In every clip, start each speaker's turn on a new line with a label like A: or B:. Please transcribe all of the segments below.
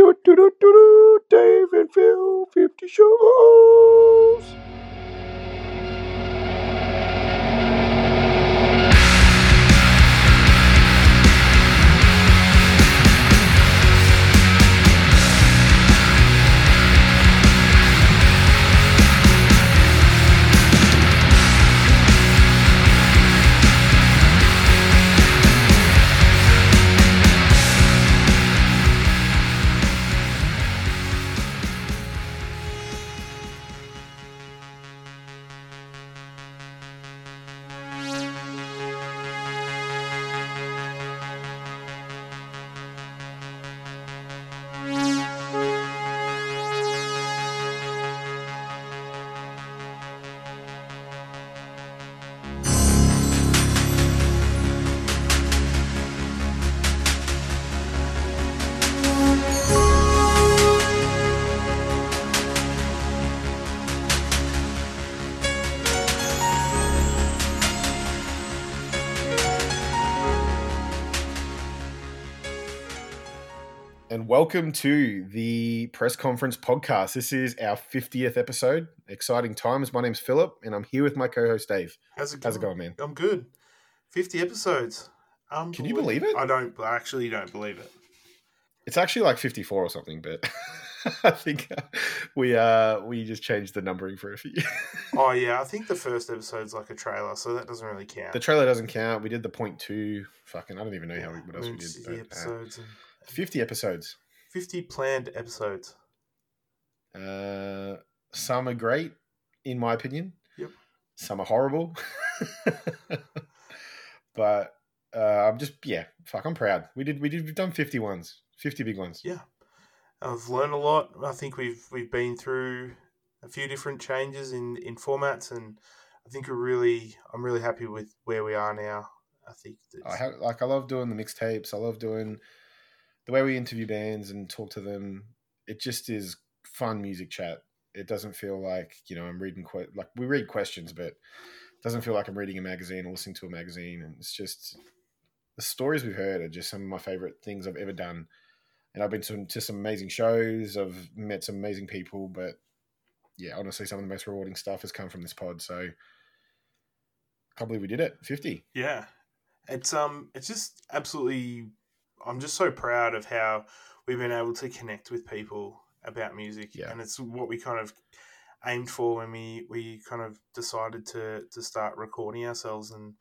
A: do, do, do, do, do, Dave and Phil, 50 shows.
B: Welcome to the press conference podcast. This is our 50th episode. Exciting times. My name's Filip, and I'm here with my co host Dave.
C: How's it going?
B: How's it going, man?
C: I'm good. 50 episodes. Um,
B: Can you believe it?
C: I don't. I actually don't believe it.
B: It's actually like 54 or something, but I think uh, we uh we just changed the numbering for a few.
C: Oh yeah, I think the first episode's like a trailer, so that doesn't really count.
B: the trailer doesn't count. We did the point two. Fucking, I don't even know how we, what else we did. Uh,
C: episodes and
B: 50 episodes.
C: 50 planned episodes.
B: Uh, some are great, in my opinion.
C: Yep.
B: Some are horrible. but uh, I'm just yeah, fuck. I'm proud. We did we did we've done 50 ones, 50 big ones.
C: Yeah, I've learned a lot. I think we've we've been through a few different changes in in formats, and I think we're really. I'm really happy with where we are now. I think
B: I have like I love doing the mixtapes. I love doing the way we interview bands and talk to them. It just is fun music chat. It doesn't feel like you know I'm reading que- like we read questions, but it doesn't feel like I'm reading a magazine or listening to a magazine. And it's just the stories we've heard are just some of my favorite things I've ever done. And I've been to, to some amazing shows. I've met some amazing people, but yeah, honestly, some of the most rewarding stuff has come from this pod. So I can't believe we did it. Fifty.
C: Yeah, it's um, it's just absolutely. I'm just so proud of how we've been able to connect with people about music,
B: Yeah.
C: and it's what we kind of aimed for when we we kind of decided to to start recording ourselves and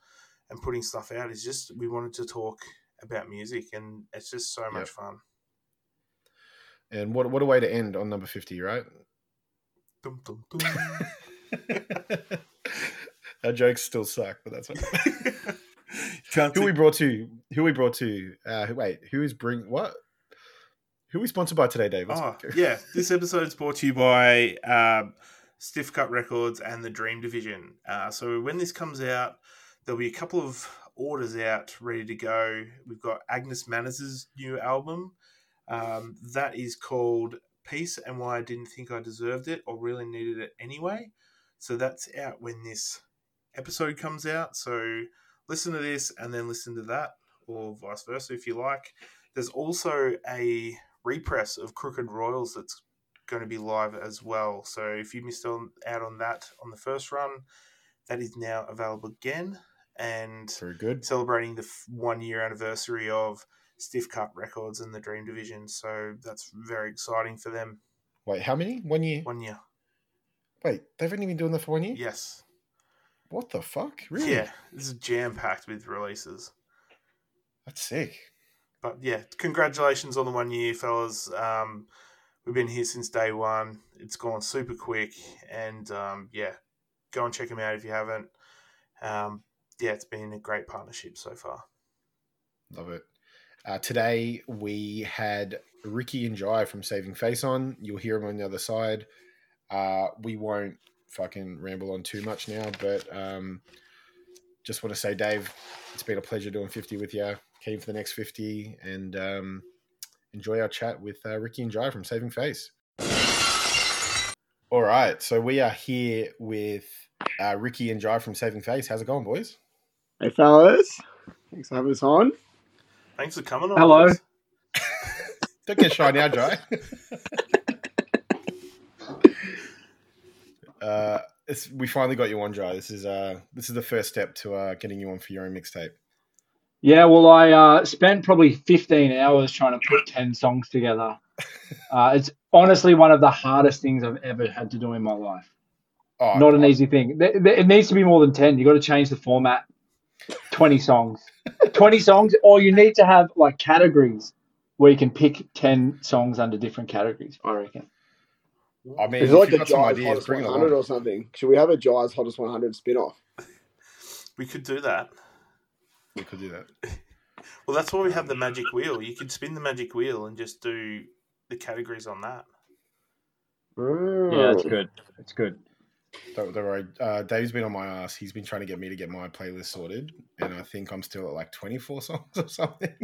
C: and putting stuff out. Is just we wanted to talk about music, and it's just so much
B: Yep.
C: fun.
B: And what what a way to end on number fifty, right?
C: Dum, dum, dum.
B: Our jokes still suck, but that's okay. Who we brought to? Who we brought to? Uh, wait, who is bring what? Who are we sponsored by today, Dave? Let's
C: Oh, yeah. This episode is brought to you by um, Stiff Cut Records and the Dream Division. Uh, so when this comes out, there'll be a couple of orders out ready to go. We've got Agnes Manners' new album. Um, that is called Peace and Why I Didn't Think I Deserved It or Really Needed It Anyway. So that's out when this episode comes out. So listen to this and then listen to that, or vice versa if you like. There's also a repress of Crooked Royals that's going to be live as well. So if you missed on, out on that on the first run, that is now available again and
B: Very good.
C: celebrating the f- one year anniversary of Stiff Cut Records and the Dream Division. So that's very exciting for them.
B: Wait, how many? One year?
C: One year,
B: Wait, they've only been doing that for one year?
C: yes,
B: What the fuck? Really?
C: yeah, this is jam packed with releases.
B: That's sick.
C: But yeah, congratulations on the one year, fellas. Um, we've been here since day one. It's gone super quick, and um, yeah, go and check them out if you haven't. Um, yeah, it's been a great partnership so far.
B: Love it. Uh, today we had Ricky and Jye from Saving Face on. You'll hear them on the other side. Uh, we won't fucking ramble on too much now, but um, just want to say, Dave, it's been a pleasure doing 50 with you. Keen for the next 50 and um, enjoy our chat with uh, Ricky and Jye from Saving Face. All right, so we are here with uh, Ricky and Jye from Saving Face. How's it going, boys?
A: Hey, fellas. Thanks for having us on.
C: Thanks for coming on.
D: Hello.
B: Don't get shy now, Dry. uh, it's, we finally got you on, Dry. This is uh, this is the first step to uh, getting you on for your own mixtape.
D: Yeah, well, I uh, spent probably 15 hours trying to put 10 songs together. Uh, it's honestly one of the hardest things I've ever had to do in my life.
B: Oh,
D: Not an easy thing. Th- th- It needs to be more than 10. you got to change the format. 20 songs. 20 songs, or you need to have like categories where you can pick 10 songs under different categories, I reckon.
B: I mean,
A: Is it like
B: you've
A: a
B: got some
A: Jye's
B: ideas,
A: Hottest 100 or something? Should we have a Jye's Hottest 100 spin off?
C: We could do that.
B: We could do that.
C: Well, that's why we have the magic wheel. You could spin the magic wheel and just do the categories on that.
D: Yeah, it's good. It's good.
B: Don't, don't worry. Uh, Dave's been on my ass. He's been trying to get me to get my playlist sorted, and I think I'm still at like 24 songs or something.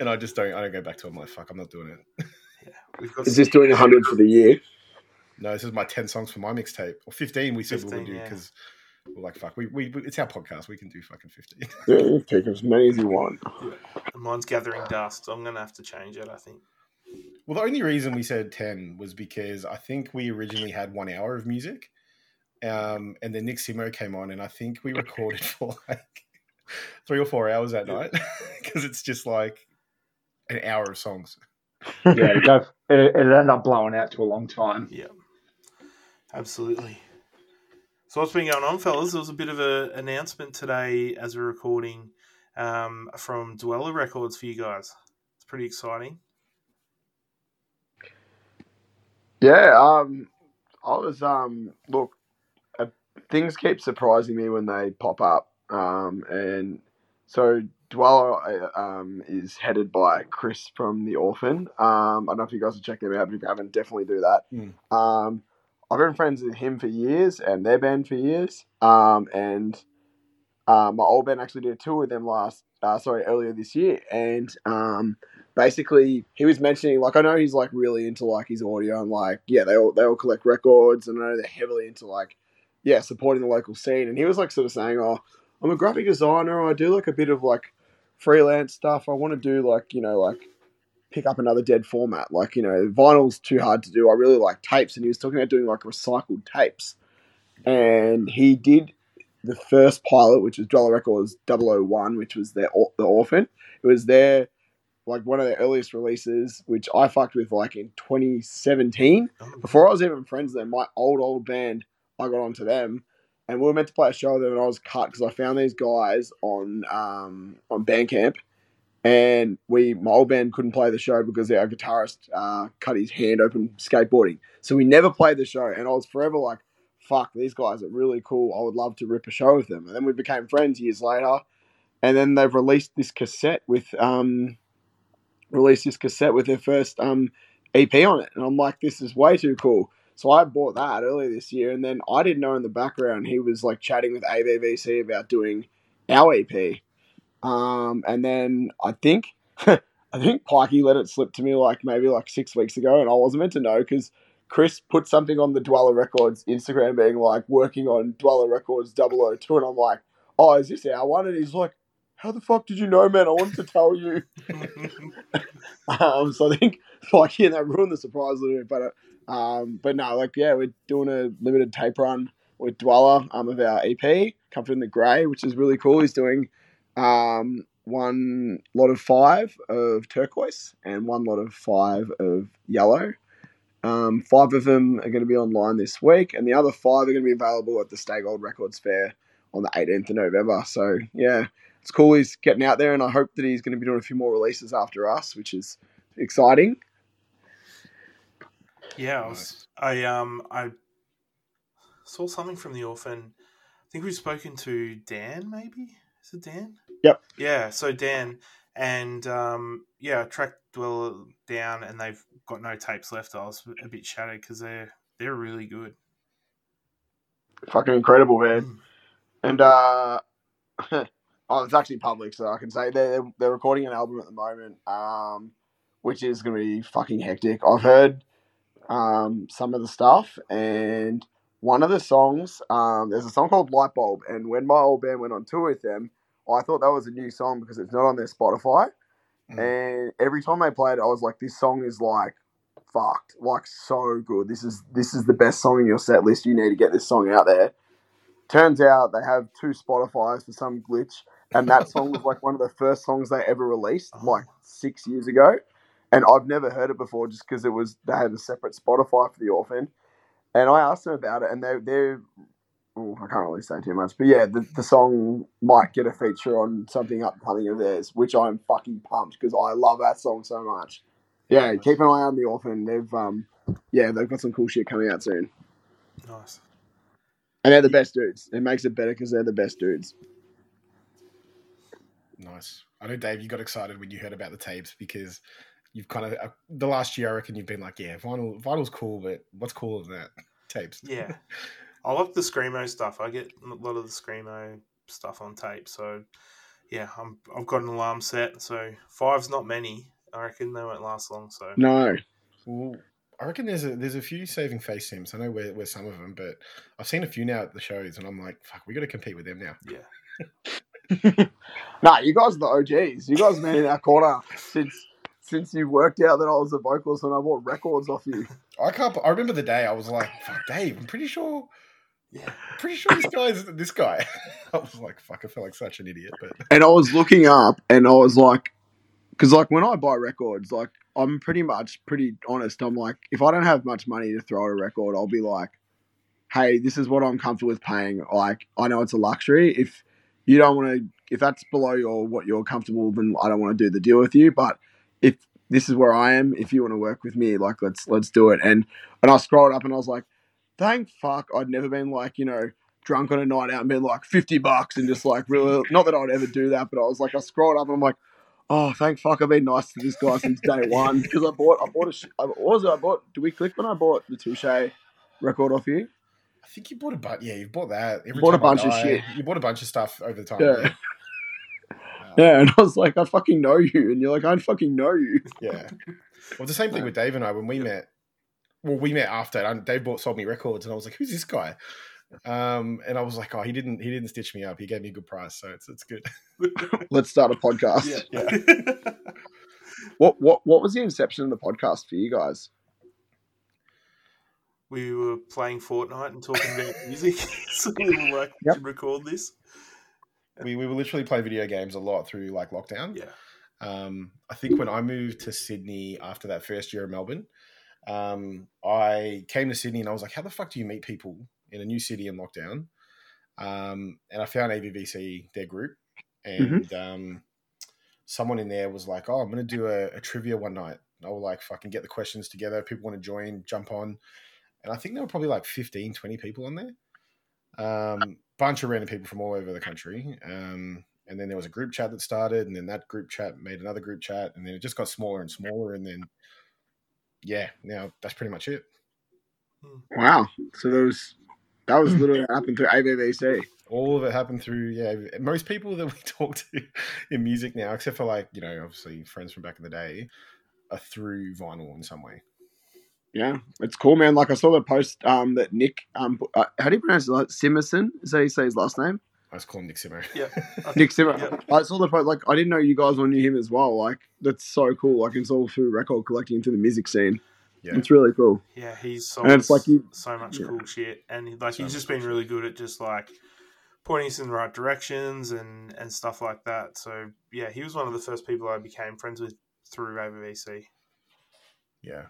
B: and I just don't. I don't go back to it. I'm like, fuck, I'm not doing it.
C: We've got
A: Is this doing 100 for the year?
B: No, this is my 10 songs for my mixtape, or 15. We said we
C: 15,
B: would do
C: yeah.
B: because we're like, fuck, we, we, we- it's our podcast. We can do fucking 15.
A: Yeah, you take as many as you want.
C: mine's gathering dust. So I'm going to have to change it. I think.
B: well, the only reason we said 10 was because I think we originally had one hour of music, um, and then Nick Simo came on, and I think we recorded for like three or four hours that night because it's just like an hour of songs.
D: Yeah, it, it, it ended up blowing out to a long time.
C: Yeah, absolutely. So what's been going on, fellas? There was a bit of an announcement today as we're recording um, from Dweller Records for you guys. It's pretty exciting.
A: Yeah, um, I was um, look, uh, things keep surprising me when they pop up, um, and so Dweller uh, um, is headed by Chris from The Orphan. Um, I don't know if you guys have checked them out, but if you haven't, definitely do that.
B: Mm.
A: Um, I've been friends with him for years and their band for years, um, and uh, my old band actually did a tour with them last, uh, sorry, earlier this year, and um, basically he was mentioning like I know he's like really into like his audio and like yeah they all they all collect records and I know they're heavily into like yeah supporting the local scene and he was like sort of saying oh I'm a graphic designer I do like a bit of like freelance stuff I want to do like you know like pick up another dead format. Like you know vinyl's too hard to do. I really like tapes and he was talking about doing like recycled tapes. And he did the first pilot which was Dweller Records 001 which was their or- the orphan. It was their like one of their earliest releases, which I fucked with like in 2017. Before I was even friends with them, my old old band, I got onto them, and we were meant to play a show with them, and I was cut because I found these guys on um, on Bandcamp, and we my old band couldn't play the show because our guitarist uh, cut his hand open skateboarding, so we never played the show, and I was forever like, fuck, these guys are really cool. I would love to rip a show with them, and then we became friends years later. And then they've released this cassette with um, released this cassette with their first um, EP on it, and I'm like, this is way too cool. So I bought that earlier this year, and then I didn't know in the background he was like chatting with AVVC about doing our EP, um, and then I think I think Pikey let it slip to me like maybe like six weeks ago, and I wasn't meant to know because Chris put something on the Dweller Records Instagram being like working on Dweller Records 002, and I'm like, oh, is this our one? And he's like, how the fuck did you know, man? I wanted to tell you. Um, so I think like yeah, that ruined the surprise a little bit, but uh, um, but no, like yeah, we're doing a limited tape run with Dweller um of our EP, Comfort in the Grey, which is really cool. He's doing um one lot of five of turquoise and one lot of five of yellow. Um, five of them are going to be online this week, and the other five are going to be available at the Stay Gold Records Fair on the 18th of November. So yeah, it's cool he's getting out there, and I hope that he's going to be doing a few more releases after us, which is exciting.
C: Yeah, I, was, I um I saw something from the orphan. I think we've spoken to Dan. Maybe is it Dan?
A: Yep.
C: Yeah. So Dan and um yeah, I tracked Dweller down, and they've got no tapes left. I was a bit shattered because they're they're really good.
A: Fucking incredible, man.
C: Mm.
A: And uh, oh, it's actually public, so I can say they're they're recording an album at the moment, um, which is going to be fucking hectic. I've heard um, some of the stuff, and one of the songs, um, there's a song called Light Bulb, and when my old band went on tour with them, I thought that was a new song because it's not on their Spotify.
B: Mm.
A: and every time they played, it, I was like, "This song is like fucked, like so good. This is this is the best song in your set list. You need to get this song out there." Turns out they have two Spotify's for some glitch, and that song was like one of the first songs they ever released,
C: Oh.
A: like six years ago. And I've never heard it before, just because it was they had a separate Spotify for the Orphan. And I asked them about it, and they they're oh, I can't really say too much, but yeah, the, the song might get a feature on something upcoming of theirs, which I'm fucking pumped because I love that song so much. Yeah, keep an eye on the Orphan. They've um, yeah, they've got some cool shit coming out soon,
C: Nice.
A: and they're the best dudes. It makes it better because they're the best dudes.
B: Nice. I know, Dave, you got excited when you heard about the tapes because you've kind of uh, the last year. I reckon you've been like, yeah, vinyl, vinyl's cool, but what's cooler than that? Tapes.
C: Yeah. I love the screamo stuff. I get a lot of the screamo stuff on tape. So yeah, I'm I've got an alarm set. So five's not many. I reckon they won't last long. So
A: No,
B: Well, I reckon there's a there's a few saving face sims. I know where, where some of them, but I've seen a few now at the shows, and I'm like, fuck, we got to compete with them now.
C: yeah.
A: nah, you guys are the OGs. You guys have been in our corner since since you worked out that I was a vocalist and I bought records off you.
B: I can't. I remember the day I was like, fuck, Dave, I'm pretty sure,
C: Yeah.
B: pretty sure this guy's this guy. I was like, fuck, I felt like such an idiot, but
A: and I was looking up, and I was like, because like when I buy records, like I'm pretty much pretty honest. I'm like, if I don't have much money to throw at a record, I'll be like, hey, this is what I'm comfortable with paying. Like I know it's a luxury. If you don't want to, if that's below your what you're comfortable, with, then I don't want to do the deal with you. But if this is where I am, if you want to work with me, like let's let's do it. And and I scrolled up and I was like, thank fuck, I'd never been like you know drunk on a night out and been like 50 bucks and just like really not that I'd ever do that, but I was like, I scrolled up and I'm like, oh, thank fuck, I've been nice to this guy since day one because I bought, I bought a, sh- I was I bought, do we click when I bought the Touche record off you?
B: I think you bought a bunch. Yeah, you bought that. Every
A: Bought a bunch of shit.
B: You bought a bunch of stuff over the time.
A: Yeah. Yeah, and I was like, I fucking know you, and you're like, I fucking know you.
B: Yeah. Well, the same thing with Dave and I when we met. Well, we met after. And Dave bought sold me records, and I was like, "Who's this guy?" Um, and I was like, "Oh, he didn't. He didn't stitch me up. He gave me a good price, so it's it's good."
A: Let's start a podcast.
C: Yeah.
A: What what what was the inception of the podcast for you guys?
C: we were playing Fortnite and talking about music. so we were like, we
A: Yep.
C: should record this.
B: we we were literally playing video games a lot through like lockdown.
C: Yeah.
B: Um, I think when I moved to Sydney after that first year in Melbourne, um, I came to Sydney and I was like, "How the fuck do you meet people in a new city in lockdown?" Um, and I found AVVC, their group, and um, someone in there was like, "Oh, I'm going to do a, a trivia one night." And I will like fucking get the questions together. People want to join, jump on, and I think there were probably like 15, 20 people on there. Um, bunch of random people from all over the country. Um, and then there was a group chat that started, and then that group chat made another group chat, and then it just got smaller and smaller, and then yeah, now that's pretty much it.
A: Wow. So those that was literally happened through AVVC.
B: All of it happened through yeah. Most people that we talk to in music now, except for like you know obviously friends from back in the day, are through vinyl in some way.
A: Yeah, it's cool, man. Like I saw the post um, that Nick, um, uh, how do you pronounce it? Like, Simerson? Is that how you say his last name?
B: I was calling Nick Simmer.
C: Yeah.
A: Nick
C: think-
A: Simmer.
C: yeah.
A: I saw the post. Like I didn't know you guys all knew him as well. Like that's so cool. Like it's all through record collecting through the music scene.
B: Yeah.
A: It's really cool.
C: Yeah, he's sold
A: And it's like you-
C: so much
A: yeah.
C: cool shit, and like
B: So
C: he's just been really good at just like pointing us in the right directions and and stuff like that. So yeah, he was one of the first people I became friends with through AVVC.
B: Yeah.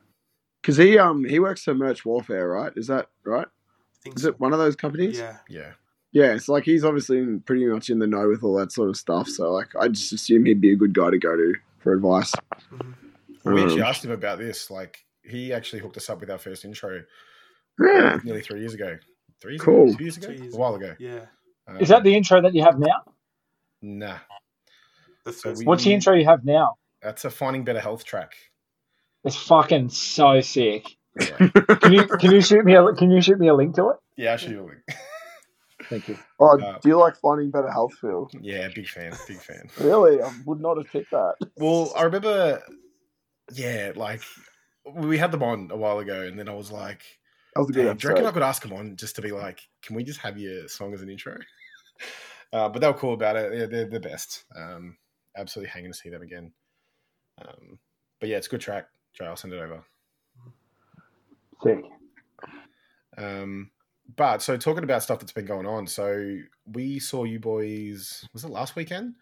A: Because he um he works for Merch Warfare, right? Is that right?
C: I think
A: Is
C: so.
A: it one of those companies?
C: Yeah,
B: Yeah.
A: Yeah, it's like he's obviously in, pretty much in the know with all that sort of stuff. So like I just assume he'd be a good guy to go to for advice.
C: Mhm.
B: Well, we actually
A: Um,
B: asked him about this. Like he actually hooked us up with our first intro
A: Yeah.
B: nearly three years ago. Three years
A: Cool.
B: ago? Two years ago?
C: Years
B: a while ago.
C: yeah.
B: Um,
D: Is that the intro that you have now?
B: Nah. So we-
D: What's the intro you have now?
B: That's a finding better health track.
D: It's fucking so sick.
B: Yeah,
D: Can you can you shoot me a can you shoot me a link to it?
B: yeah actually, a link.
D: Thank you.
A: Oh,
B: Uh,
A: do you like finding better health, Phil?
B: yeah, big fan, big fan.
A: Really, I would not have picked that.
B: Well, I remember, yeah, like we had them on a while ago, and then I was like,
A: That was a
B: "Hey,
A: good
B: do you reckon I could ask them on just to be like, can we just have your song as an intro? Uh, but they were cool about it. Yeah, they're the best. Um, absolutely hanging to see them again. Um, but yeah, it's a good track. Joe, I'll send it over.
D: Sick.
B: Um, but so talking about stuff that's been going on, so we saw you boys. Was it last weekend?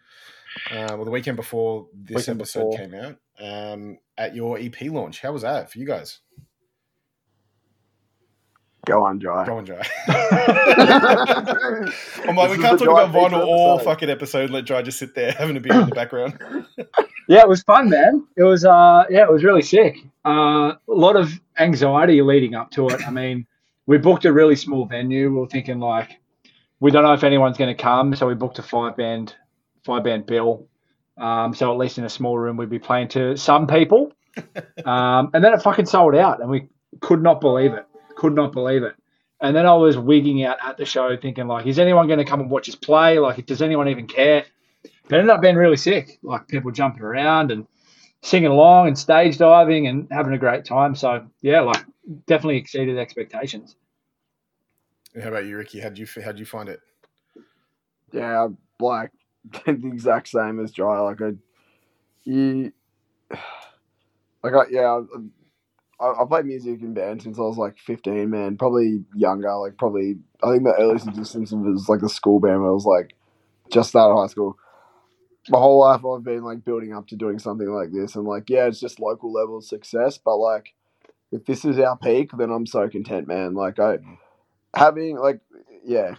B: Uh, well, the weekend before this
A: Weekend
B: episode
A: before.
B: came out um, at your EP launch. How was that for you guys?
A: Go on, Jye.
B: Go on, Jye. I'm like,
A: This
B: we can't talk about vinyl
A: feature
B: all fucking episode. Let Jye just sit there having a beer in the background.
D: Yeah, it was fun, man. It was uh yeah, it was really sick. Uh, a lot of anxiety leading up to it. I mean, we booked a really small venue. We were thinking like we don't know if anyone's going to come, so we booked a five band five band bill. Um, so at least in a small room we'd be playing to some people. Um, and then it fucking sold out, and we could not believe it. Could not believe it. And then I was wigging out at the show, thinking like, is anyone going to come and watch us play? Like, does anyone even care? It ended up being really sick. Like people jumping around and singing along and stage diving and having a great time. So yeah, like definitely exceeded expectations.
B: How about you, Ricky? How'd you how'd you find it?
A: Yeah, like the exact same as Jye. Like I, you, like I, yeah, I, I played music in band since I was like fifteen. Man, probably younger. Like probably, I think the earliest existence of it was like the school band. When I was like just started high school. My whole life I've been like building up to doing something like this, and like yeah, it's just local level success. But like, if this is our peak, then I'm so content, man. Like I having like yeah,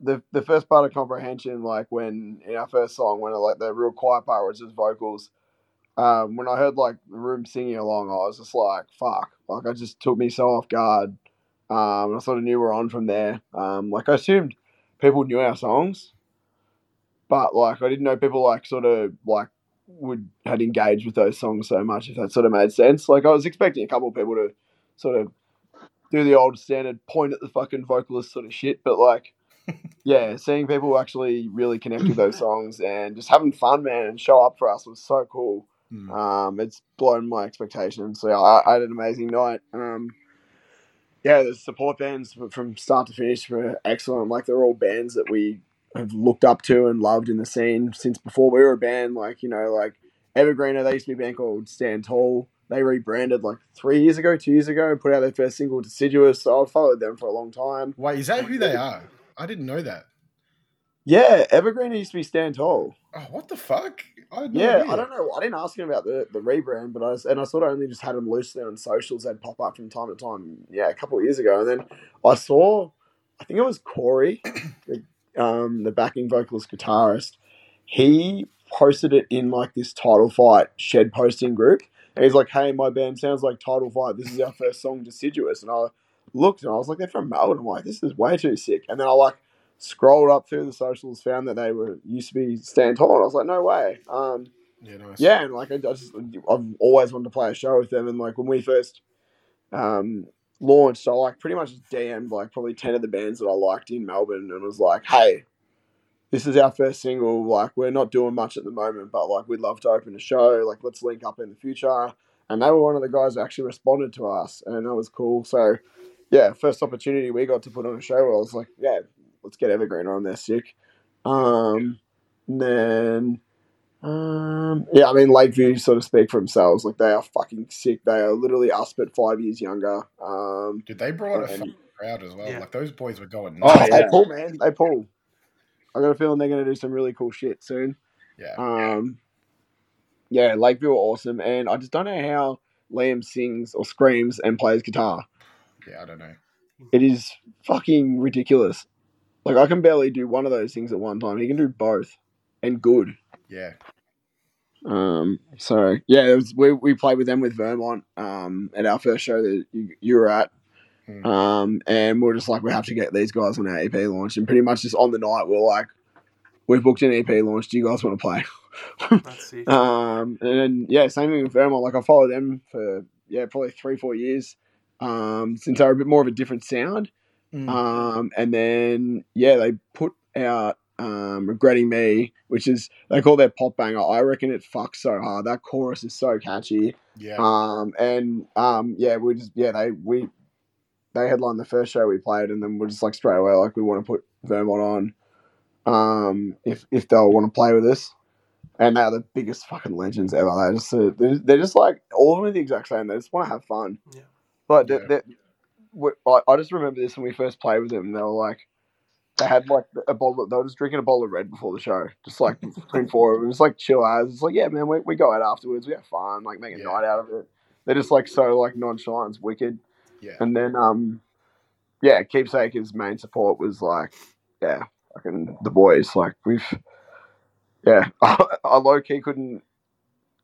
A: the the first part of comprehension, like when in our first song, when like the real quiet part was just vocals. Um, when I heard like the room singing along, I was just like, "Fuck!" Like, I just took me so off guard. Um, I sort of knew we are on from there. Um, like I assumed people knew our songs, but like I didn't know people like sort of like would had engaged with those songs so much. If that sort of made sense. Like I was expecting a couple of people to sort of do the old standard point at the fucking vocalist sort of shit, but like yeah, seeing people actually really connect with those songs and just having fun, man, and show up for us was so cool.
B: Hmm.
A: Um, it's blown my expectations. So yeah, I, I had an amazing night. Um, yeah, the support bands from start to finish were excellent. Like they're all bands that we have looked up to and loved in the scene since before we were a band. Like you know, like Evergreener, they used to be a band called Stand Tall. They rebranded like three years ago, two years ago, and put out their first single, Deciduous. So I've followed them for a long time.
B: Wait, is that who they are? I didn't know that.
A: Yeah, Evergreener used to be Stand Tall.
B: Oh, what the fuck? I
A: Yeah,
B: idea.
A: I don't know. I didn't ask him about the, the rebrand, but I was, and I sort of only just had him loosely on socials. They'd pop up from time to time. Yeah, a couple of years ago, and then I saw, I think it was Corey, the, um, the backing vocalist guitarist. He posted it in like this title fight shed posting group, and he's like, "Hey, my band sounds like title fight. This is our first song, Deciduous." And I looked, and I was like, "They're from Melbourne." I'm like, "This is way too sick." And then I like scrolled up through the socials, found that they were used to be Stand Tall, and I was like, "No way." Um,
B: Yeah, nice.
A: yeah, and like I, I just I've always wanted to play a show with them, and like when we first um, launched, I like pretty much DM'd like probably ten of the bands that I liked in Melbourne, and was like, "Hey, this is our first single. Like we're not doing much at the moment, but like we'd love to open a show. Like let's link up in the future." And they were one of the guys who actually responded to us, and that was cool. So, yeah, first opportunity we got to put on a show, I was like, "Yeah, let's get Evergreen on there, sick." Um, and then um, yeah, I mean Lakeview sort of speak for themselves. Like they are fucking sick. They are literally us, but five years younger. Um,
B: Dude, they brought a fucking crowd as well.
C: Yeah.
B: Like those boys were going
D: Oh,
B: nuts.
A: they pull, man. They pull. I got a feeling they're going to do some really cool shit soon.
B: Yeah.
A: Um, yeah, Lakeview are awesome, and I just don't know how Liam sings or screams and plays guitar.
B: Yeah, I don't know.
A: It is fucking ridiculous. Like I can barely do one of those things at one time. He can do both, and good.
B: Yeah.
A: Um, so yeah, it was, we we played with them with Vermont um, at our first show that you, you were at,
B: Hmm.
A: um, and we are just like we have to get these guys on our EP launch, and pretty much just on the night we are like, we've booked an EP launch. Do you guys want to play? Um, and then, yeah, same thing with Vermont. Like I followed them for yeah probably three four years, um, since they're a bit more of a different sound.
B: Mm.
A: Um, and then yeah, they put out um, "Regretting Me," which is they call their pop banger. I reckon it fucks so hard. That chorus is so catchy.
B: yeah.
A: Um, and um, yeah, we just yeah they we they headlined the first show we played, and then we're just like straight away like we want to put Vermont on, um, if if they'll want to play with us. and they're the biggest fucking legends ever. They're just uh, they're, they're just like all of them are the exact same. They just want to have fun.
C: Yeah.
A: Like
B: Yeah.
A: they they I I just remember this when we first played with them. They were like. They had like a bottle. Of, they were just drinking a bottle of red before the show, just like between four. of It was like chill as. It's like, yeah, man, we, we go out afterwards. We have fun, like make a
B: Yeah.
A: night out of it. They're just like so like nonchalant, it's wicked.
B: Yeah.
A: And then, um, yeah, Keepsaker's main support was like, yeah, fucking the boys. Like we've, yeah, I low key couldn't,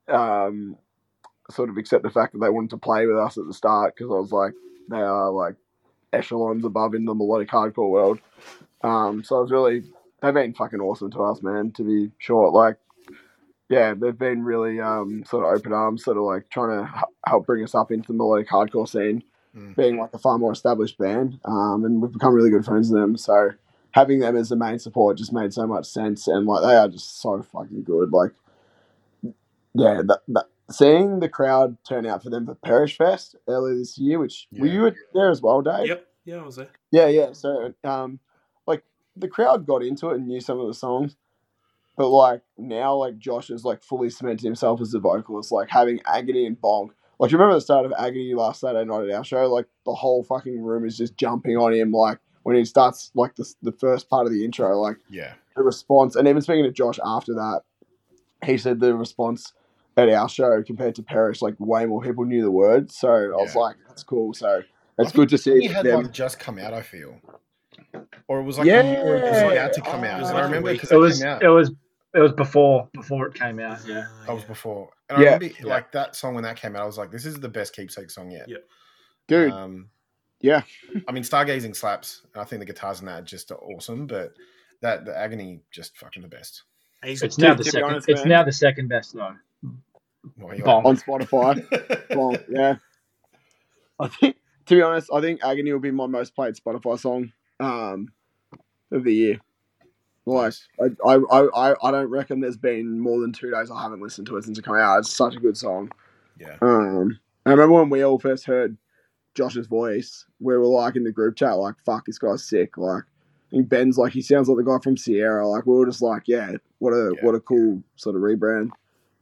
A: um, sort of accept the fact that they wanted to play with us at the start because I was like, they are like echelons above in the melodic hardcore world. Um, so I was really, they've been fucking awesome to us, man. To be short, like. Yeah, they've been really um, sort of open arms, sort of like trying to h- help bring us up into the melodic hardcore scene
B: Mm.
A: being like a far more established band, um, and we've become really good friends with them. So having them as the main support just made so much sense, and like they are just so fucking good. Like, yeah, that, that, seeing the crowd turn out for them for Perish Fest earlier this year, which were you there as well, Dave?
C: Yep. Yeah, I was there.
A: Yeah, yeah. So, um, the crowd got into it and knew some of the songs, but like now, like Josh has like fully cemented himself as a vocalist. Like having Agony and Bonk. Like, you remember the start of Agony last Saturday night at our show? Like the whole fucking room is just jumping on him. Like when he starts like the the first part of the intro, like
B: Yeah.
A: the response. And even speaking to Josh after that, he said the response at our show compared to Perish, like way more people knew the words. So I was
B: Yeah.
A: like, that's cool. So it's good to see
B: He had
A: them.
B: like just come out. I feel, or it was like
A: Yeah.
B: or it was about to come out.
A: it was
B: And
C: like
B: I
C: a
B: remember because
D: It
B: it
D: was
B: came out.
D: it was it was before before it came out. Yeah.
B: That was before. And I
A: Yeah.
B: remember like that song when that came out, I was like, this is the best keepsake song yet.
C: Yeah.
A: Dude,
B: Um,
A: yeah.
B: I mean, Stargazing slaps. and I think the guitars in that are just awesome, but that the agony just fucking the best.
C: And he's-
D: It's now the second.
A: honest,
D: it's
A: man.
D: now the second best though.
B: What, you
A: on Spotify. well, yeah. I think, to be honest, I think Agony will be my most played Spotify song um, of the year. Like, I, I, I, I- don't reckon there's been more than two days I haven't listened to it since it came out. It's such a good song.
B: yeah.
A: Um, I remember when we all first heard Josh's voice, we were like in the group chat, like, fuck, this guy's sick. Like, I think Ben's like, he sounds like the guy from Sierra. Like, we were just like, yeah, what a
B: Yeah.
A: what a cool sort of rebrand.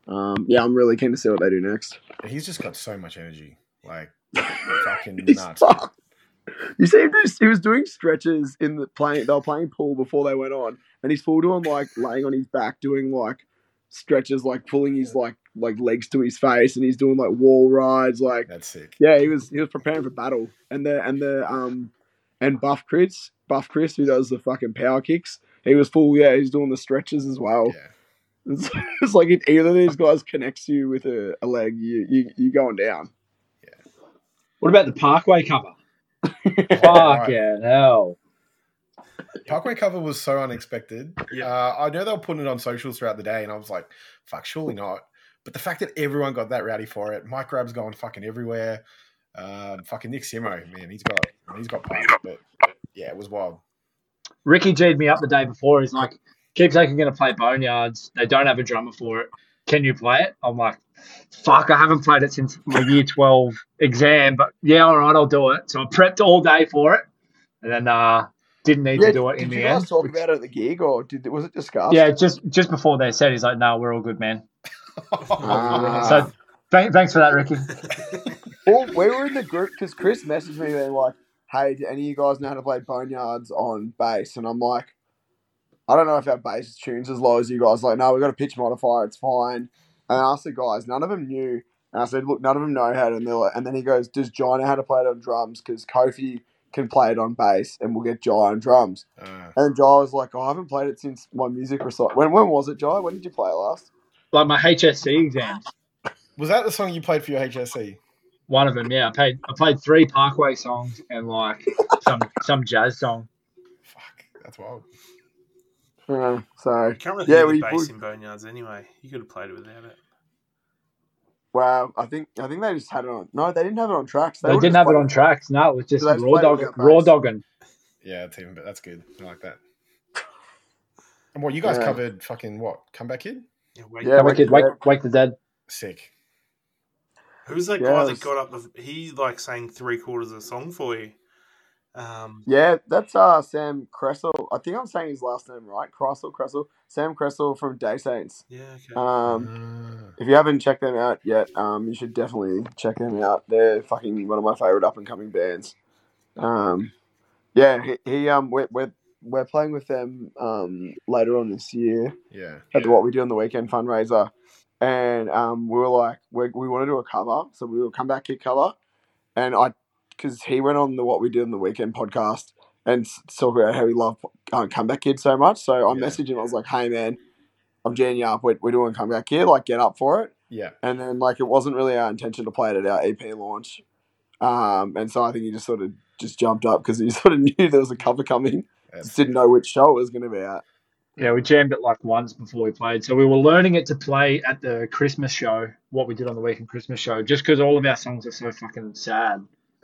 A: Um, yeah, I'm really keen to see what they do next.
B: He's just got so much energy. Like fucking nuts.
A: fucked. You see him just, he was doing stretches in the playing they were playing pool before they went on and he's full doing like laying on his back doing like stretches like pulling his like like legs to his face and he's doing like wall rides like
B: That's sick.
A: yeah he was he was preparing for battle and the and the um and buff chris buff chris who does the fucking power kicks he was full yeah he's doing the stretches as well
B: Yeah.
A: it's, it's like if either of these guys connects you with a, a leg you you you going down Yeah.
D: What about the Parkway cover? Fuck
B: Right.
D: yeah, hell.
B: Parkway cover was so unexpected.
C: Yeah.
B: Uh, I know they were putting it on socials throughout the day, and I was like, "Fuck, surely not." But the fact that everyone got that rowdy for it, Mike Grab's going fucking everywhere. Um, fucking Nick Simo, man, he's got he's got pipes, but yeah, it was wild.
D: Ricky G'd me up the day before. He's like, Keepsake are going to play Boneyards. They don't have a drummer for it. Can you play it? I'm like, fuck, I haven't played it since my year 12 exam, but yeah, all right, I'll do it. So I prepped all day for it and then uh, didn't need to do it in the
A: you guys
D: end.
A: talk about it at the gig or did was it discussed
D: Yeah, just just before they said, he's like, no, we're all good, man.
A: Ah.
D: So th- thanks for that, Ricky.
A: Well, we were in the group because Chris messaged me being like, "Hey, do any of you guys know how to play boneyards on bass?" And I'm like, "I don't know if our bass tunes as low as you guys." Like, no, we've got a pitch modifier. It's fine. And I asked the guys, none of them knew. And I said, "Look, none of them know how to." And, they're and then he goes, "Does Jye know how to play it on drums? Because Kofi can play it on bass, and we'll get Jye on drums."
B: Uh,
A: And Jye was like, oh, "I haven't played it since my music recital." When when was it, Jye? When did you play it last?
D: Like my HSC exams.
B: was that the song you played for your HSC?
D: One of them, yeah. I played I played three Parkway songs and like some some jazz song.
B: Fuck, that's wild.
A: Uh, so
C: Can't really
A: Yeah,
C: hear
A: we-
C: the bass
A: we-
C: in Boneyards anyway. You could have played it without it.
A: wow, I think I think they just had it on. No, they didn't have it on tracks.
D: They
A: would've
D: didn't have it
A: played
D: on tracks. No, it was just
A: So they just
D: raw
A: played it
D: dog, raw dogging.
B: Yeah, it's even, but that's good. I like that. And what you guys
A: Yeah.
B: covered? Fucking what? Comeback kid?
C: Yeah, wait.
A: Yeah,
D: Wake,
A: Wake
D: wake,
A: the
D: wake the dead.
B: Sick.
C: Who's that
A: Yeah,
C: guy
A: it
C: that got up? The, he like sang three quarters of the song for you. Um,
A: Yeah, that's uh Sam Cressel. I think I'm saying his last name right. Cressel, Cressel. Sam Cressel from Day Saints.
C: yeah, okay.
A: Um,
B: Ah.
A: if you haven't checked them out yet, um, you should definitely check them out. They're fucking one of my favorite up and coming bands. Um, yeah, he, he um we're, we're we're playing with them um later on this year
B: yeah.
A: at the What We Do on the Weekend fundraiser, and um, we were like, we we want to do a cover, so we will Comeback Kid cover, and I, because he went on the What We Do on the Weekend podcast and s- talked about how he loved uh, Comeback Kid so much. So I
B: Yeah.
A: messaged him. I was like, hey man, I'm jamming you up. We're, we're doing Comeback Kid. Like, get up for it.
B: Yeah.
A: And then like it wasn't really our intention to play it at our EP launch, um, and so I think he just sort of just jumped up because he sort of knew there was a cover coming.
B: That's-
A: Just didn't know which show it was going to be at.
D: Yeah, we jammed it like once before we played. So we were learning it to play at the Christmas show, what we did on the weekend Christmas show, just because all of our songs are so fucking sad.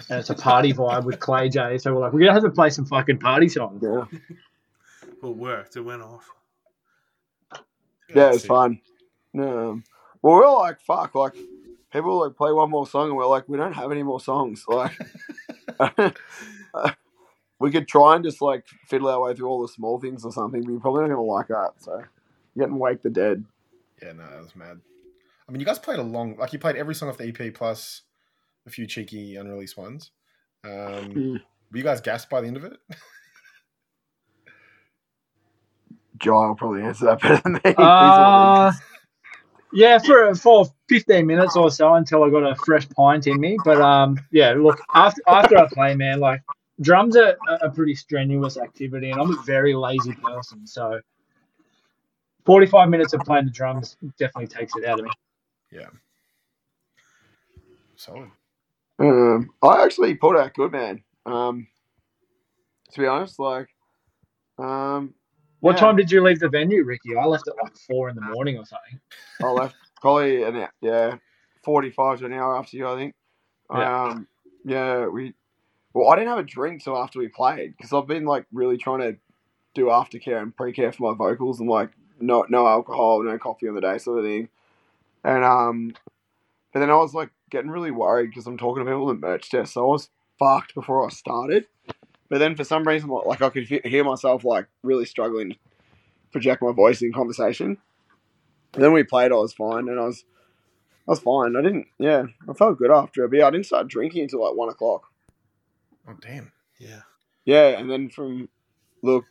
D: And it's a party vibe with Clay J. So we're like, we're going to have to play some fucking party songs.
A: Yeah.
C: well, it worked. It went off.
A: Yeah,
B: it
A: was
B: it.
A: fun. Um, well, we're like, fuck, like, people like play one more song, and we're like, we don't have any more songs. Like, we could try and just like fiddle our way through all the small things or something, but you're probably not gonna like that. So, you're getting wake the dead.
B: Yeah, no, that was mad. I mean, you guys played a long, like you played every song off the EP plus a few cheeky unreleased ones. Um,
A: Mm.
B: were you guys gassed by the end of it?
A: Jye will probably answer that better than me.
D: Uh, yeah, for for 15 minutes or so until I got a fresh pint in me. But um, yeah, look, after after I play, man, like drums are a pretty strenuous activity, and I'm a very lazy person. So 45 minutes of playing the drums definitely takes it out of me. Yeah.
B: Solid.
A: Um, I actually pulled out good, man. Um, to be honest, like, um,
D: What
A: Yeah.
D: time did you leave the venue, Ricky? I left at like four in the morning or something.
A: I left probably an hou- yeah, forty five to an hour after you, I think.
D: Yeah.
A: Um, yeah, we. Well, I didn't have a drink till after we played because I've been like really trying to do aftercare and pre care for my vocals and like no no alcohol, no coffee on the day sort of thing. And um, but then I was like getting really worried because I'm talking to people at merch test, so I was fucked before I started. But then for some reason, like I could hear myself like really struggling to project my voice in conversation. And then we played, I was fine, and I was, I was fine. I didn't, yeah, I felt good after it. But yeah, I didn't start drinking until like one o'clock.
B: Oh, damn.
C: Yeah.
A: Yeah, and then from look,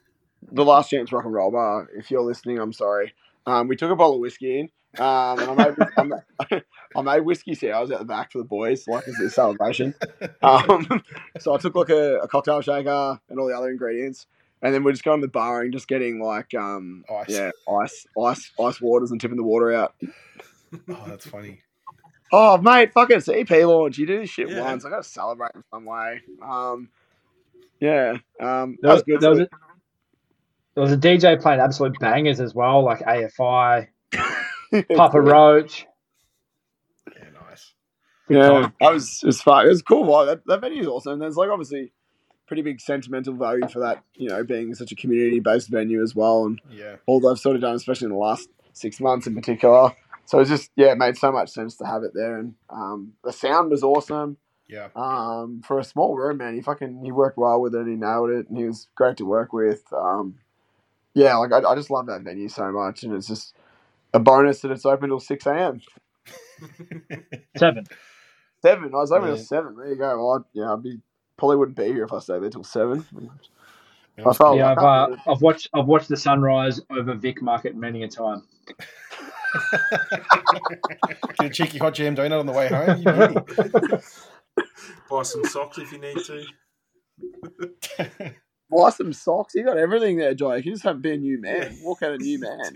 A: the last chance rock and roll bar. If you're listening, I'm sorry. Um, we took a bottle of whiskey in, um, and I made, I made, I made whiskey sours out the back for the boys, like as a celebration. Um, so I took like a, a cocktail shaker and all the other ingredients, and then we're just going to the bar and just getting like, um,
B: Ice.
A: yeah, ice, ice, ice waters and tipping the water out.
B: Oh, that's funny.
A: Oh, mate, fucking it's EP launch. You do this shit
C: Yeah.
A: once. I gotta celebrate in some way. Um, yeah, um, that
D: There,
A: was good.
D: there was a, there was a DJ playing absolute bangers as well, like AFI, Papa Roach.
B: Yeah, nice.
D: Good
A: Yeah,
D: time.
A: that was it was fun. It was cool. vibe. That, that venue is awesome. There's like obviously pretty big sentimental value for that. You know, being such a community based venue as well, and
B: Yeah.
A: all I've sort of done, especially in the last six months in particular. So it's just yeah, it made so much sense to have it there, and um, the sound was awesome.
B: Yeah.
A: Um, for a small room, man, he fucking he worked well with it. He nailed it, and he was great to work with. Um, yeah, like I, I just love that venue so much, and it's just a bonus that it's open till six a.m.
D: Seven.
A: Seven. I was open
B: Yeah.
A: till seven. There you go. Well, I'd, yeah, I'd be probably wouldn't be here if I stayed there till seven.
B: Yeah,
A: I felt,
D: yeah, I've, uh, I've watched I've watched the sunrise over Vic Market many a time.
B: Get a cheeky hot jam donut on the way home.
C: Buy some socks if you need to.
A: buy some socks. You got everything there, Joy. You just have to be a new man. Walk out a new man.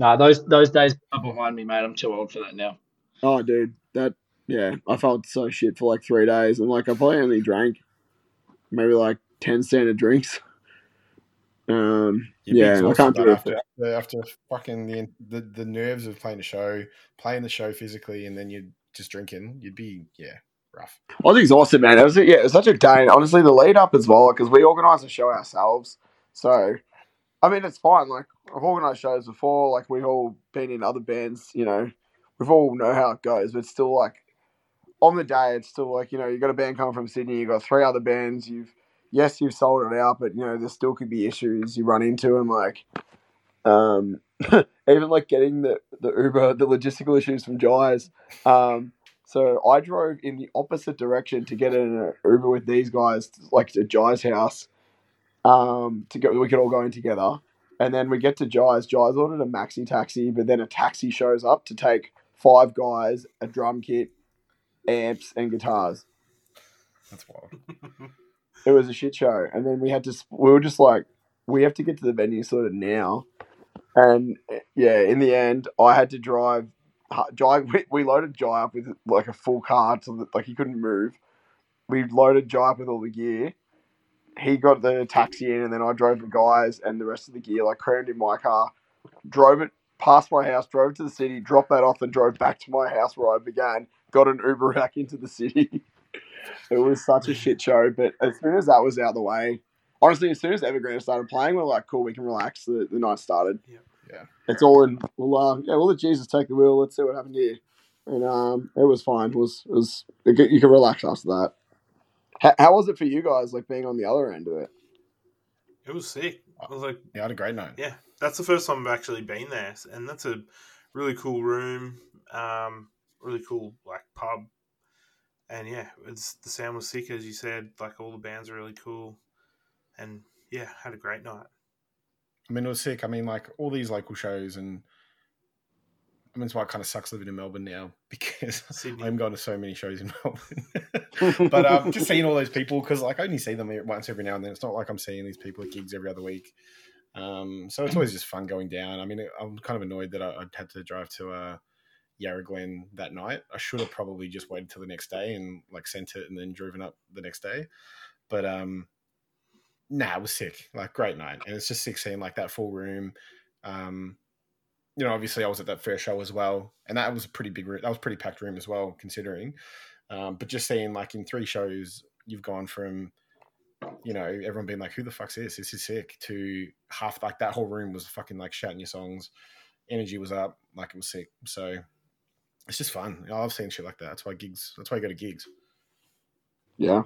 D: Nah, those those days are behind me, mate. I'm too old for that now.
A: Oh, dude, that yeah, I felt so shit for like three days, and like I probably only drank maybe like ten standard drinks. Um, yeah, I can't
B: by
A: do it.
B: after, after, after fucking the, the the nerves of playing the show, playing the show physically, and then you're just drinking. You'd be yeah, rough.
A: I was exhausted, man. It was yeah, it was such a day. And honestly, the lead up as well because we organised the show ourselves. So, I mean, it's fine. Like I've organised shows before. Like we've all been in other bands. You know, we've all know how it goes. But still, like on the day, it's still like you know you got a band coming from Sydney, You have got three other bands. You've yes, you've sold it out, but you know there still could be issues you run into, and like um, even like getting the the Uber, the logistical issues from Jais. Um, so I drove in the opposite direction to get in an Uber with these guys, like to Jye's house, um, to go. We could all go in together, and then we get to Jye's. Jye's ordered a maxi taxi, but then a taxi shows up to take five guys, a drum kit, amps, and guitars.
B: That's wild.
A: It was a shit show, and then we had to. We were just like, we have to get to the venue sort of now, and yeah, in the end, I had to drive. hu- Jye, we, we loaded Jye up with like a full car, so that like he couldn't move. We loaded Jye up with all the gear. He got the taxi in, and then I drove the guys and the rest of the gear, like crammed in my car, drove it past my house, drove to the city, dropped that off, and drove back to my house where I began. Got an Uber back into the city. it was such a shit show, but as soon as that was out of the way, honestly, as soon as Evergreen started playing, we're like, cool, we can relax. The, the night started.
C: Yeah.
B: Yeah.
A: It's all in. We'll, uh, yeah, we'll let Jesus take the wheel. Let's see what happened here. And um, it was fine. It was it was it, you could relax after that. How, how was it for you guys, like being on the other end of it?
C: It was sick. I was like,
B: Yeah, I had a great night.
C: yeah, that's the first time I've actually been there, and that's a really cool room, um, really cool like pub, and yeah, it's the sound was sick as you said. Like all the bands are really cool, and yeah, had a great night.
B: I mean, it was sick. I mean, like all these local shows, and I mean, it's why it kind of sucks living in Melbourne now because
C: Sydney.
B: I'm going to so many shows in Melbourne. but um, just seeing all those people because like I only see them once every now and then. It's not like I'm seeing these people at gigs every other week. Um, so it's always just fun going down. I mean, I'm kind of annoyed that I, I had to drive to uh, Yarra Glen that night. I should have probably just waited till the next day and like sent it and then driven up the next day. But um, nah, it was sick. Like great night, and it's just sick seeing like that full room. Um, you know, obviously I was at that fair show as well, and that was a pretty big room. That was pretty packed room as well, considering. Um, but just seeing like in three shows, you've gone from, you know, everyone being like, "Who the fuck's this? This is sick," to half like that whole room was fucking like shouting your songs. Energy was up, like it was sick. So it's just fun. I love seeing shit like that. That's why gigs. That's why I go to gigs.
A: Yeah,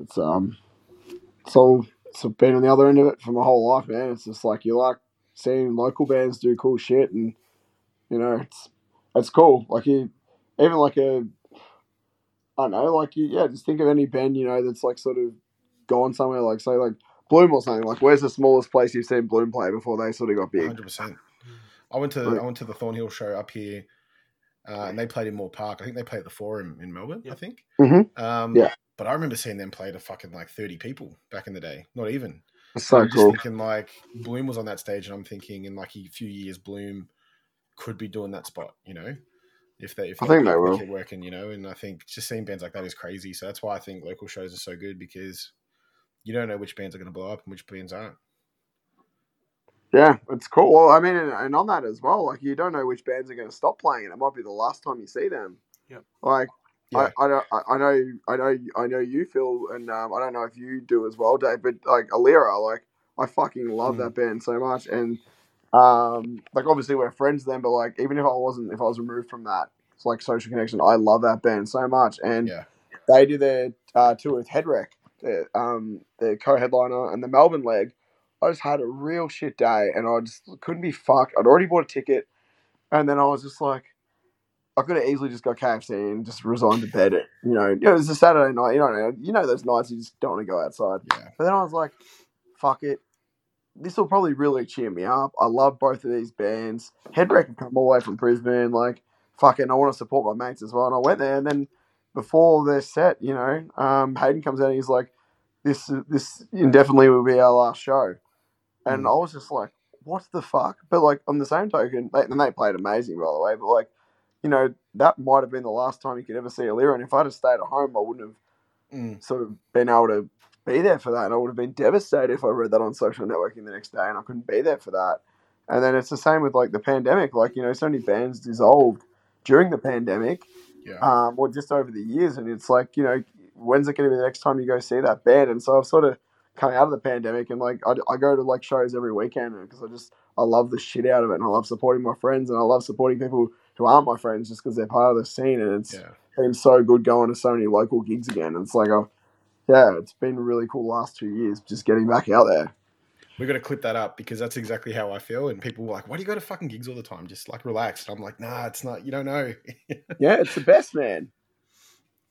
A: it's um, so so been on the other end of it for my whole life, man. It's just like you like seeing local bands do cool shit, and you know, it's it's cool. Like you, even like a, I don't know, like you, yeah, just think of any band you know that's like sort of gone somewhere, like say like Bloom or something. Like, where's the smallest place you've seen Bloom play before they sort of got big?
B: Hundred percent. I went to I went to the Thornhill show up here, uh, and they played in Moore Park. I think they played at the Forum in Melbourne. I
C: Yeah.
B: think.
A: Mhm.
B: Um,
A: Yeah.
B: But I remember seeing them play to fucking like thirty people back in the day. Not even.
A: It's so
B: I'm just
A: cool.
B: thinking like Bloom was on that stage, and I'm thinking in like a few years, Bloom could be doing that spot. You know, if they if
A: I think they will.
B: keep working. You know, and I think just seeing bands like that is crazy. So that's why I think local shows are so good because you don't know which bands are going to blow up and which bands aren't.
A: Yeah, it's cool. Well, I mean, and, and on that as well, like you don't know which bands are going to stop playing, and it might be the last time you see them.
C: Yeah.
A: Like,
B: Yeah.
A: I, I, don't, I, know, I know, I know you feel, and um, I don't know if you do as well, Dave. But like Alira, like I fucking love
B: Mm.
A: that band so much, and um, like obviously we're friends then, but like even if I wasn't, if I was removed from that, it's like social connection. I love that band so much, and
B: Yeah.
A: they do their uh, tour with Headwreck, the um, the co-headliner, and the Melbourne leg. I just had a real shit day, and I just couldn't be fucked. I'd already bought a ticket, and then I was just like, I could have easily just got KFC and just resigned to bed. It, you know, it was a Saturday night. You know, you know those nights you just don't want to go outside.
B: Yeah.
A: But then I was like, fuck it. This will probably really cheer me up. I love both of these bands. Headwreck had come all the way from Brisbane. Like, fuck fucking, I want to support my mates as well. And I went there, and then before their set, you know, um, Hayden comes out and he's like, "This, this indefinitely will be our last show," and I was just like, "What the fuck?" But like on the same token, they, and they played amazing by the way. But like, you know, that might have been the last time you could ever see Alira. And if I'd have stayed at home, I wouldn't have
B: Mm.
A: sort of been able to be there for that. And I would have been devastated if I read that on social networking the next day and I couldn't be there for that. And then it's the same with like the pandemic. Like, you know, so many bands dissolved during the pandemic
B: Yeah.
A: um, or just over the years. And it's like, you know, when's it going to be the next time you go see that band? And so I've sort of come out of the pandemic and like I, I go to like shows every weekend because I just I love the shit out of it and I love supporting my friends and I love supporting people who aren't my friends just because they're part of the scene, and it's
B: Yeah.
A: been so good going to so many local gigs again. And It's like a yeah, it's been really cool the last two years just getting back out there.
B: We got to clip that up because that's exactly how I feel. And people were like, "Why do you go to fucking gigs all the time? Just like relax." And I'm like, "Nah, it's not. You don't know."
A: Yeah, it's the best, man.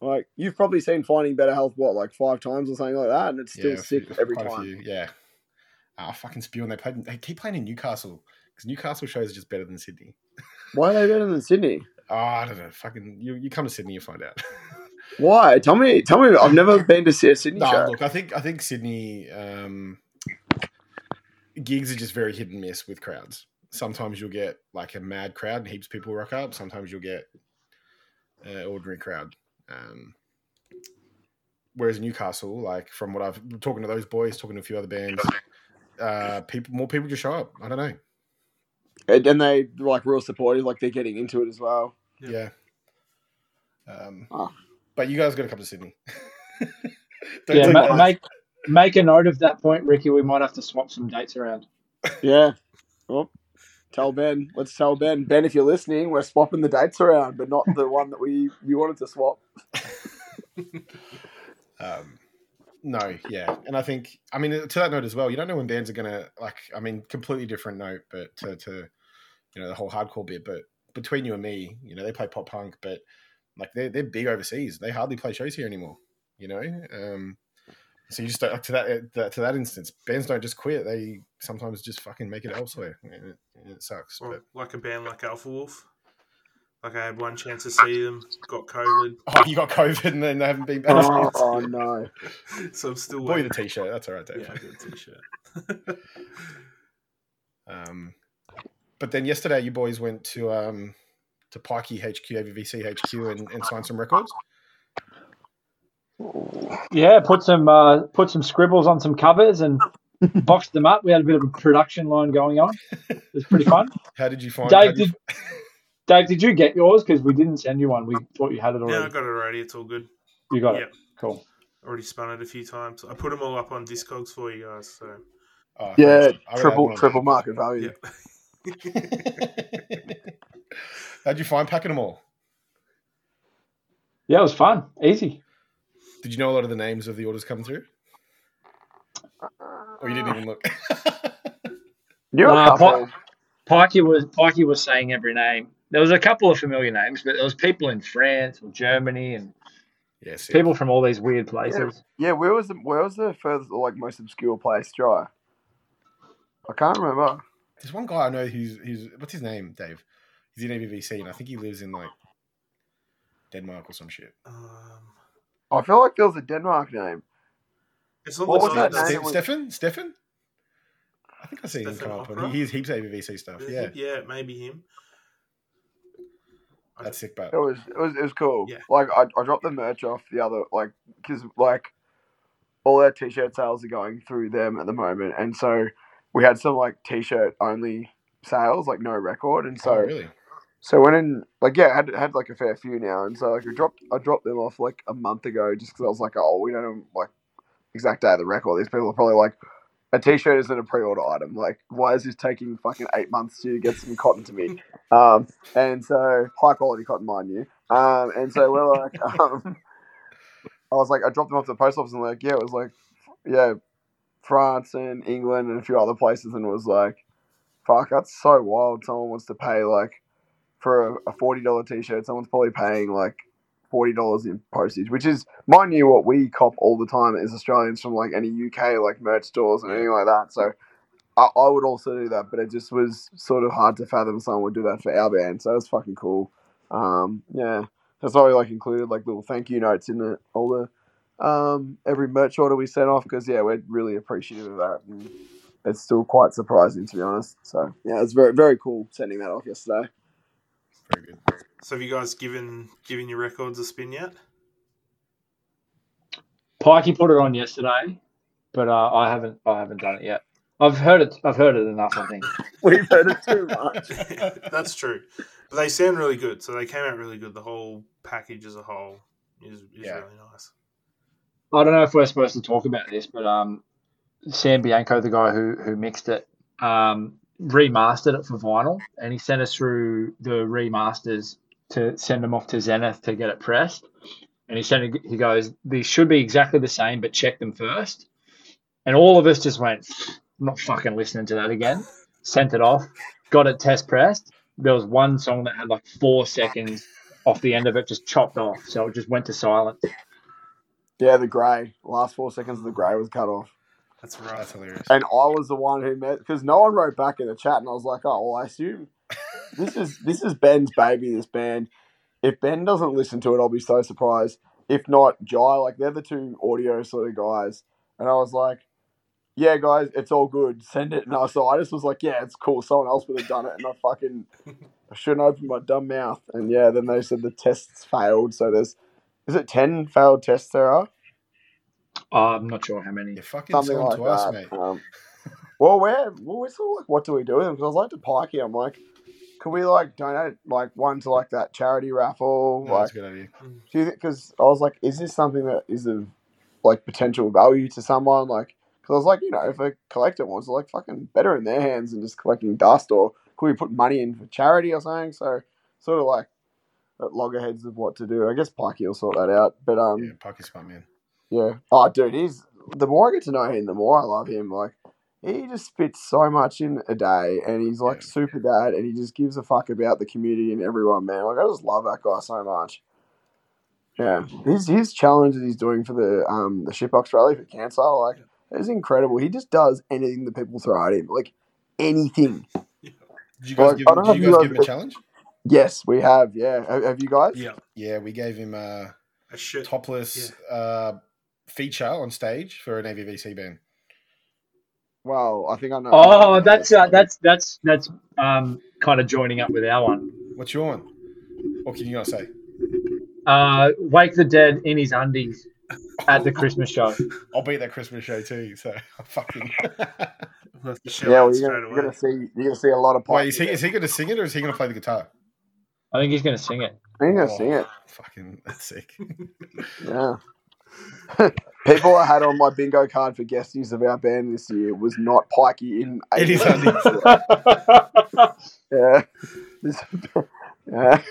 A: Like you've probably seen Finding Better Health what like five times or something like that, and it's still
B: a
A: sick
B: few-
A: every time.
B: few, Yeah. Ah, fucking spew. And they played. They keep playing in Newcastle because Newcastle shows are just better than Sydney.
A: Why are they better than Sydney?
B: Oh, I don't know. Fucking, you, you come to Sydney, you find out.
A: Why? Tell me. Tell me. I've never been to see a Sydney
B: no,
A: show.
B: look, I think I think Sydney um, gigs are just very hit and miss with crowds. Sometimes you'll get like a mad crowd and heaps of people rock up. Sometimes you'll get an ordinary crowd. Um, whereas Newcastle, like from what I've talking to those boys, talking to a few other bands, uh, people more people just show up. I don't know.
A: And, and they like real supportive, like they're getting into it as well.
B: Yeah. Um,
A: Oh.
B: But you guys got to come to Sydney. Don't
D: Yeah, ma- make make a note of that point, Ricky. We might have to swap some dates around.
A: Yeah. Well, tell Ben. Let's tell Ben. Ben, if you're listening, we're swapping the dates around, but not the one that we we wanted to swap.
B: Um, no, yeah, and I think I mean to that note as well. You don't know when bands are gonna like. I mean, completely different note, but to, to you know the whole hardcore bit. But between you and me, you know they play pop punk, but like they're they're big overseas. They hardly play shows here anymore. You know, um, so you just don't, to that, that to that instance, bands don't just quit. They sometimes just fucking make it elsewhere, and it, and it sucks.
C: Or
B: But
C: like a band like Alpha Wolf. Like I had one chance to see them, got COVID,
B: oh, you got COVID, and then they haven't been back.
A: Oh,
B: since.
A: oh, no.
C: so I'm still
B: Boy, the t-shirt. That's all right, Dave.
C: Yeah, I got a t-shirt.
B: Um, but then yesterday, you boys went to um, to Pikey HQ, AVVC HQ, and, and signed some records.
D: Yeah, put some uh, put some scribbles on some covers and boxed them up. We had a bit of a production line going on. It was pretty fun.
B: How did you find?
D: Dave,
B: did you-
D: Dave, did you get yours? Because we didn't send you one. We thought you had it already.
C: Yeah, I got it already. It's all good.
D: You got
C: Yeah.
D: it. Cool.
C: Already spun it a few times. I put them all up on Discogs for you guys. So
B: Oh,
A: Yeah,
B: thanks. I would
A: triple triple market value.
C: yeah.
B: How'd you find packing them all?
D: Yeah, it was fun. Easy.
B: Did you know a lot of the names of the orders come through, or you didn't even look?
A: You're
D: Nah,
A: a couple.
D: Pikey was Pikey was saying every name. There was a couple of familiar names, but there was people in France or Germany and
B: yes.
D: people from all these weird places.
A: Yeah, where was the where was the furthest like most obscure place, Dry? I can't remember.
B: There's one guy I know who's who's what's his name, Dave? He's in AVVC, and I think he lives in like Denmark or some shit.
C: um,
A: I feel like there was a Denmark name.
C: it's not
A: What
C: the
A: was
C: time
A: that name?
B: Ste- Stefan? Stefan? I think I've seen him
C: Stefan
B: come up.
C: Opera?
B: And he, he's heaps of AVVC stuff. Yeah,
C: yeah, maybe him. I-
B: that's sick. But
A: It was it was it was cool.
C: Yeah.
A: Like I, I dropped the merch off the other like because like all our t-shirt sales are going through them at the moment, and so we had some like t-shirt only sales, like no record, and so
B: oh, really?
A: so went in like yeah, I had had like a fair few now, and so like I dropped I dropped them off like a month ago just because I was like oh we don't know like exact day of the record. These people are probably like. A t-shirt isn't a pre-order item. Like, why is this taking fucking eight months to get some cotton to me? Um, and so high quality cotton, mind you. Um, and so we're like, um, I was like, I dropped them off to the post office and like, yeah, it was like, yeah, France and England and a few other places, and was like, fuck, that's so wild. Someone wants to pay like for a, a forty dollar t-shirt. Someone's probably paying like forty dollars in postage, which is, mind you, what we cop all the time as Australians from like any UK like merch stores and anything like that. So. I, I would also do that, but it just was sort of hard to fathom someone would do that for our band. So it was fucking cool. Um, yeah, that's why we like included like little thank you notes in it, all the um, every merch order we sent off because yeah, we're really appreciative of that. And it's still quite surprising to be honest. So yeah, it's very very cool sending that off yesterday.
B: Very good.
C: So have you guys given given your records a spin yet?
D: Pikey put it on yesterday, but uh, I haven't I haven't done it yet. I've heard it. I've heard it enough. I think.
A: We've heard it too much.
C: That's true. But they sound really good. So they came out really good. The whole package as a whole is, is
B: Yeah.
C: really nice.
D: I don't know if we're supposed to talk about this, but um, Sam Bianco, the guy who who mixed it, um, remastered it for vinyl, and he sent us through the remasters to send them off to Zenith to get it pressed. And he said he goes, these should be exactly the same, but check them first. And all of us just went, I'm not fucking listening to that again. Sent it off, got it test pressed. There was one song that had like four seconds off the end of it, just chopped off, so it just went to silence.
A: Yeah, the grey. Last four seconds of the grey was cut off.
C: That's
B: right.
C: That's
B: hilarious.
A: And I was the one who met because no one wrote back in the chat, and I was like, "Oh, well, I assume this is this is Ben's baby. This band. If Ben doesn't listen to it, I'll be so surprised. If not, Jye, like they're the two audio sort of guys." And I was like, "Yeah, guys, it's all good. Send it." And I so I just was like, "Yeah, it's cool. Someone else would have done it." And I fucking I shouldn't open my dumb mouth. And yeah, then they said the tests failed. So there's is it ten failed tests there are?
D: Uh, I'm not sure how many.
B: You fucking
A: something like
B: to us,
A: that.
B: mate.
A: Um, well, we're well, we're sort of like, what do we do with them? Because I was like to Pikey, I'm like, could we like donate like one to like that charity raffle?
B: No,
A: like,
B: that's a good idea.
A: do you think? Because I was like, is this something that is of like potential value to someone? Like, because I was like, you know, if a collector wants to like fucking better in their hands than just collecting dust, or could we put money in for charity or something? So sort of like at loggerheads of what to do. I guess Pikey will sort that out. But um,
B: Yeah, Parky's smart man.
A: yeah. Oh, dude, he's the more I get to know him, the more I love him. Like he just spits so much in a day, and he's like
B: Yeah.
A: super dad, and he just gives a fuck about the community and everyone, man. Like I just love that guy so much. Yeah, his his challenge that he's doing for the um the shitbox rally for cancer, like it's incredible. He just does anything that people throw at him, like anything.
B: Did you guys
A: Like,
B: give, did you
A: if you
B: guys
A: guys-
B: give him a challenge?
A: Yes, we have. Yeah, have, have you guys?
C: Yeah,
B: Yeah, we gave him a
C: a shit.
B: topless uh, feature on stage for an AVVC band.
A: Well, I think I know.
D: Oh, that's uh, that's that's that's um kind of joining up with our one.
B: What's your one? What can you not say?
D: Uh, Wake the Dead in his undies at the Christmas show.
B: I'll be at that Christmas show too. So fucking.
C: We'll have to show
A: yeah.
C: out
A: Well,
C: straight
A: you're gonna, you're gonna see. You're gonna see a lot of.
B: Wait, is he
A: Pikey
B: is he going to sing it or is he going to play the guitar?
D: I think he's going to sing it.
A: there. He's gonna
B: Oh,
A: sing it.
B: Fucking that's sick.
A: Yeah. People I had on my bingo card for guesties of our band this year was not Pikey in
B: It is
A: 80s. Yeah. This- yeah.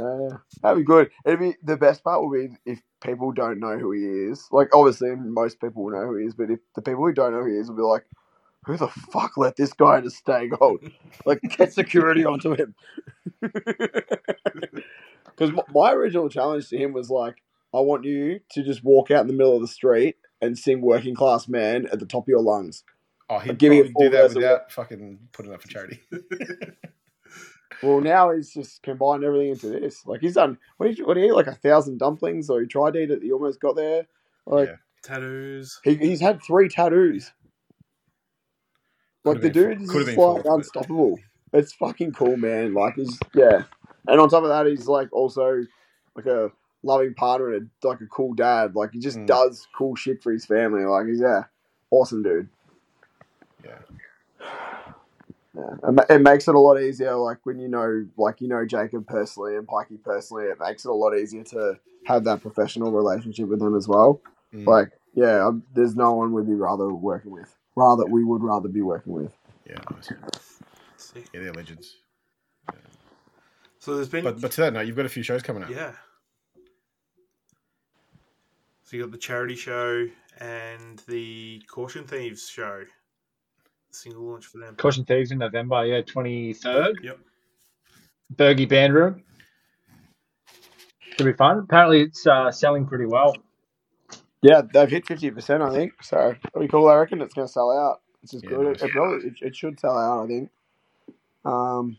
A: Uh, that'd be good. It'd be the best part would be if people don't know who he is. Like obviously most people will know who he is, but if the people who don't know who he is will be like, Who the fuck let this guy into stay gold? Like get security onto him. Because my original challenge to him was like, I want you to just walk out in the middle of the street and sing "Working Class Man" at the top of your lungs.
B: Oh, he'd
A: Give me a
B: probably
A: full
B: do that
A: verse of
B: fucking putting up for charity.
A: Well, now he's just combined everything into this. Like he's done. What did you? What did he eat? Like a thousand dumplings, or he tried to eat it. He almost got there. Like
B: Yeah.
C: Tattoos.
A: he, he's had three tattoos. Like the dude is just like unstoppable. It's fucking cool, man. Like he's yeah, and on top of that, he's like also like a loving partner and a, like a cool dad. Like he just
B: Mm.
A: does cool shit for his family. Like he's yeah, awesome dude.
B: Yeah.
A: Yeah, it, makes it a lot easier. Like when you know, like you know Jacob personally and Pikey personally, it makes it a lot easier to have that professional relationship with them as well.
B: Mm.
A: Like, yeah, um, there's no one we'd be rather working with. Rather, we would rather be working with.
B: yeah, nice. Yeah, they're legends.
C: So there's been
B: But but to that note, you've got a few shows coming up.
C: yeah. So you got the charity show and the Caution Thieves show. Single launch for them.
D: Caution Thieves in November, yeah, 23rd.
C: Yep.
D: Bergie Band Room. Should be fun. Apparently, it's uh, selling pretty well.
A: Yeah, they've hit fifty percent, I think. So pretty cool. I reckon it's going to sell out. It's just
B: Yeah,
A: good.
B: nice.
A: It, probably it, it should sell out. I think. Um,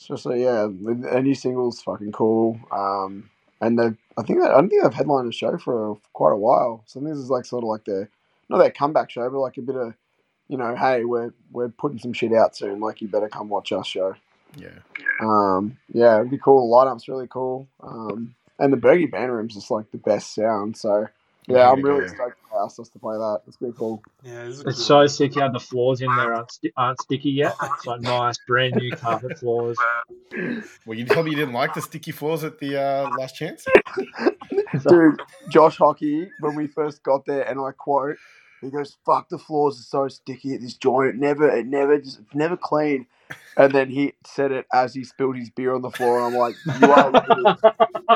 A: especially yeah, the new single's fucking cool. Um, and they I think that, I don't think they've headlined a show for quite a while. So this is like sort of like their not their comeback show, but like a bit of you know, hey, we're we're putting some shit out soon. Like you better come watch us show.
B: Yeah.
A: Um, yeah, it'd be cool. The lineup's really cool. Um, and the Bergie Band Room's just like the best sound. So yeah,
B: Yeah,
A: I'm really
B: yeah.
A: stoked to ask us to play that. It's pretty cool.
C: Yeah, this is a
D: It's
C: good
D: so
C: one.
D: sick how the floors in there aren't, sti- aren't sticky yet. It's like nice, brand new carpet floors.
B: Well, you told me you didn't like the sticky floors at the uh, last chance.
A: Dude, Josh Hockey, when we first got there, and I quote, He goes, "Fuck, the floors are so sticky at this joint. It never, it never, just it's never clean." And then he said it as he spilled his beer on the floor. And I'm like, "You are, literally,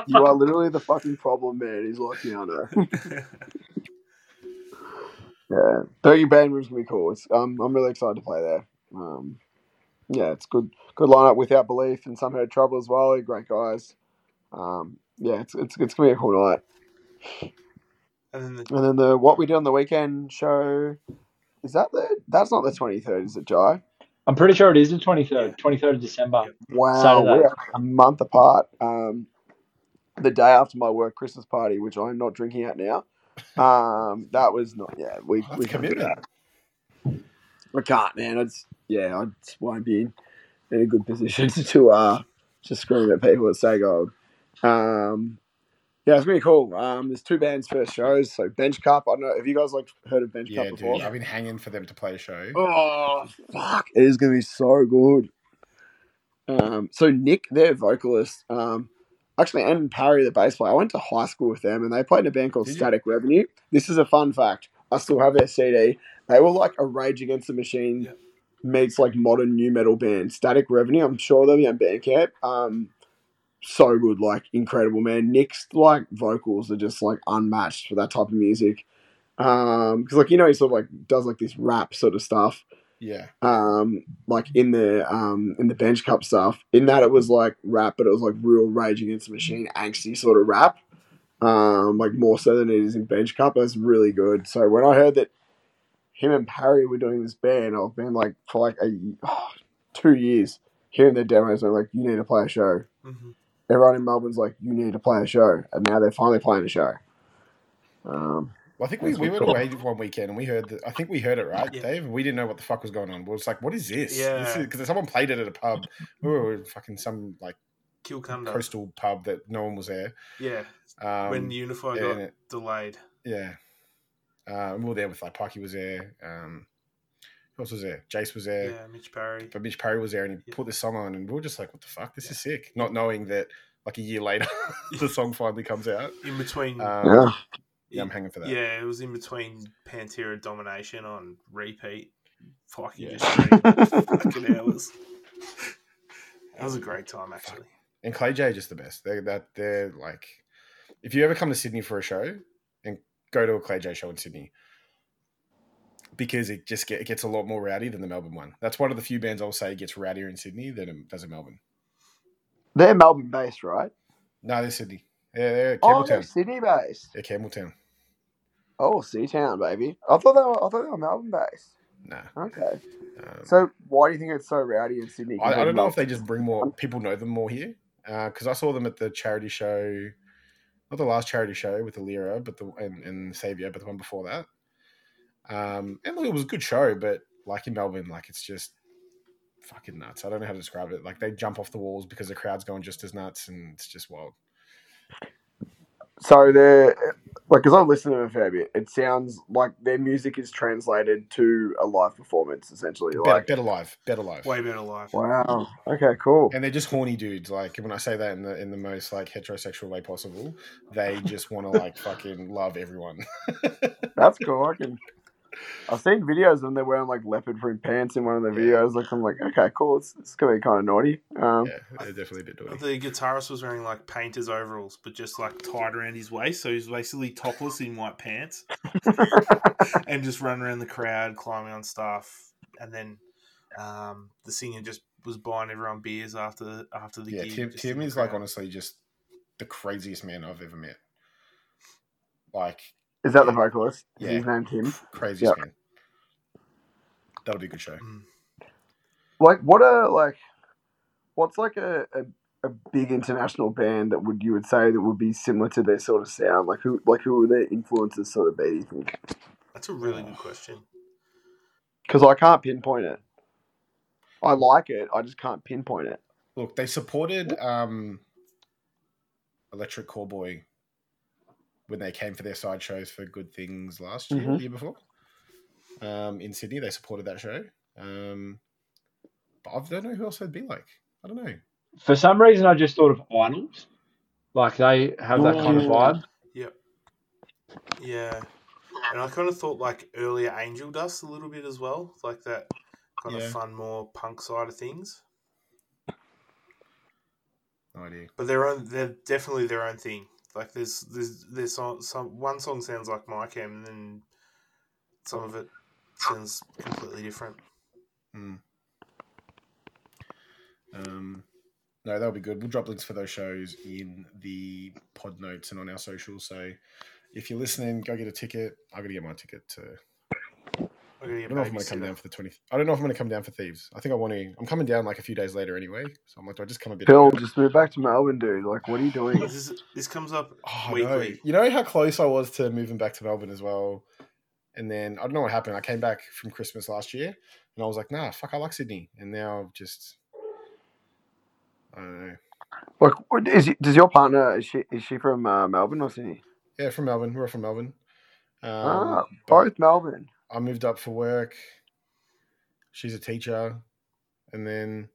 A: you are literally the fucking problem, man." He's like, "Yeah, I know." Yeah, Bergie Band Room's gonna be cool. It's, um, I'm really excited to play there. Um, yeah, it's good, good lineup without belief and some heard trouble as well. They're great guys. Um, yeah, it's, it's it's gonna be a cool night.
C: and then the
A: And then the what we did on the weekend show is that the that's not the 23rd, is it, Jye?
D: I'm pretty sure it is the 23rd, 23rd of December.
A: Wow,
D: Saturday.
A: we're a month apart. Um, the day after my work Christmas party, which I'm not drinking at now. Um, that was not. Yeah, we
B: That's
A: we can do that. I can't, man. It's yeah, I just won't be in, in a good position to uh just scream at people at Stay Gold. Um, yeah, it's gonna cool. Um, there's two bands first shows. So Bench Cup. I don't know. Have you guys like heard of Bench
B: Yeah,
A: Cup before?
B: dude. I've been hanging for them to play a show.
A: Oh fuck! It is gonna be so good. Um, so Nick, their vocalist, um, actually, and Parry, the bass player. I went to high school with them, and they played in a band called
B: Did you?
A: Static Revenue. This is a fun fact. I still have their CD. They were like a Rage Against the Machine meets like modern nu metal band. Static Revenue. I'm sure they'll be on Bandcamp. Um, so good, like incredible, man. Nick's like vocals are just like unmatched for that type of music. Um, because like you know he sort of like does like this rap sort of stuff
B: Yeah.
A: um like in the um in the bench cup stuff in that it was like rap but it was like real rage against the machine angsty sort of rap um like more so than it is in bench cup was really good so when i heard that him and parry were doing this band i've been like for like a oh, two years hearing their demos I'm like you need to play a show
C: Mhm.
A: Everyone in melbourne's like you need to play a show and now they're finally playing a show um
B: Well, I think we,
A: That's
B: we
A: what-
B: went away one weekend and we heard that. I think we heard it right,
C: Yeah.
B: Dave. We didn't know what the fuck was going on. We was like, "What is this?"
C: Yeah.
B: because someone played it at a pub. We were fucking some like
C: Kilcunda.
B: coastal pub that no one was there.
C: Yeah,
B: Um,
C: when Unify
B: yeah,
C: got
B: it-
C: delayed.
B: yeah, uh, we were there with like Pikey was there. Um, who else was there? Jace was there.
C: Yeah, Mitch Parry.
B: But Mitch Parry was there and he
C: Yeah.
B: put this song on, and we were just like, "What the fuck? This is sick!" Not knowing that like a year later, the song finally comes out.
C: In between,
B: Um,
A: yeah
B: yeah, I'm hanging for that.
C: yeah, it was in between Pantera Domination on repeat. Fucking
B: Yeah.
C: just fucking hours. That was a great time, actually.
B: And Clay J just the best. They're that they're like, if you ever come to Sydney for a show, and go to a Clay J show in Sydney, because it just get, it gets a lot more rowdy than the Melbourne one. That's one of the few bands I'll say gets rowdier in Sydney than it does in Melbourne.
A: they're melbourne based right
B: No, they're Sydney. Yeah, they're
A: oh they're
B: Campbelltown.
A: sydney based
B: They're Campbelltown.
A: Oh, Seatown, baby. I thought they were. I thought they were Melbourne based.
B: Nah.
A: Okay.
B: Um,
A: So why do you think it's so rowdy in Sydney?
B: I, I don't know if they just bring more people know them more here. Because I saw them at the charity show, not the last charity show with the Lyra, but the and, and Savior, but the one before that. Um, and look, it was a good show, but like in Melbourne, like it's just fucking nuts. I don't know how to describe it. Like they jump off the walls because the crowd's going just as nuts, and it's just wild.
A: So they're like, because I've listened to them a fair bit. It sounds like their music is translated to a live performance, essentially.
B: Better,
A: Like,
B: better live, better live.
C: Way better life.
A: wow. Okay, cool.
B: And they're just horny dudes. Like when I say that in the in the most like heterosexual way possible, they just want to like fucking love everyone.
A: That's cool. I can. I've seen videos of them. They're wearing like leopard print pants in one of the
B: Yeah.
A: videos. Like I'm like, okay, cool. It's, it's gonna be kind of naughty. Um,
B: yeah, they're definitely a bit dirty.
C: The guitarist was wearing like painter's overalls, but just like tied around his waist, so he's basically topless in white pants, and just running around the crowd, climbing on stuff. And then um, the singer just was buying everyone beers after after the
B: Yeah,
C: gig.
B: Tim, Tim
C: the
B: is like honestly just the craziest man I've ever met. Like
A: Is that the vocalist? Is
B: Yeah.
A: his name Tim?
B: Crazy
A: Yeah.
B: man. That'll be a good show.
C: Mm.
A: Like, what a like, what's like a, a, a big international band that would you would say that would be similar to their sort of sound? Like who like who would their influences sort of be? You think?
C: That's a really good question.
A: Because I can't pinpoint it. I like it. I just can't pinpoint it.
B: Look, they supported um, Electric Callboy when they came for their side shows for Good Things last year,
A: Mhm.
B: the year before. Um, in Sydney, they supported that show. Um, but I don't know who else they'd be like. I don't know.
D: For some reason, I just thought of IDLES. Like they have that kind of vibe.
C: Yep. Yeah. And I kind of thought like earlier Angel Dust a little bit as well, like that kind
B: Yeah.
C: of fun, more punk side of things.
B: No idea.
C: But they're own, they're definitely their own thing. Like there's there's there's some, some one song sounds like my cam, and then some of it sounds completely different.
B: Mm. Um, no, that'll be good. We'll drop links for those shows in the pod notes and on our socials. So if you're listening, go get a ticket. I got to get my ticket to.
C: I gotta
B: I
C: get
B: don't know if I'm going to come down for the 20th. I don't know if I'm going to come down for Thieves. I think I want to. I'm coming down like a few days later anyway. So I'm like, do I just come a bit?
A: Phil,
B: early?
A: just move back to Melbourne, dude. Like, what are you doing?
C: This is, this comes up
B: Oh, I know.
C: weekly.
B: You know how close I was to moving back to Melbourne as well. And then I don't know what happened. I came back from Christmas last year, and I was like, "Nah, fuck, I like Sydney." And now I've just, I don't know.
A: Like, what- is does your partner is she is she from uh, Melbourne or Sydney?
B: Yeah, from Melbourne. We're from Melbourne. Um,
A: ah,
B: but
A: both Melbourne.
B: I moved up for work. She's a teacher, and then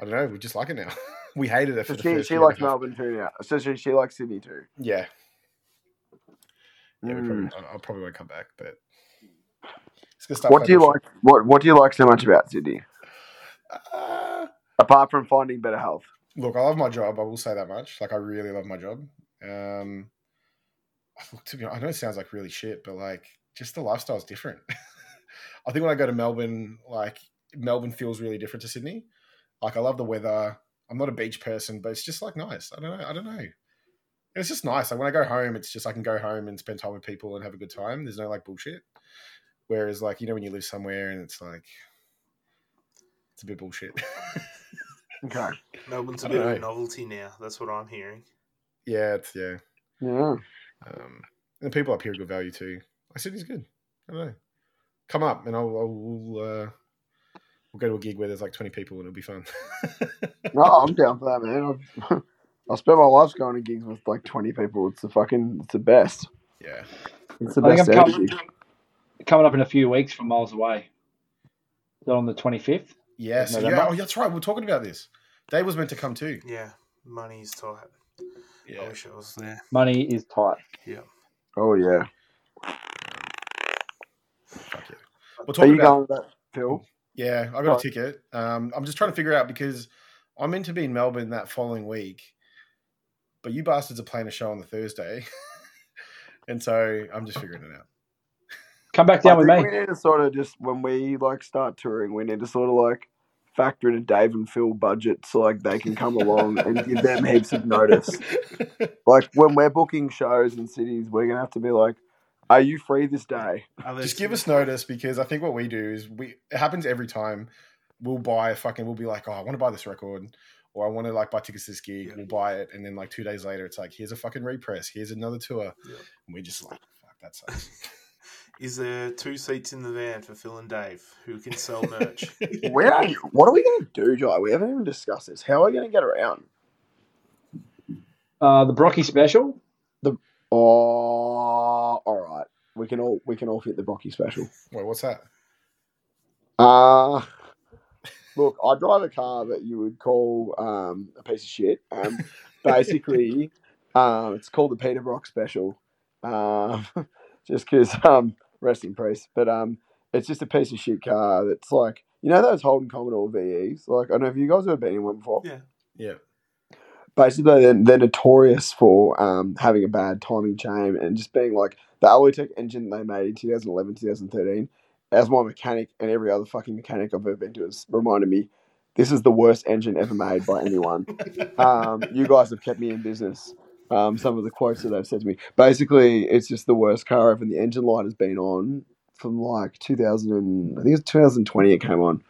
B: I don't know. We just like it now. we hated it for
A: So
B: the
A: she
B: first
A: she likes. Melbourne too now. So she, she likes Sydney too.
B: Yeah, yeah.
A: Mm.
B: probably, I, I probably won't come back, but it's gonna start.
A: What do you like? What What do you like so much about Sydney?
B: Uh,
A: Apart from finding better health.
B: look, I love my job. I will say that much. Like, I really love my job. Um, to be honest, I know it sounds like really shit, but like, just the lifestyle's different. I think when I go to Melbourne, like, Melbourne feels really different to Sydney. Like, I love the weather. I'm not a beach person, but it's just like nice. I don't know. I don't know. It's just nice. Like when I go home, it's just I can go home and spend time with people and have a good time. There's no like bullshit. Whereas, like you know, when you live somewhere and it's like, it's a bit bullshit.
A: Okay.
C: Melbourne's a
B: I
C: bit
B: don't
C: of a novelty now. That's what I'm hearing.
B: yeah, it's yeah.
A: Yeah.
B: Um, and the people up here are good value too. I said he's good. I don't know. Come up and I'll, I'll we'll, uh, we'll go to a gig where there's like 20 people and it'll be fun.
A: No, I'm down for that, man. I've, I spent my life going to gigs with like 20 people. It's the fucking, it's the best.
B: yeah.
A: It's the
D: I think
A: best
D: I'm
A: energy.
D: coming, coming up in a few weeks from miles away. Is that on the 25th?
B: Yes. Yeah. Oh, that's right. We're talking about this. Dave was meant to come too.
C: Yeah, money's tight.
B: Yeah.
C: I wish I was there.
D: Money is tight.
C: Yeah.
A: Oh, yeah.
B: Fuck yeah. We're
A: Are you
B: about.
A: going with that, Phil?
B: Yeah, I got
A: Right.
B: a ticket. Um, I'm just trying to figure out because I'm meant to be in Melbourne that following week, but you bastards are playing a show on the Thursday, and so I'm just figuring it out.
D: Come back
A: I
D: down with
A: think
D: me.
A: we need to sort of just, when we like start touring, we need to sort of like factor in a Dave and Phil budget so like they can come along and give them heaps of notice. Like when we're booking shows in cities, we're going to have to be like, are you free this day?
B: Just give us notice because I think what we do is we it happens every time. We'll buy a fucking. We'll be like, oh, I want to buy this record, or I want to like buy tickets to this gig.
C: Yeah.
B: We'll buy it, and then like two days later, it's like, here's a fucking repress. Here's another tour,
C: Yeah.
B: and we're just like, fuck, that sucks.
C: Is there two seats in the van for Phil and Dave who can sell merch?
A: We don't, what are we going to do, Jye? We haven't even discussed this. How are we going to get around?
D: Uh, the Brocky special.
A: Oh, all right. We can all we can all fit the Brocky special.
B: Wait, what's that?
A: Uh look, I drive a car that you would call um, a piece of shit. Um, basically, um, it's called the Peter Brock special. Um, just because, um, rest in peace. But um, it's just a piece of shit car that's like, you know, those Holden Commodore VEs. Like, I don't know if you guys have ever been in one before.
C: Yeah.
B: Yeah,
A: Basically, they're, they're notorious for um, having a bad timing chain and just being like the Alloytec engine they made in 2011, 2013. As my mechanic and every other fucking mechanic I've ever been to has reminded me, this is the worst engine ever made by anyone. um, you guys have kept me in business. Um, some of the quotes that they've said to me. Basically, it's just the worst car ever. And the engine light has been on from like 2000 and I think it's 2020 it came on.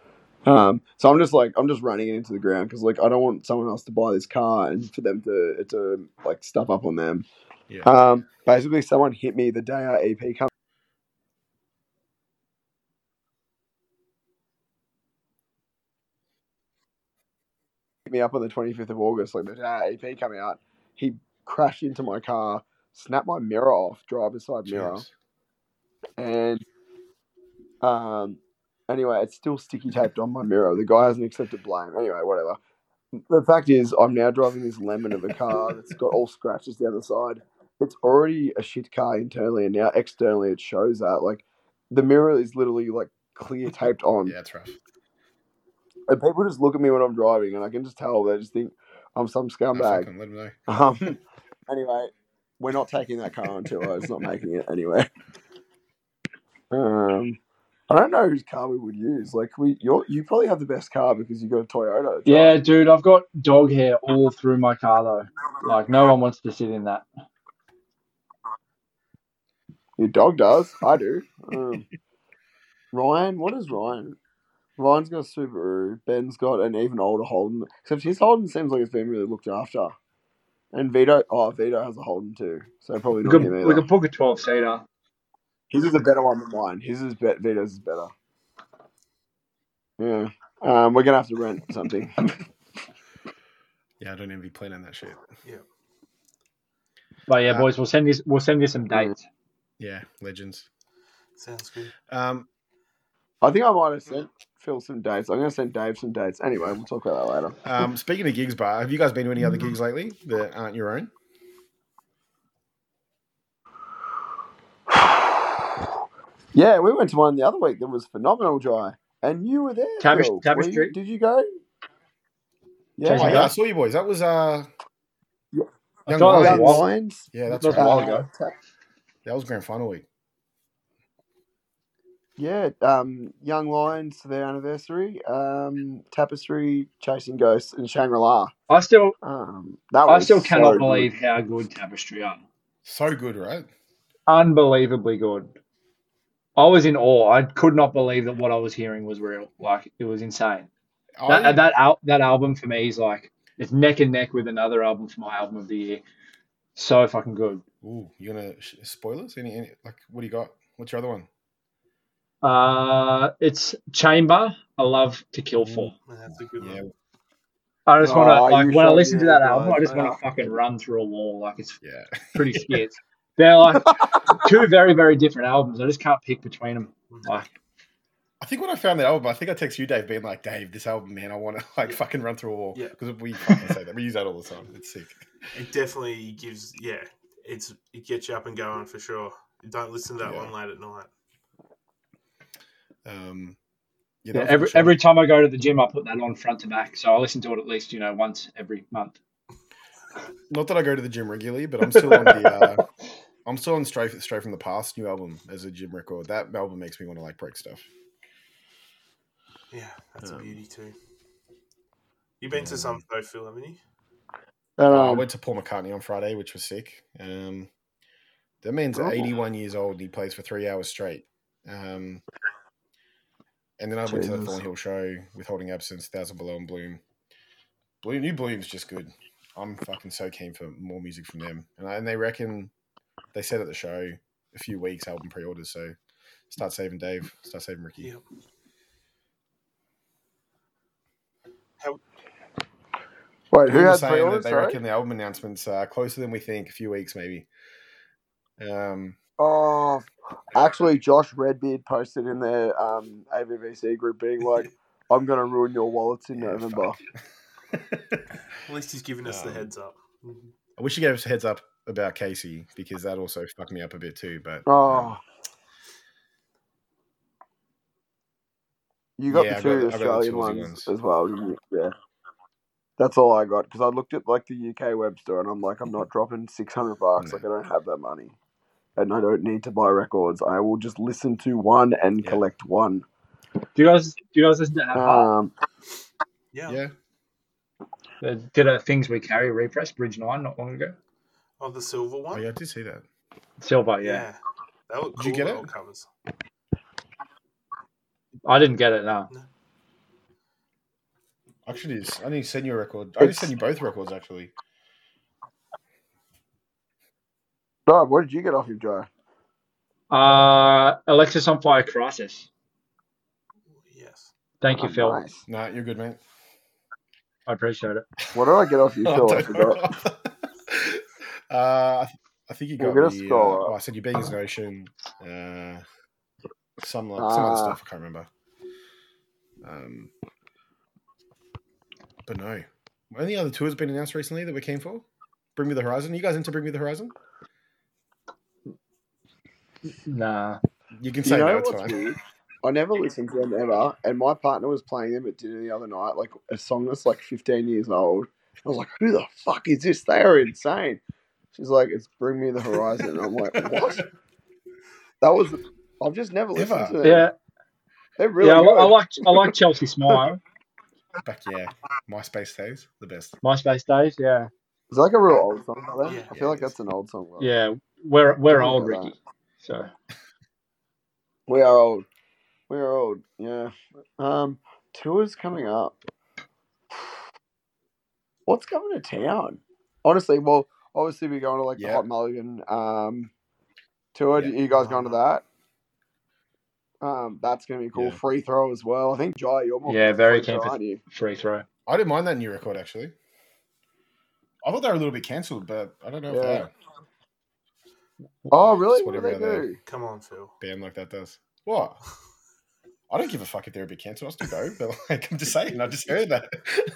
A: Um, so I'm just like I'm just running it into the ground because like I don't want someone else to buy this car and for them to to like stuff up on them.
B: yeah.
A: Um, basically, someone hit me the day our EP come. Hit me up on the 25th of August, like the day our EP come out. He crashed into my car, snapped my mirror off, driver's side mirror,
B: Jeez.
A: and um, anyway, it's still sticky taped on my mirror. The guy hasn't accepted blame. Anyway, whatever. The fact is, I'm now driving this lemon of a car that's got all scratches down the side. it's already a shit car internally, and now externally it shows that like the mirror is literally like clear taped on,
B: Yeah, it's rough.
A: and people just look at me when I'm driving, and I can just tell they just think I'm some
B: No,
A: scumbag.
B: fucking know.
A: Um, anyway, we're not taking that car until it's not making it anyway. Um, I don't know whose car we would use. Like we, you you probably have the best car because you got a Toyota. John.
D: Yeah, dude, I've got dog hair all through my car though. Like no one wants to sit in that.
A: your dog does. I do. Um, Ryan, what is Ryan? Ryan's got a Subaru. Ben's got an even older Holden. Except his Holden seems like it's been really looked after. And Vito, oh Vito has a Holden too, so probably
D: We
A: not
D: could,
A: him either.
D: we could book a twelve seater.
A: His is a better one than mine. His is be- Vito's is better. Yeah. Um, we're gonna have to rent something.
B: Yeah, I don't even be planning that shit. Yeah.
D: But yeah,
B: Uh,
D: boys, we'll send you we'll send you some dates.
B: Yeah, legends.
C: Sounds good.
B: Um,
A: I think I might have sent Phil some dates. I'm gonna send Dave some dates. Anyway, we'll talk about that later.
B: um, speaking of gigs, bar, have you guys been to any other gigs lately that aren't your own?
A: Yeah, we went to one the other week that was phenomenal, Jye. And you were there.
D: Tabas-
A: Phil.
D: Tapestry?
A: Were you- did you go? Yeah,
B: Oh,
A: yeah.
B: yeah, I saw you boys. That was uh,
A: Yeah.
B: Young
D: thought it was
B: Lions.
A: Lions.
B: Yeah, that's
D: That was
B: right.
D: a while ago.
B: That was grand final week.
A: yeah, um, Young Lions for their anniversary. Um, Tapestry, Chasing Ghosts, and Shangri La.
D: I still
A: Um, that
D: I
A: was
D: still
A: so
D: cannot
A: good.
D: believe how good Tapestry are.
B: So good, right?
D: Unbelievably good. I was in awe. I could not believe that what I was hearing was real. Like it was insane.
B: I,
D: That that al- that album for me is like it's neck and neck with another album for my album of the year. So fucking good.
B: ooh, you gonna spoilers? Any, any like what do you got? What's your other one?
D: Uh, it's Chamber. I love to kill for.
C: Man, That's a good
B: Yeah,
C: one.
D: I just want to
A: Oh,
D: like
A: you
D: when I listen to that album, I just want to fucking run through a wall. Like it's
B: yeah.
D: pretty skits. They're like two very very different albums. I just can't pick between them. Like
B: I think when I found that album, I think I texted you, Dave, being like, "Dave, this album, man, I want to like fucking run through a wall."
C: Yeah.
B: because we fucking say that. We use that all the time. It's sick.
C: It definitely gives, yeah, it's it gets you up and going for sure. Don't listen to that
B: Yeah.
C: one late at night.
B: Um, yeah,
D: yeah,
B: that was a
D: every
B: good
D: every time I go to the gym, I put that on front to back. So I listen to it at least you know once every month.
B: Not that I go to the gym regularly, but I'm still on the. Uh, I'm still on straight Straight From the Path new album as a gym record. That album makes me want to like break stuff.
C: Yeah, that's
B: Um,
C: a beauty too. You've been to some though, Phil, haven't you?
A: And,
B: Uh, I
A: um,
B: went to Paul McCartney on Friday, which was sick. Um, that man's
A: Oh.
B: 81 years old and he plays for three hours straight. Um, and then I went to the
A: Jesus.
B: Thornhill show with Holding Absence, Thousand Below, and Bloom. Bloom, new Bloom's just good. I'm fucking so keen for more music from them. And, I, and they reckon they said at the show a few weeks album pre-orders. So start saving Dave, start saving Ricky.
C: Yep.
A: wait, who
B: Bloom was
A: had
B: saying
A: pre-orders?
B: that they
A: Sorry?
B: reckon the album announcements are closer than we think. A few weeks maybe. Um,
A: Oh, actually, Josh Redbeard posted in their um, AVVC group being like, "I'm gonna ruin your wallets in
B: Yeah,
A: November."
C: At least he's giving us the
B: Um,
C: heads up.
B: I wish he gave us a heads up about Casey because that also fucked me up a bit too. But
A: Oh,
B: um,
A: you got
B: yeah, I
A: the two
B: got- I got the
A: Australian ones,
B: ones.
A: as well. Yeah, that's all I got because I looked at like the UK web store and I'm like, I'm not dropping six hundred bucks.
B: No.
A: Like, I don't have that money, and I don't need to buy records. I will just listen to one and
B: Yeah.
A: collect one.
D: Do you guys do you guys listen to Have
A: Um,
C: Yeah.
B: yeah,
D: They did a Things We Carry repress, Bridge Nine, not long ago.
C: Oh, the silver
B: oh
C: one.
B: yeah, I did see that.
D: Silver, yeah.
C: That looked
B: Did
C: cool.
B: you get it?
C: covers.
D: I didn't get it. No.
B: Actually, it's- I need to send you a record. I need to send you both records actually.
A: Rob, what did you get off your Joe?
D: Uh, Alexisonfire Crisis.
C: Yes.
D: Thank you,
A: Oh,
D: Phil.
A: Nice.
B: No, you're good, mate.
D: I appreciate it.
A: What did I get off you, Phil? I
B: don't
A: forgot.
B: Know. uh, I, th- I think you got
A: get a
B: me. Uh, oh, I said you being as an ocean. Uh, some like, some other
A: Ah.
B: stuff I can't remember. Um, but no. Any other tours been announced recently that we're keen for? Bring Me the Horizon. you guys into Bring Me the Horizon?
D: Nah.
B: You can
A: You
B: say
A: know
B: no, it's fine.
A: weird? I never listened to them ever, and my partner was playing them at dinner the other night, like a song that's like 15 years old. I was like, "Who the fuck is this? They are insane." She's like, "It's Bring Me the Horizon." And I'm like, "What?" That was. I've just never listened
B: Ever?
A: to them.
D: Yeah,
A: They're really
D: yeah. I,
A: good.
D: I like I like Chelsea Smile.
B: Back, yeah. MySpace days, the best.
D: MySpace days. Yeah,
A: Is that like a real old song by them?
C: Yeah.
A: I feel
B: Yeah,
A: like that's an old song. by
D: yeah. We're we're old,
A: like
D: Ricky. So
A: We are old. We are old. Yeah. Um, tours coming up. What's coming to town? Honestly, well, obviously we're going to like the Hot Mulligan um tour.
B: Yeah.
A: You guys going to that? Um, that's gonna be cool.
B: Yeah.
A: Free throw as well. I think Jye, you're more
D: Yeah, very
A: free
D: keen for-
A: aren't you?
D: free throw.
B: I didn't mind that new record, actually. I thought they were a little bit cancelled, but I don't know if they are.
A: Oh, really?
B: Just
A: What do
B: whatever
A: they
B: they-
A: do?
C: Come on, Phil.
B: band like that does. What? I don't give a fuck if they're a bit cancelled. I'll still go. But like, I'm just saying, I just heard that.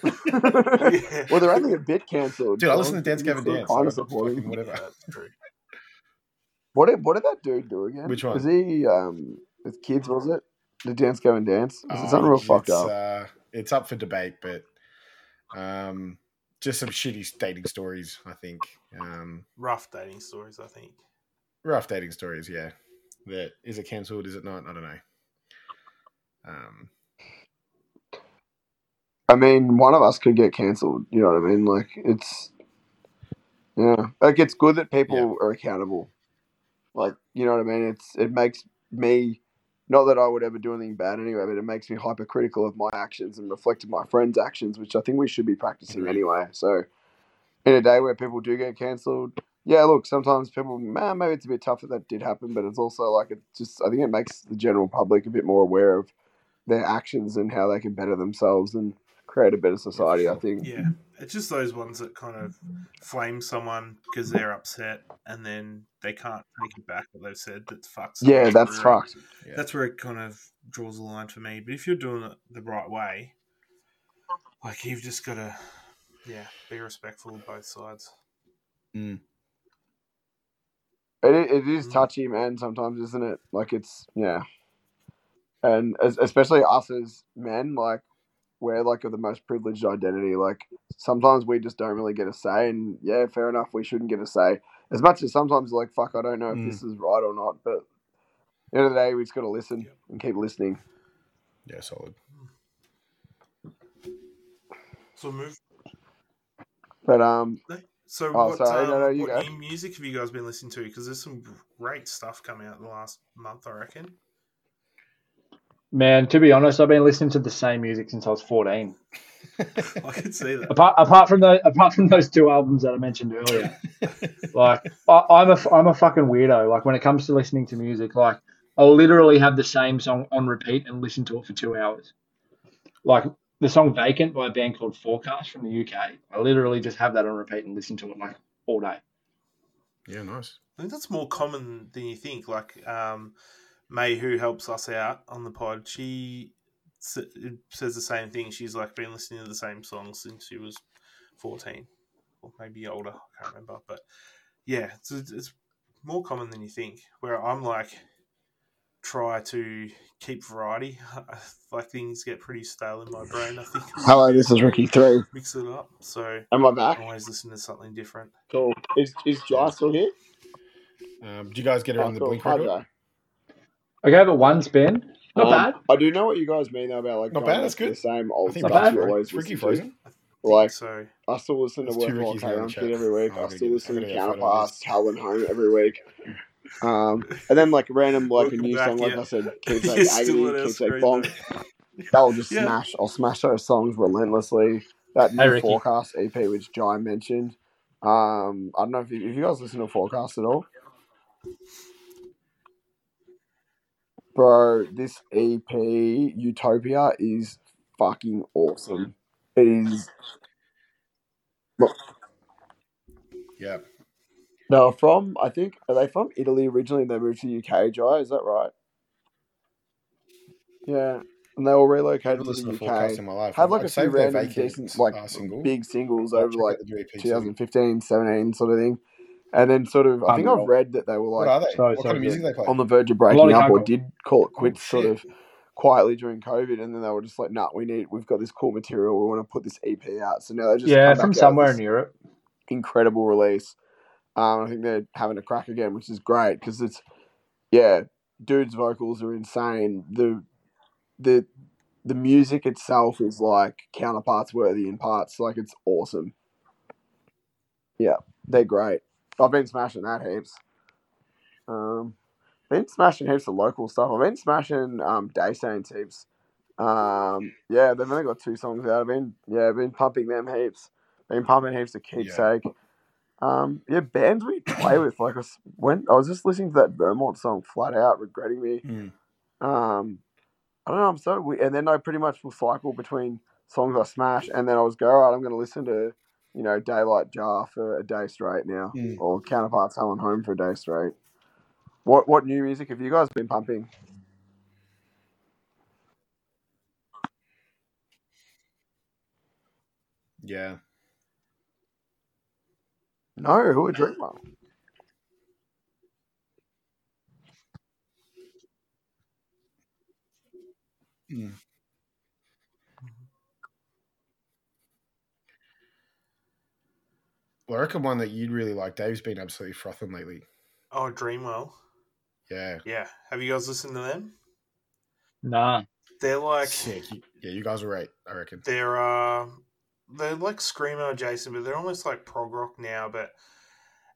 C: Yeah.
A: well, they're only a bit cancelled.
B: Dude, I listen to Dance Gavin Dance.
A: Kind
B: so
A: of supporting.
B: fucking whatever.
C: Yeah.
A: What did what did that dude do again?
B: Which one?
A: Was he um with kids? Was it the Dance Gavin Dance? Was it
B: Oh,
A: something real fucked
B: it's,
A: up?
B: Uh, it's up for debate, but um, just some shitty dating stories. I think um,
C: Rough dating stories, I think.
B: rough dating stories. Yeah, that is it cancelled? Is it not? I don't know. Um,
A: I mean, one of us could get cancelled. You know what I mean? Like it's yeah, like it's good that people
B: Yeah.
A: are accountable. Like you know what I mean? It's it makes me not that I would ever do anything bad anyway, but it makes me hypercritical of my actions and reflect of my friends' actions, which I think we should be practicing anyway. So in a day where people do get cancelled, yeah, look, sometimes people, man, maybe it's a bit tough that that did happen, but it's also like it just I think it makes the general public a bit more aware of their actions and how they can better themselves and create a better society. I think.
C: Yeah, it's just those ones that kind of flame someone because they're upset and then they can't take it back what they've said. That's fucks.
A: Yeah, that's
C: career.
A: fucked.
B: yeah.
C: That's where it kind of draws the line for me. But if you're doing it the right way, like you've just got to, yeah, be respectful of both sides.
A: It, it is
C: Mm.
A: touchy, man. Sometimes, isn't it? Like it's yeah, and as, especially us as men, like we're like of the most privileged identity. Like sometimes we just don't really get a say, and yeah, fair enough, we shouldn't get a say. As much as sometimes like fuck, I don't know if
B: Mm.
A: this is right or not, but at the end of the day, we just got to listen
C: Yep.
A: and keep listening.
B: yeah, solid.
C: So move.
A: But um,
C: So
A: Oh,
C: what,
A: sorry,
C: um,
A: no, no, you
C: what
A: go.
C: new music have you guys been listening to? Because there's some great stuff coming out in the last month, I reckon.
D: Man, to be honest, I've been listening to the same music since I was 14.
C: I can see that.
D: Apart, apart from the apart from those two albums that I mentioned earlier, like I, I'm a I'm a fucking weirdo. Like when it comes to listening to music, like I'll literally have the same song on repeat and listen to it for two hours. Like the song "Vacant" by a band called Forecast from the UK. I literally just have that on repeat and listen to it like all day.
B: yeah, nice.
C: I think that's more common than you think. Like um, Mae, who helps us out on the pod, she says the same thing. She's like been listening to the same songs since she was fourteen, or maybe older. I can't remember, but yeah, it's, it's more common than you think. Where I'm like, try to keep variety. like things get pretty stale in my brain. I think.
A: hello, this is Ricky Three.
C: Mix it up. So
A: Am I
C: I
A: back?
C: always listen to something different.
A: Cool. Is is Jye still here?
B: Um, did you guys get her
A: Oh,
B: on the
A: cool.
B: Blink
A: Hi,
B: record?
A: Jye.
D: I gave it one spin. Not
A: Um,
D: bad.
A: I do know what you guys mean though about like
B: Not bad, that's good.
A: The same old stuff
D: bad.
A: you always
B: Ricky
A: listen
B: frozen.
A: Like
C: So
A: I still listen to
B: two
A: Work While
B: Rickies
A: Carry
B: now in
A: On
B: the
A: Kid every week.
B: Oh,
A: I still listen to
B: I'm gonna get a photo of
A: Counterparts,
B: this.
A: Howlin' Home every week. Um, and then like random like a new
C: back,
A: song, like
C: yeah.
A: I said,
C: You're
A: Keepsake
C: still on
A: Agony,
C: our
A: Keepsake
C: screen,
A: That'll just
C: Yeah.
A: smash. I'll smash those songs relentlessly. That new
D: Hey,
A: Forecast EP, which Jye mentioned. Um, I don't know if you, if you guys listen to Forecast at all. Bro, this EP, Utopia, is fucking awesome. It is.
B: Yeah.
A: No, from I think are they from Italy originally? and They moved to the UK. Jye, is that right? Yeah, and they all relocated
B: never
A: to
B: listened
A: the
B: Forecast
A: UK.
B: in my life.
A: Had like
B: I'd
A: a few
B: save their
A: random
B: Vacant,
A: decent, like
B: uh, single.
A: big singles over
B: check out
A: like
B: the new EP too.
A: 2015, 17 sort of thing. And then sort of, I think I've read that they were
B: What
A: like
B: are they?
D: so,
B: what
D: so
B: kind of music
D: good.
B: they play?
A: on the verge of breaking up, or did call it quits, sort of quietly during COVID, and then they were just like, "Nah, we need, we've got this cool material. We want to put this EP out." So now they're just
D: Yeah, from somewhere in Europe.
A: incredible release. Um, I think they're having a crack again, which is great because it's yeah, dude's vocals are insane. The the the music itself is like counterparts worthy in parts. Like it's awesome. Yeah, they're great. I've been smashing that heaps. Um, been smashing heaps of local stuff. I've been smashing um Day Saints heaps. Um, yeah, they've only got two songs out. I've been yeah, I've been pumping them heaps. Been pumping heaps of keepsake. Um, yeah, bands we play with. Like I was, when I was just listening to that Vermont song, flat out regretting me.
B: Mm.
A: Um, I don't know. I'm so we and then I pretty much will cycle between songs I smash, and then I was go, all right, I'm going to listen to, you know, Daylight Jar for a day straight now,
B: Mm.
A: or Counterparts Helen Home for a day straight. What what new music have you guys been pumping?
B: Yeah.
A: No, who are Dreamer?
B: Mm. Well, I reckon one that you'd really like. Dave's been absolutely frothing lately.
C: Oh, Dreamwell.
B: Yeah.
C: Yeah. Have you guys listened to them?
D: Nah.
C: They're like
B: Sick. Yeah, you guys are right, I reckon.
C: they're uh they're like screamo Jason, but they're almost like prog rock now, but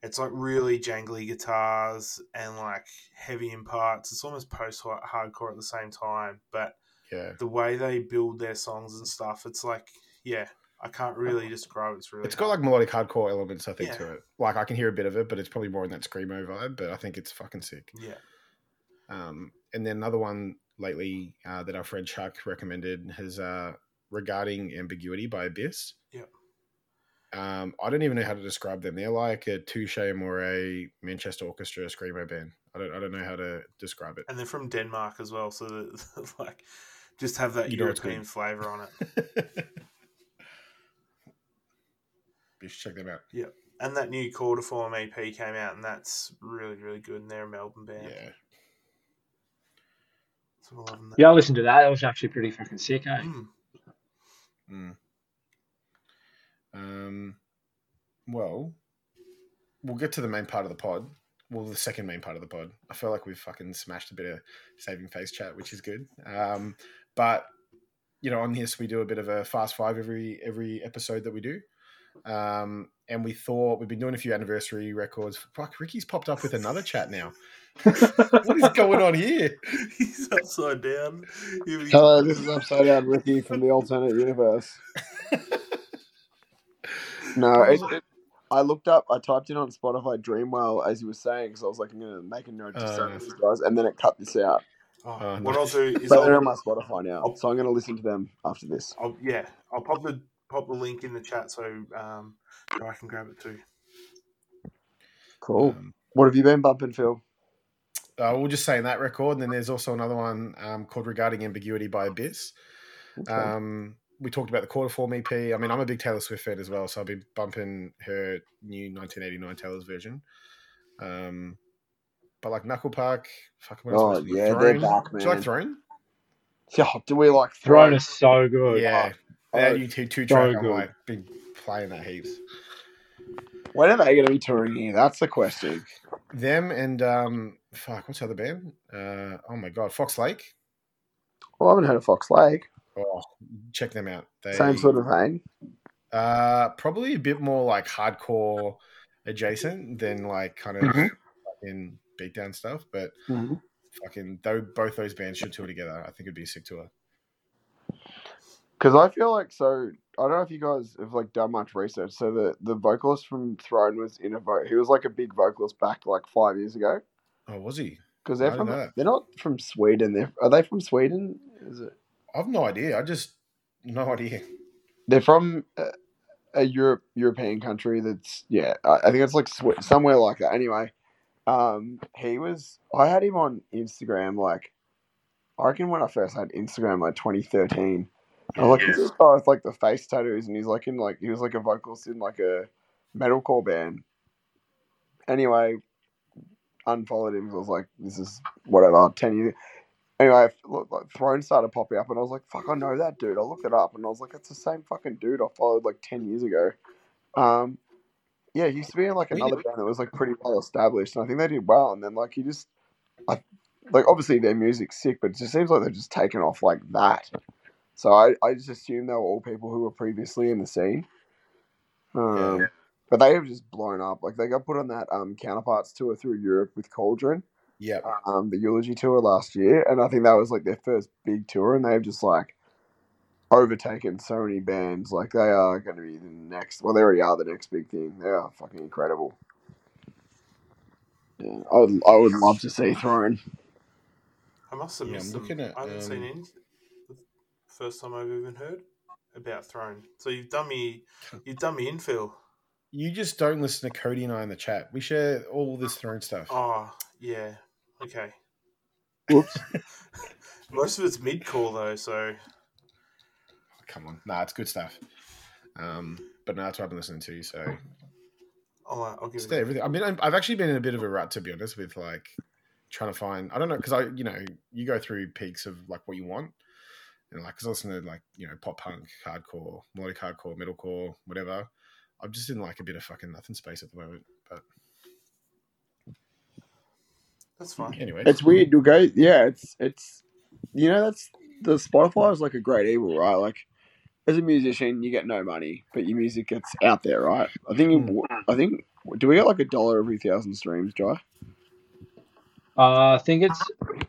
C: it's like really jangly guitars and like heavy in parts. It's almost post hardcore at the same time, but
B: Yeah.
C: the way they build their songs and stuff, it's like yeah, I can't really describe. it. It's really
B: It's got like melodic hardcore elements, I think,
C: Yeah.
B: to it. Like I can hear a bit of it, but it's probably more in that screamo vibe. But I think it's fucking sick.
C: yeah.
B: Um, and then another one lately uh, that our friend Chuck recommended has uh, regarding ambiguity by Abyss.
C: Yep.
B: Um, I don't even know how to describe them. They're like a Touche Amore Manchester Orchestra screamo band. I don't I don't know how to describe it.
C: And they're from Denmark as well, so like just have that
B: You
C: European flavor on it.
B: you should check them out. Yeah.
C: And that new Quarter Form EP came out, and that's really, really good. And they're a Melbourne band.
B: Yeah.
C: So we're loving that.
D: Yeah, I listened to that. That was actually pretty fucking sick, eh?
C: Mm.
B: Mm. Um, well, we'll get to the main part of the pod. Well, the second main part of the pod. I feel like we've fucking smashed a bit of saving face chat, which is good. Um, but you know, on this we do a bit of a fast five every every episode that we do. Um, and we thought we've been doing a few anniversary records. Fuck, Ricky's popped up with another chat now. what is going on here?
C: He's upside down. Here we
A: Hello, this is Upside Down Ricky from the alternate universe. No, it, it, I looked up, I typed in on Spotify Dreamwell as you were saying, because I was like, I'm going to make a note to
B: Uh,
A: send these guys, and then it cut this out.
C: Oh,
B: Oh,
C: what
B: nice.
C: I'll do is
A: But they're
C: I'll,
A: on my Spotify now, so I'm going to listen to them after this.
C: I'll yeah I'll pop the pop the link in the chat so um I can grab it too.
A: Cool.
B: Um,
A: What have you been bumping, Phil?
B: Uh, we'll just say in that record, and then there's also another one um, called Regarding Ambiguity by Abyss.
A: Okay.
B: Um, we talked about the quarter form EP. I mean, I'm a big Taylor Swift fan as well, so I've been bumping her new 1989 Taylor's version. Um, but like Knuckle Puck, fuck, what else
A: Oh, yeah,
B: Throne?
A: they're back,
B: Do you like
A: man.
B: Throne?
A: Yeah, do we like
D: Throne
A: Throne?
D: is so good.
B: Yeah,
A: Oh,
B: that
A: oh,
B: new two, two
D: so
B: track. I'm
D: good.
B: like been playing that heaps.
A: When are they going to be touring here? That's the question.
B: Them and um, fuck, what's the other band? Uh, oh my god, Fox Lake.
A: Well, I haven't heard of Fox Lake.
B: Oh, check them out. They,
A: Same sort of thing.
B: Uh, probably a bit more like hardcore adjacent than like kind of
A: Mhm.
B: fucking beatdown stuff. But
A: Mhm.
B: fucking though, both those bands should tour together. I think it'd be a sick tour.
A: Because I feel like so. I don't know if you guys have like done much research. So the the vocalist from Throne was in a vote. He was like a big vocalist back like five years ago.
B: Oh, was he?
A: Because they're from they're not from Sweden. They're are they from Sweden? Is it?
B: I've no idea. I just no idea.
A: They're from a, a Europe European country. That's yeah. I, I think it's like somewhere like that. Anyway, um, he was. I had him on Instagram like. I reckon when I first had Instagram like 2013. I like, who's this guy with like the face tattoos, and he's like in like he was like a vocalist in like a metalcore band. anyway, unfollowed him. I was like, this is whatever, 10 years. Anyway, look, like, Throne started popping up, and I was like, fuck, I know that dude. I looked it up, and I was like, it's the same fucking dude I followed like 10 years ago. Um, yeah, he used to be in like another band that was like pretty well established, and I think they did well. And then like he just, I, like obviously their music's sick, but it just seems like they've just taken off like that. So I, I just assumed they were all people who were previously in the scene. Um,
B: Yeah.
A: But they have just blown up. Like they got put on that um counterparts tour through Europe with Cauldron,
B: Yeah.
A: um, the eulogy tour last year, and I think that was like their first big tour, and they've just like overtaken so many bands. Like they are going to be the next. Well, they already are the next big thing. They are fucking incredible. Yeah, I would, I would love to see Throne.
C: I must have
B: Yeah,
C: missed
B: I'm
C: them.
B: looking at,
C: I haven't seen
B: um,
C: any. The first time I've even heard about Throne. So you've done me. You've done me in, Phil.
B: You just don't listen to Cody and I in the chat. We share all this throne stuff.
C: Oh yeah. Okay.
A: Whoops.
C: Most of it's mid core though, so
B: Come on, nah, it's good stuff. Um, but no, that's what I've been listening to. So
C: I'll, uh, I'll give
B: it's
C: it.
B: everything. I mean, I've actually been in a bit of a rut to be honest with like trying to find. I don't know because I, you know, you go through peaks of like what you want, and like because I listen to like you know pop punk, hardcore, melodic hardcore, metalcore, whatever. I'm just in like a bit of fucking nothing space at the moment. But
C: That's fine.
B: anyway,
A: It's weird. You'll go. Yeah, it's it's. You know, that's the Spotify is like a great evil, right? Like, as a musician, you get no money, but your music gets out there, right? I think.
B: Hmm.
A: I think. Do we get like a dollar every thousand streams, Jye?
D: Uh, I think it's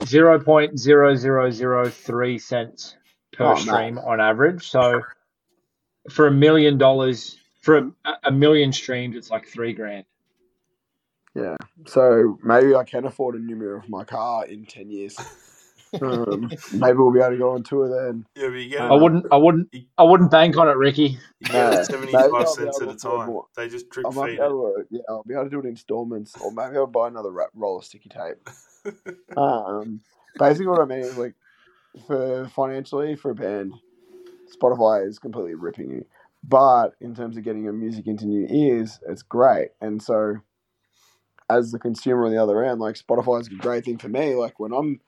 D: zero point zero zero zero three cents per
A: Oh, nice.
D: stream on average. So for a million dollars, for a, a million streams, it's like three grand.
A: Yeah. So maybe I can afford a new mirror for my car in ten years. um, maybe we'll be able to go on tour then.
C: Yeah, but you get
A: I
C: it.
D: I wouldn't, I wouldn't, I wouldn't bank on it, Ricky.
C: You get
A: Yeah.
C: it
A: Maybe
C: seventy-five cents at a time.
A: more.
C: They just drip
A: I might be
C: feed it.
A: able to, yeah, I'll be able to do it in installments, or maybe I'll buy another roll of sticky tape. Um, basically, what I mean is like, for financially for a band, Spotify is completely ripping you. But in terms of getting your music into new ears, it's great. And so, as the consumer on the other end, like Spotify is a great thing for me. Like when I'm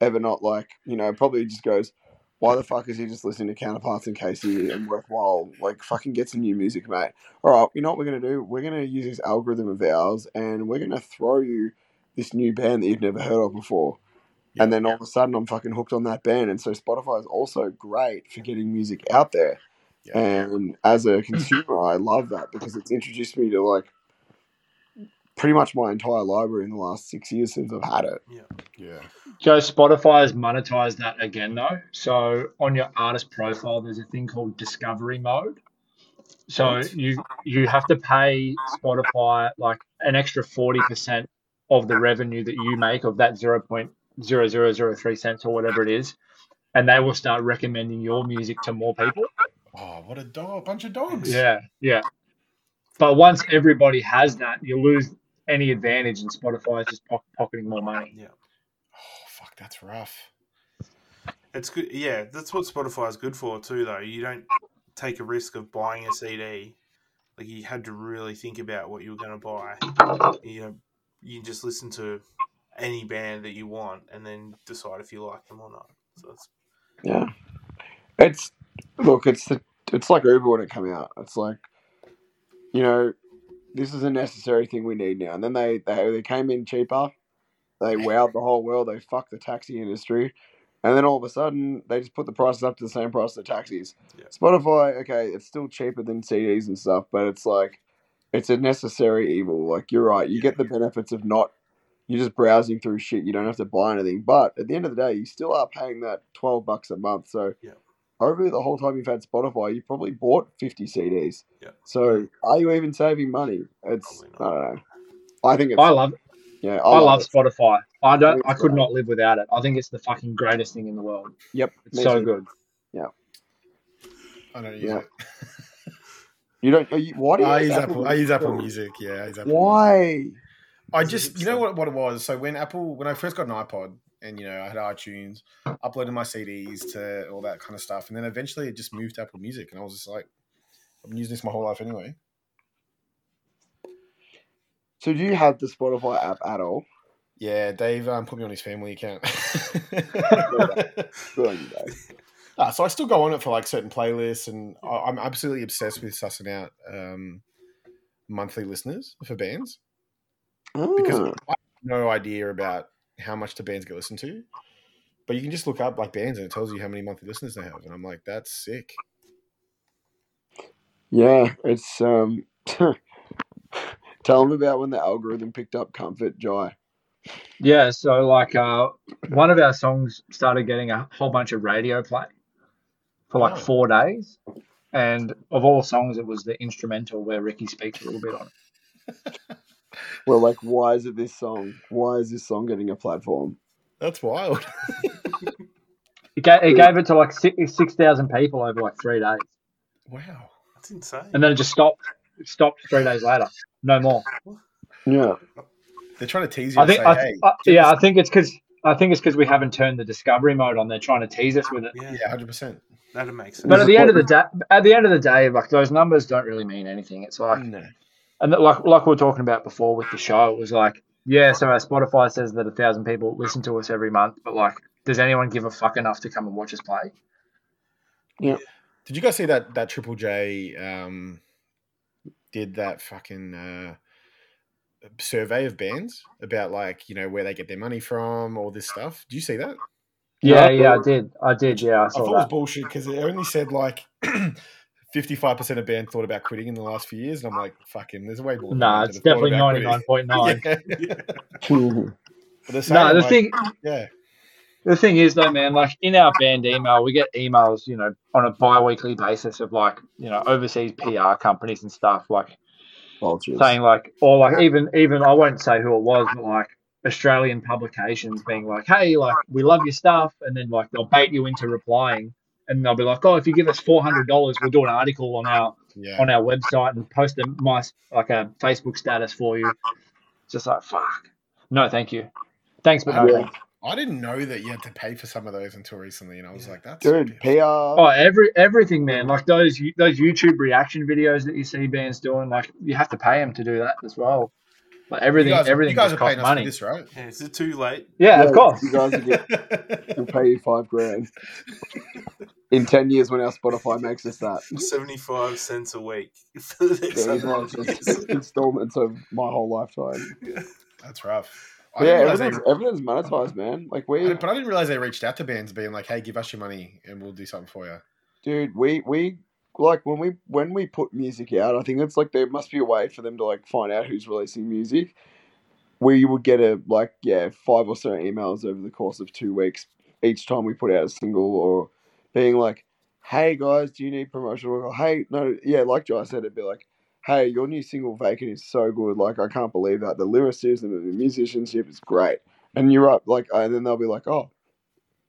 A: ever not like, you know, probably just goes, why the fuck is he just listening to counterparts and Casey and worthwhile? Like fucking get some new music, mate. All right, you know what we're gonna do? We're gonna use this algorithm of ours, and we're gonna throw you this new band that you've never heard of before.
B: Yeah.
A: And then all of a sudden, I'm fucking hooked on that band. And so Spotify is also great for getting music out there.
B: Yeah.
A: And as a consumer, I love that because it's introduced me to like pretty much my entire library in the last six years since I've had it.
B: yeah, Yeah.
D: Joe, so Spotify has monetized that again, though. So on your artist profile, there's a thing called discovery mode. So
B: Right.
D: you you have to pay Spotify like an extra forty percent of the revenue that you make of that zero point zero zero zero three cents or whatever it is, and they will start recommending your music to more people.
B: Oh, what a dog! A Bunch of dogs.
D: Yeah, yeah. But once everybody has that, you lose any advantage, and Spotify is just pock- pocketing more money.
C: Yeah.
B: Oh, fuck, that's rough.
C: It's good. Yeah, that's what Spotify is good for too. Though you don't take a risk of buying a CD. Like you had to really think about what you were going to buy. You know, you just listen to any band that you want and then decide if you like them or not. So it's
A: Yeah. It's look, it's the, it's like Uber when it came out. It's like, you know, this is a necessary thing we need now. And then they they, they came in cheaper. They wowed the whole world. They fucked the taxi industry. And then all of a sudden, they just put the prices up to the same price as the taxis.
C: Yeah.
A: Spotify, okay, it's still cheaper than CDs and stuff, but it's like, it's a necessary evil. Like, you're right. You get the benefits of not, you're just browsing through shit. You don't have to buy anything. But at the end of the day, you still are paying that 12 bucks a month. So,
C: Yeah.
A: over the whole time you've had Spotify, you probably bought 50 CDs.
C: Yeah.
A: So, are you even saving money? It's, I don't know. I think it's,
D: I love
A: yeah,
D: I love
A: it.
D: Spotify. I don't.
A: think
D: I could
A: great.
D: not live without it. I think it's the fucking greatest thing in the world.
A: Yep.
D: It's so
A: too.
D: good.
B: Yeah, I don't use
A: Yeah.
B: it.
A: You don't, are you, why do you
B: I
A: use
B: use Apple. I use Apple
A: Music?
B: Music. Yeah, I use Apple Music. I just, you know what, what it was. So when Apple, when I first got an iPod, and you know, I had iTunes, uploaded my CDs to all that kind of stuff, and then eventually it just moved to Apple Music, and I was just like, I've been using this my whole life anyway.
A: So do you have the Spotify app at all?
B: Yeah, Dave um, put me on his family account.
A: Good on you, Dave.
B: Ah, so I still go on it for like certain playlists, and I- I'm absolutely obsessed with sussing out um, monthly listeners for bands because
A: Ah,
B: I have no idea about how much the bands get listened to. But you can just look up like bands, and it tells you how many monthly listeners they have, and I'm like, that's sick.
A: yeah, it's um. Tell them about when the algorithm picked up Comfort Jye.
D: Yeah, so like uh, one of our songs started getting a whole bunch of radio play for like
B: Oh.
D: four days, and of all songs, it was the instrumental where Ricky speaks a little bit on it.
A: We're like, why is it this song? Why is this song getting a platform?
B: That's wild.
D: It gave, it gave it to like six six thousand people over like three days,
B: wow.
C: That's insane.
D: and then it just stopped. It stopped three days later. No more.
A: Yeah,
B: They're trying to tease you.
D: I
B: and
D: think.
B: say,
D: I,
B: hey,
D: uh,
B: I-
D: yeah,
B: us-
D: I think it's because I think it's because we haven't turned the discovery mode on. They're trying to tease us with it.
C: yeah,
B: yeah, hundred percent.
C: that'd make sense.
D: But at the end of the day, at the end of the day, like those numbers don't really mean anything. It's like,
B: No.
D: And that- like like we were talking about before with the show, it was like, yeah, so our Spotify says that a thousand people listen to us every month, but like, does anyone give a fuck enough to come and watch us play? Yeah.
B: Did you guys see that that Triple J um, did that fucking uh, survey of bands about like you know where they get their money from, all this stuff? Do you see that?
D: Yeah,
A: Yeah.
D: yeah, I did, I did, yeah, I
B: I thought
D: saw
B: it was bullshit because it only said like fifty-five percent of bands thought about quitting in the last few years, and I'm like, fucking, there's a way more.
D: Nah, it's
B: that have thought
D: definitely ninety nine point nine.
B: quitting. Yeah. But they're
D: the
B: like,
D: thing,
B: yeah,
D: the thing is though, man, like in our band email, we get emails, you know, on a bi-weekly basis of like, you know, overseas PR companies and stuff, like oh,
A: vultures.
D: saying like, or like even even I won't say who it was, but like Australian publications being like, hey, like we love your stuff, and then like they'll bait you into replying, and they'll be like, oh, if you give us four hundred dollars, we'll do an article on our
B: yeah.
D: on our website and post a my like a Facebook status for you. It's just like fuck. No, thank you. Thanks, but no
A: Yeah.
B: I didn't know that you had to pay for some of those until recently, and I was like, that's
A: Dude, PR.
D: Oh, every everything, man. Like those those YouTube reaction videos that you see bands doing, like you have to pay them to do that as well. Like everything,
B: you guys,
D: everything
B: you guys
D: just
B: are
D: costs
B: paying us
D: money.
B: for this, right?
C: Yeah, is it too late?
D: Yeah, of course.
A: You guys will, get, will pay you five grand in ten years when our Spotify makes us that.
C: Seventy-five cents a week for the next
A: There you just installments of my whole lifetime.
B: That's rough. I
A: yeah,
B: didn't realize they-
A: everything's, everything's monetized, man. Like we,
B: I- but I didn't realize they reached out to bands being like, "Hey, give us your money and we'll do something for you."
A: dude, we we like when we when we put music out. I think it's like there must be a way for them to like find out who's releasing music. We would get a like yeah five or so emails over the course of two weeks each time we put out a single or being like, hey guys, do you need promotional? Or, hey, no, yeah, like Jye said, it'd be like, hey, your new single Vacant is so good. Like, I can't believe that. The lyricism and the musicianship is great. And you're up, like, and then they'll be like, oh,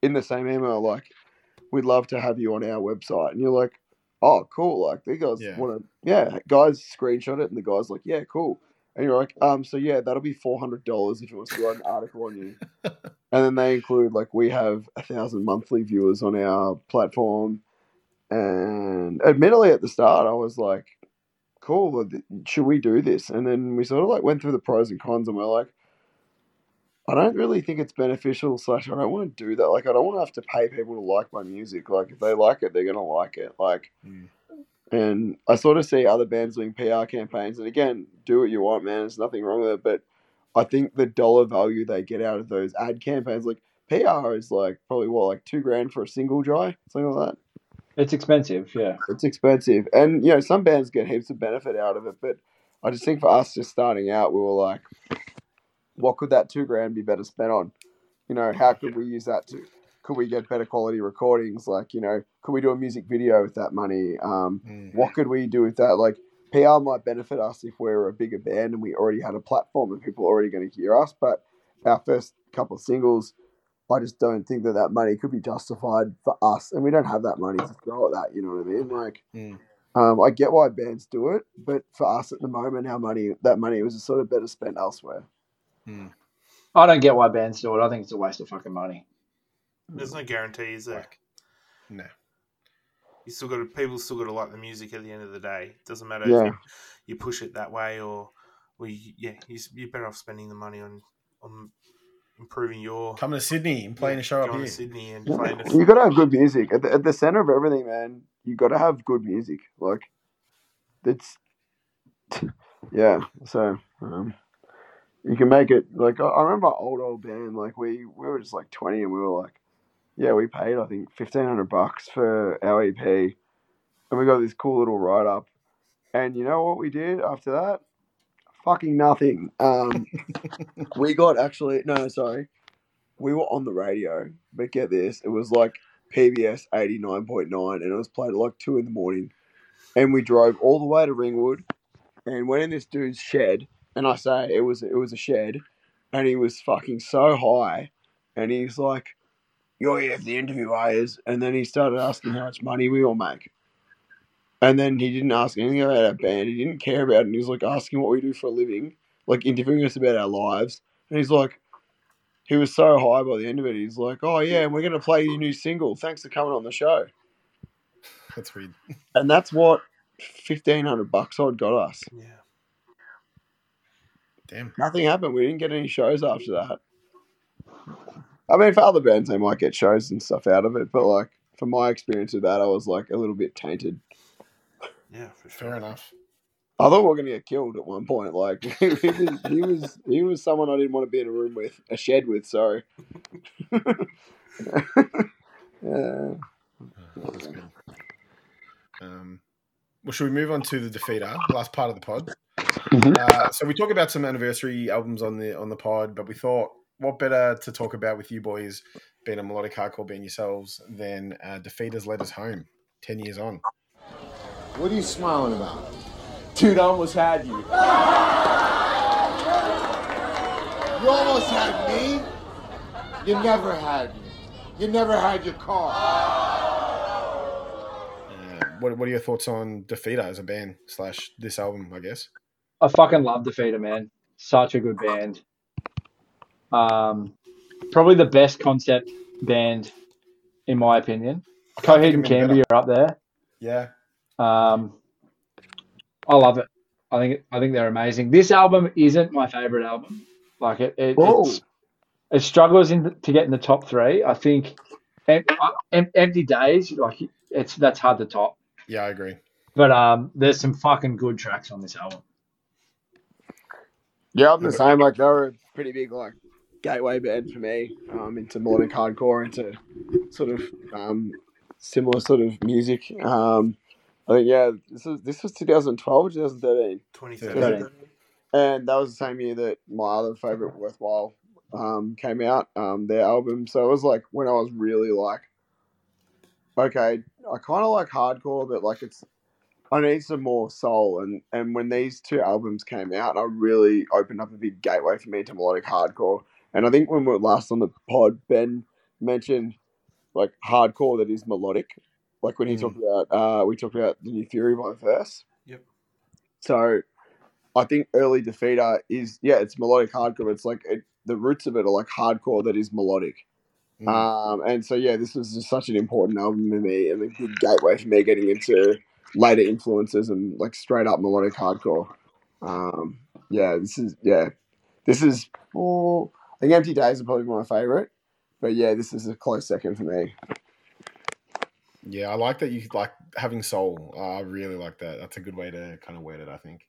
A: in the same email, like, we'd love to have you on our website. And you're like, oh, cool. Like, these guys
B: Yeah.
A: want to, yeah, guys screenshot it, and the guy's like, yeah, cool. And you're like, um, so yeah, that'll be four hundred dollars if you want to write an article on you. and then they include like we have a thousand monthly viewers on our platform, and admittedly at the start I was like, cool, should we do this? And then we sort of like went through the pros and cons, and we're like, I don't really think it's beneficial. Slash, I don't want to do that. Like, I don't want to have to pay people to like my music. Like, if they like it, they're gonna like it. Like.
B: Mm.
A: And I sort of see other bands doing PR campaigns, and again, do what you want, man. There's nothing wrong with it, but I think the dollar value they get out of those ad campaigns, like PR, is like probably what, like two grand for a single dry, something like that.
D: It's expensive, yeah.
A: It's expensive, and you know some bands get heaps of benefit out of it, but I just think for us just starting out, we were like, what could that two grand be better spent on? You know, how could we use that to? Could we get better quality recordings? Like, you know, could we do a music video with that money? Um,
B: Mm.
A: what could we do with that? Like PR might benefit us if we're a bigger band and we already had a platform and people are already going to hear us. But our first couple of singles, I just don't think that that money could be justified for us, and we don't have that money to throw at that. You know what I mean? Like,
B: Mm.
A: um, I get why bands do it, but for us at the moment, our money, that money was sort of better spent elsewhere.
B: Mm.
D: I don't get why bands do it. I think it's a waste of fucking money.
C: There's no guarantee, is there?
B: Like, no.
C: You still got to, people still got to like the music at the end of the day. It doesn't matter
A: Yeah.
C: if you, you push it that way or well, you, yeah, you, you're better off spending the money on on improving your
B: Coming to Sydney and playing
C: yeah,
B: a show up here.
C: to Sydney and
A: Yeah.
C: playing. A,
A: You got to have good music at the, at the center of everything, man. You got to have good music. Like, it's yeah. So um, you can make it like I, I remember our old old band. Like we we were just like twenty, and we were like, yeah, we paid I think fifteen hundred bucks for our EP, and we got this cool little write up. And you know what we did after that? Fucking nothing. Um, we got actually no, sorry, we were on the radio. But get this, it was like PBS eighty nine point nine, and it was played at like two in the morning. And we drove all the way to Ringwood, and went in this dude's shed. And I say it was it was a shed, and he was fucking so high, and he's like, "You're here for the interview, is?" And then he started asking how much money we all make. And then he didn't ask anything about our band. He didn't care about it. And he was like asking what we do for a living, like interviewing us about our lives. And he's like, he was so high by the end of it. He's like, "Oh yeah, and we're gonna play your new single. Thanks for coming on the show."
B: That's weird.
A: And that's what fifteen hundred bucks odd got us.
C: yeah,
B: Damn.
A: Nothing happened. We didn't get any shows after that. I mean, for other bands, they might get shows and stuff out of it, but like for my experience with that, I was like a little bit tainted.
C: yeah, for
B: Fair enough.
A: I thought we were gonna get killed at one point. Like he was, he was, he was someone I didn't want to be in a room with, a shed with. Sorry. yeah.
B: Oh, that's good. Um, well, should we move on to the defeater, last part of the pod?
D: Mhm.
B: Uh, so we talk about some anniversary albums on the on the pod, but we thought what better to talk about with you boys, being a melodic hardcore band yourselves, than uh, Defeaters Letters Home, ten years on.
E: What are you smiling about? Dude, I almost had you. You almost had me. You never had me. You never had your car.
B: Uh, what What are your thoughts on Defeater as a band slash this album? I guess.
D: I fucking love Defeater, man. Such a good band. Um, probably the best concept band, in my opinion. Coheed and
B: think
D: Cambria are up there.
B: Yeah.
D: Um, I love it. I think I think they're amazing. This album isn't my favorite album. Like it, it it's, it struggles in, to get in the top three. I think em, em, Empty Days, like it's that's hard to top.
B: Yeah, I agree.
D: But um, there's some fucking good tracks on this album.
A: Yeah, I'm the same. Like they were a pretty big like gateway band for me um, into melodic hardcore, into sort of um, similar sort of music. Um, I think yeah, this was this was 2012 or 2013,
C: 2013.
A: and that was the same year that my other favorite worthwhile um, came out. Um, their album, so it was like when I was really like, okay, I kind of like hardcore, but like it's I need some more soul. And and when these two albums came out, I really opened up a big gateway for me to melodic hardcore. And I think when we were last on the pod, Ben mentioned like hardcore that is melodic. Like when he
B: Mm.
A: talked about, uh, we talked about the New Fury by Verse.
C: Yep.
A: So I think early Defeater is yeah, it's melodic hardcore. It's like it, the roots of it are like hardcore that is melodic.
B: Mm.
A: Um, and so yeah, this was just such an important album for me and a good gateway for me getting into later influences and like straight up melodic hardcore. Um, yeah, this is yeah, this is. Oh, I think Empty Days are probably my favorite, but yeah, this is a close second for me.
B: Yeah, I like that you like having soul. Uh, I really like that. That's a good way to kind of word it. I think.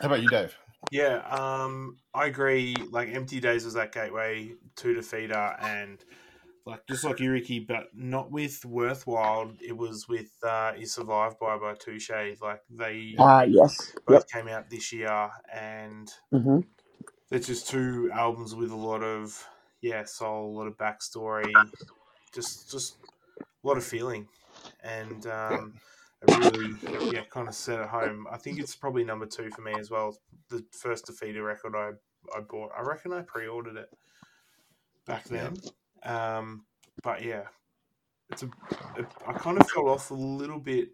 B: How about you, Dave?
C: Yeah, um, I agree. Like Empty Days was that gateway to Defeater, and like just like you, Ricky, but not with Worthwhile. It was with uh, Is Survived by by Touche. Like they
A: Ah, yes.
C: both came out this year, and
A: hmm
C: it's just two albums with a lot of yeah soul, a lot of backstory, just just a lot of feeling, and um, it really yeah kind of set at home. I think it's probably number two for me as well. The first Defeater record I I bought, I reckon I pre-ordered it back then. Um, but yeah, it's a it, I kind of fell off a little bit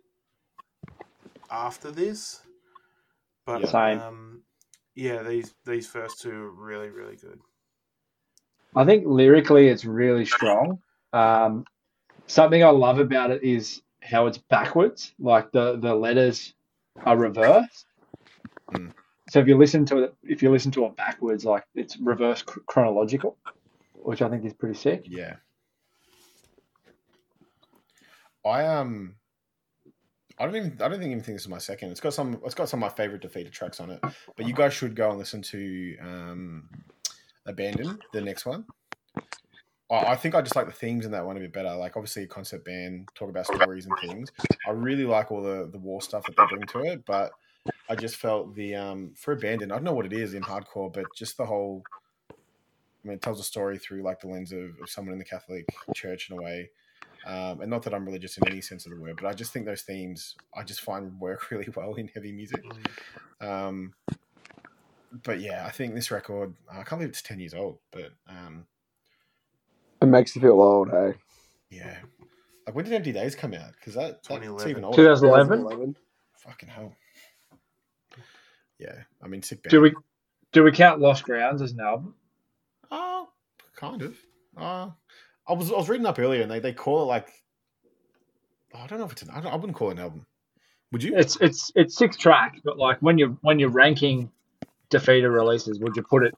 C: after this, but
B: Yeah.
D: Same.
C: um, yeah, these these first two are really really good.
D: I think lyrically it's really strong. Um, something I love about it is how it's backwards, like the, the letters are reversed.
B: Mm.
D: So if you listen to it, if you listen to it backwards, like it's reverse chronological, which I think is pretty sick.
B: Yeah. I um I don't even I don't even think this is my second. It's got some it's got some of my favorite defeated tracks on it. But you guys should go and listen to um Abandon, the next one. I I think I just like the themes in that one a bit better. Like obviously a concept band, talk about stories and things. I really like all the the war stuff that they bring to it, but I just felt the um for Abandon, I don't know what it is in hardcore, but just the whole I mean, it tells a story through like the lens of, of someone in the Catholic Church in a way. Um, and not that I'm religious in any sense of the word, but I just think those themes I just find work really well in heavy music.
C: Mm.
B: Um, but yeah, I think this record I can't believe it's ten years old, but um,
A: It makes you feel old, hey.
B: yeah, like when did Empty Days come out? Because that, that's
C: 2011.
B: even older.
D: 2011.
A: 2011.
B: Fucking hell. Yeah, I mean, sick band.
D: Do we do we count Lost Grounds as an album?
B: Uh, kind of. Uh, I was I was reading up earlier, and they, they call it like I don't know if it's an I, don't, I wouldn't call it an album. Would you?
D: It's it's it's six tracks, but like when you're when you're ranking Defeater releases, would you put it?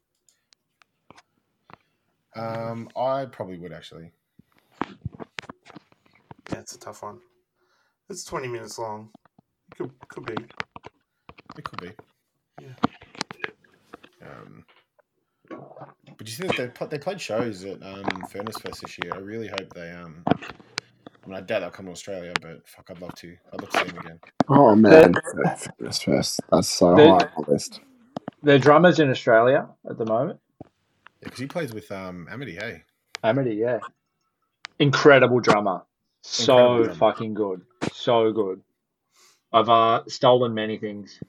B: Um, I probably would actually.
C: Yeah, it's a tough one. It's 20 minutes long. Could, could be.
B: It could be.
C: Yeah.
B: Um, but you see that they pl- they played shows at um, Furnace Fest this year. I really hope they um. I mean, I doubt they'll come to Australia, but fuck, I'd love to. I'd love to see them again.
A: Oh man, Furnace Fest. That's so
D: They-
A: high on the list.
D: Their drummers in Australia at the moment.
B: Yeah, because he plays with um Amity. Hey,
D: Amity, yeah, incredible drummer, so
B: Incredible drummer.
D: fucking good, so good. I've uh, stolen many things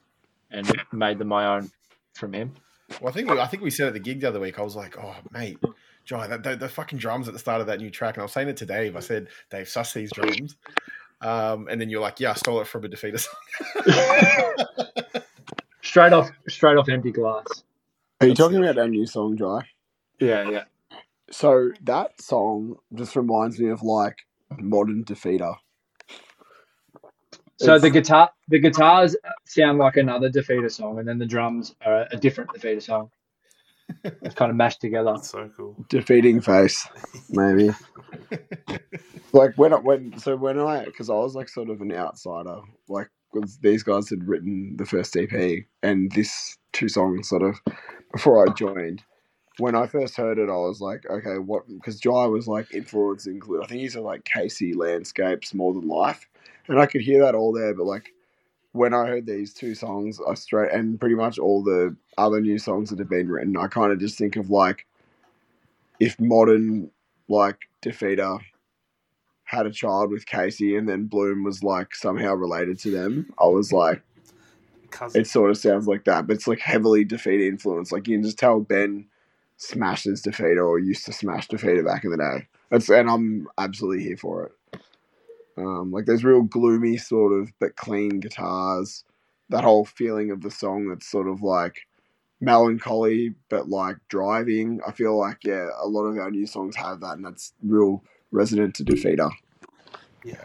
D: and made them my own from him.
B: Well, I think we, I think we said at the gig the other week. I was like, oh mate, Jye, that, the, the fucking drums at the start of that new track, and I was saying it to Dave. I said, Dave, suss these drums. Um, and then you're like, yeah, I stole it from a Defeater song.
D: straight off, straight off empty glass.
A: Are you
B: That's
A: talking
B: it.
A: about our new song, Jye?
D: Yeah, yeah.
A: So that song just reminds me of like modern Defeater.
D: So
A: It's-
D: the guitar, the guitars sound like another Defeater song, and then the drums are a different Defeater song. It's kind of mashed together.
C: That's so cool.
A: defeating face, maybe. like when I when so when I because I was like sort of an outsider, like because these guys had written the first EP and this two songs sort of before I joined. When I first heard it, I was like, okay, what? Because Jye was like influence include. I think he's said like Casey landscapes more than life, and I could hear that all there. But like when I heard these two songs, I straight and pretty much all the other new songs that have been written, I kind of just think of like if modern like Defeater had a child with Casey and then Bloom was like somehow related to them, I was like,
C: Cousin.
A: it sort of sounds like that, but it's like heavily Defeater influence. Like you can just tell Ben smashes Defeater or used to smash Defeater back in the day. That's and I'm absolutely here for it. Um, like those real gloomy sort of but clean guitars. That whole feeling of the song that's sort of like melancholy but like driving. I feel like yeah, a lot of our new songs have that, and that's real resonant to Defeater.
C: yeah.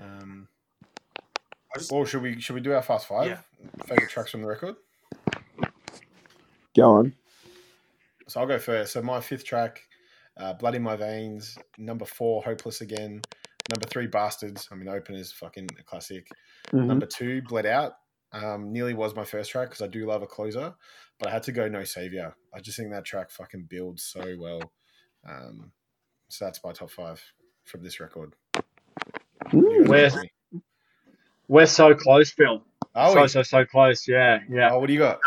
B: Um,
C: I just,
B: or should we should we do our fast five
C: Yeah.
B: favorite tracks from the record?
A: Go on.
B: So I'll go first. So my fifth track, uh, "Blood in My Veins." Number four, "Hopeless Again." Number three, "Bastards." I mean, open is fucking a classic.
A: Mhm.
B: Number two, "Bled Out." Um, nearly was my first track because I do love a closer, but I had to go "No Savior." I just think that track fucking builds so well. Um, so that's my top five from this record. You guys
D: Where's-
B: got any?
D: We're so close, Phil.
B: Oh,
D: so
B: we-
D: so so close. Yeah, yeah.
B: oh, what do you got?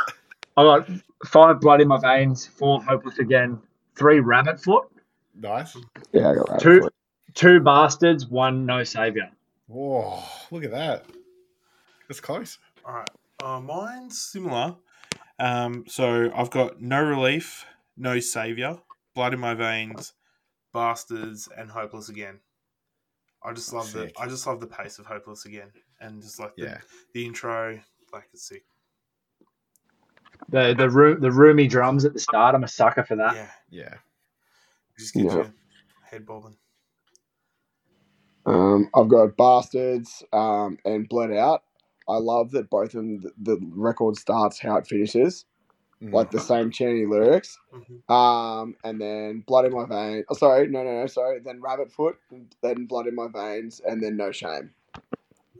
D: I got five blood in my veins, four hopeless again, three rabbit foot,
B: Nice.
A: Yeah, I got that.
D: two two bastards, one no savior.
B: Whoa, look at that. That's close.
C: all right. Uh, mine's similar. Um, so I've got no relief, no savior, blood in my veins, bastards, and hopeless again. I just love
B: Sick.
C: the I just love the pace of hopeless again, and just like the,
B: Yeah.
C: the intro, like it's sick.
D: The the room the roomy drums at the start. I'm a sucker for that.
C: Yeah,
B: Yeah.
C: Just
A: Yeah.
C: you head bobbing.
A: Um, I've got Bastards um, and Bled Out. I love that both of them the, the record starts how it finishes,
B: Mm.
A: like the same chanty lyrics.
C: Mhm.
A: Um, and then blood in my veins. Oh, sorry, no, no, no, sorry. Then rabbit foot, then blood in my veins, and then no shame.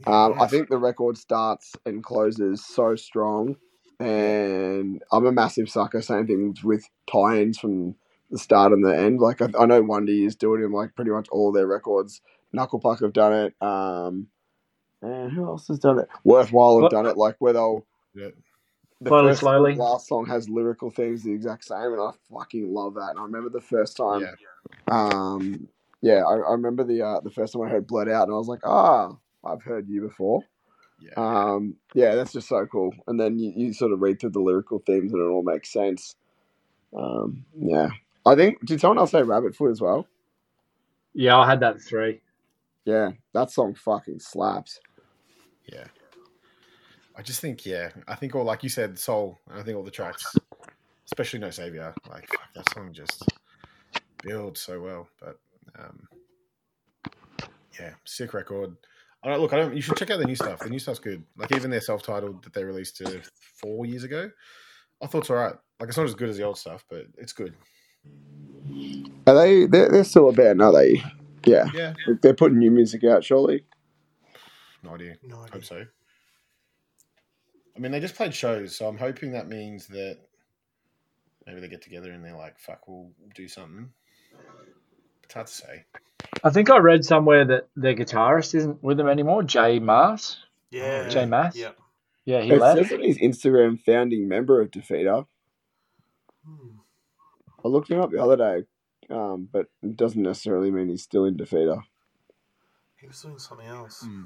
A: Um, I think the record starts and closes so strong, and I'm a massive sucker. Same thing with tie-ins from the start and the end. Like I, I know One D is doing it in like pretty much all their records. Knuckle Puck have done it. Um, and who else has done it? Worthwhile have
D: What-
A: done it. Like where they'll
B: Yeah.
A: the
D: Slowly,
A: first
D: slowly.
A: last song has lyrical things the exact same, and I fucking love that. And I remember the first time
B: Yeah.
A: um, yeah, I, I remember the uh, the first time I heard "Bled Out" and I was like, ah, I've heard you before.
B: Yeah.
A: Um, yeah, that's just so cool. And then you, you sort of read through the lyrical themes and it all makes sense. Um, yeah, I think did someone else say Rabbit Foot as well?
D: Yeah, I had that three.
A: Yeah, that song fucking slaps.
B: Yeah. I just think, yeah, I think all like you said, soul. I think all the tracks, especially No Savior, like fuck, that song just builds so well. But um, yeah, sick record. I don't look. I don't. You should check out the new stuff. The new stuff's good. Like even their self-titled that they released uh, four years ago, I thought it's alright. Like it's not as good as the old stuff, but it's good.
A: Are they? They're, they're still a band, are they? Yeah,
B: Yeah,
A: they're putting new music out, surely.
B: no idea.
C: No idea.
B: Hope so. I mean, they just played shows, so I'm hoping that means that maybe they get together and they're like, "Fuck, we'll do something." It's hard to say.
D: I think I read somewhere that their guitarist isn't with them anymore, Jay Maas.
C: Yeah.
D: Jay Maas?
C: Yeah.
D: Yeah, he
A: It
D: left.
A: says on his Instagram, founding member of Defeater.
C: Hmm.
A: I looked him up the other day, um, but it doesn't necessarily mean he's still in Defeater.
C: He was doing something else.
B: Hmm.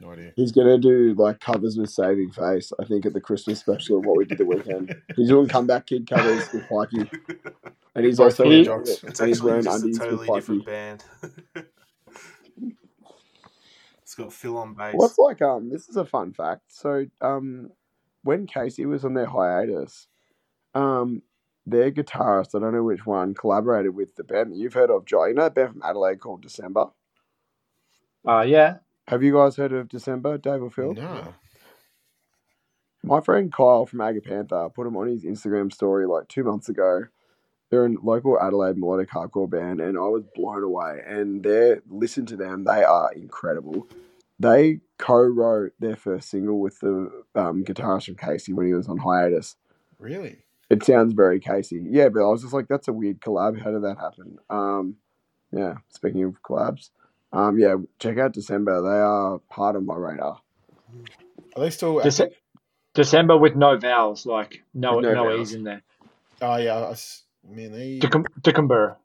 B: No idea.
A: He's gonna do like covers with Saving Face. I think at the Christmas special of what we did the weekend. He's doing comeback kid covers with Pikey, and he's
B: Both
A: also
B: He-
A: and
C: It's
A: he's wearing
C: just a
A: undies
C: totally
A: with Pikey.
C: different band. it's got Phil on bass.
A: What's like um? This is a fun fact. So um, when Casey was on their hiatus, um, their guitarist I don't know which one collaborated with the band that you've heard of, Joy. You know that band from Adelaide called December.
D: Uh, yeah.
A: Have you guys heard of December, Dave or Phil?
B: No.
A: My friend Kyle from Agapantha put him on his Instagram story like two months ago. They're a local Adelaide melodic hardcore band, and I was blown away. And they listen to them; they are incredible. They co-wrote their first single with the um, guitarist from Casey when he was on hiatus.
B: Really?
A: It sounds very Casey, yeah. But I was just like, that's a weird collab. How did that happen? Um, yeah. Speaking of collabs, um, yeah, check out December. They are part of my radar.
B: Are they still?
D: Dece- December with no vowels, like no
A: With no
D: no,
A: vowels.
D: e's in there.
B: Oh yeah. I mean they.
D: Decem- December.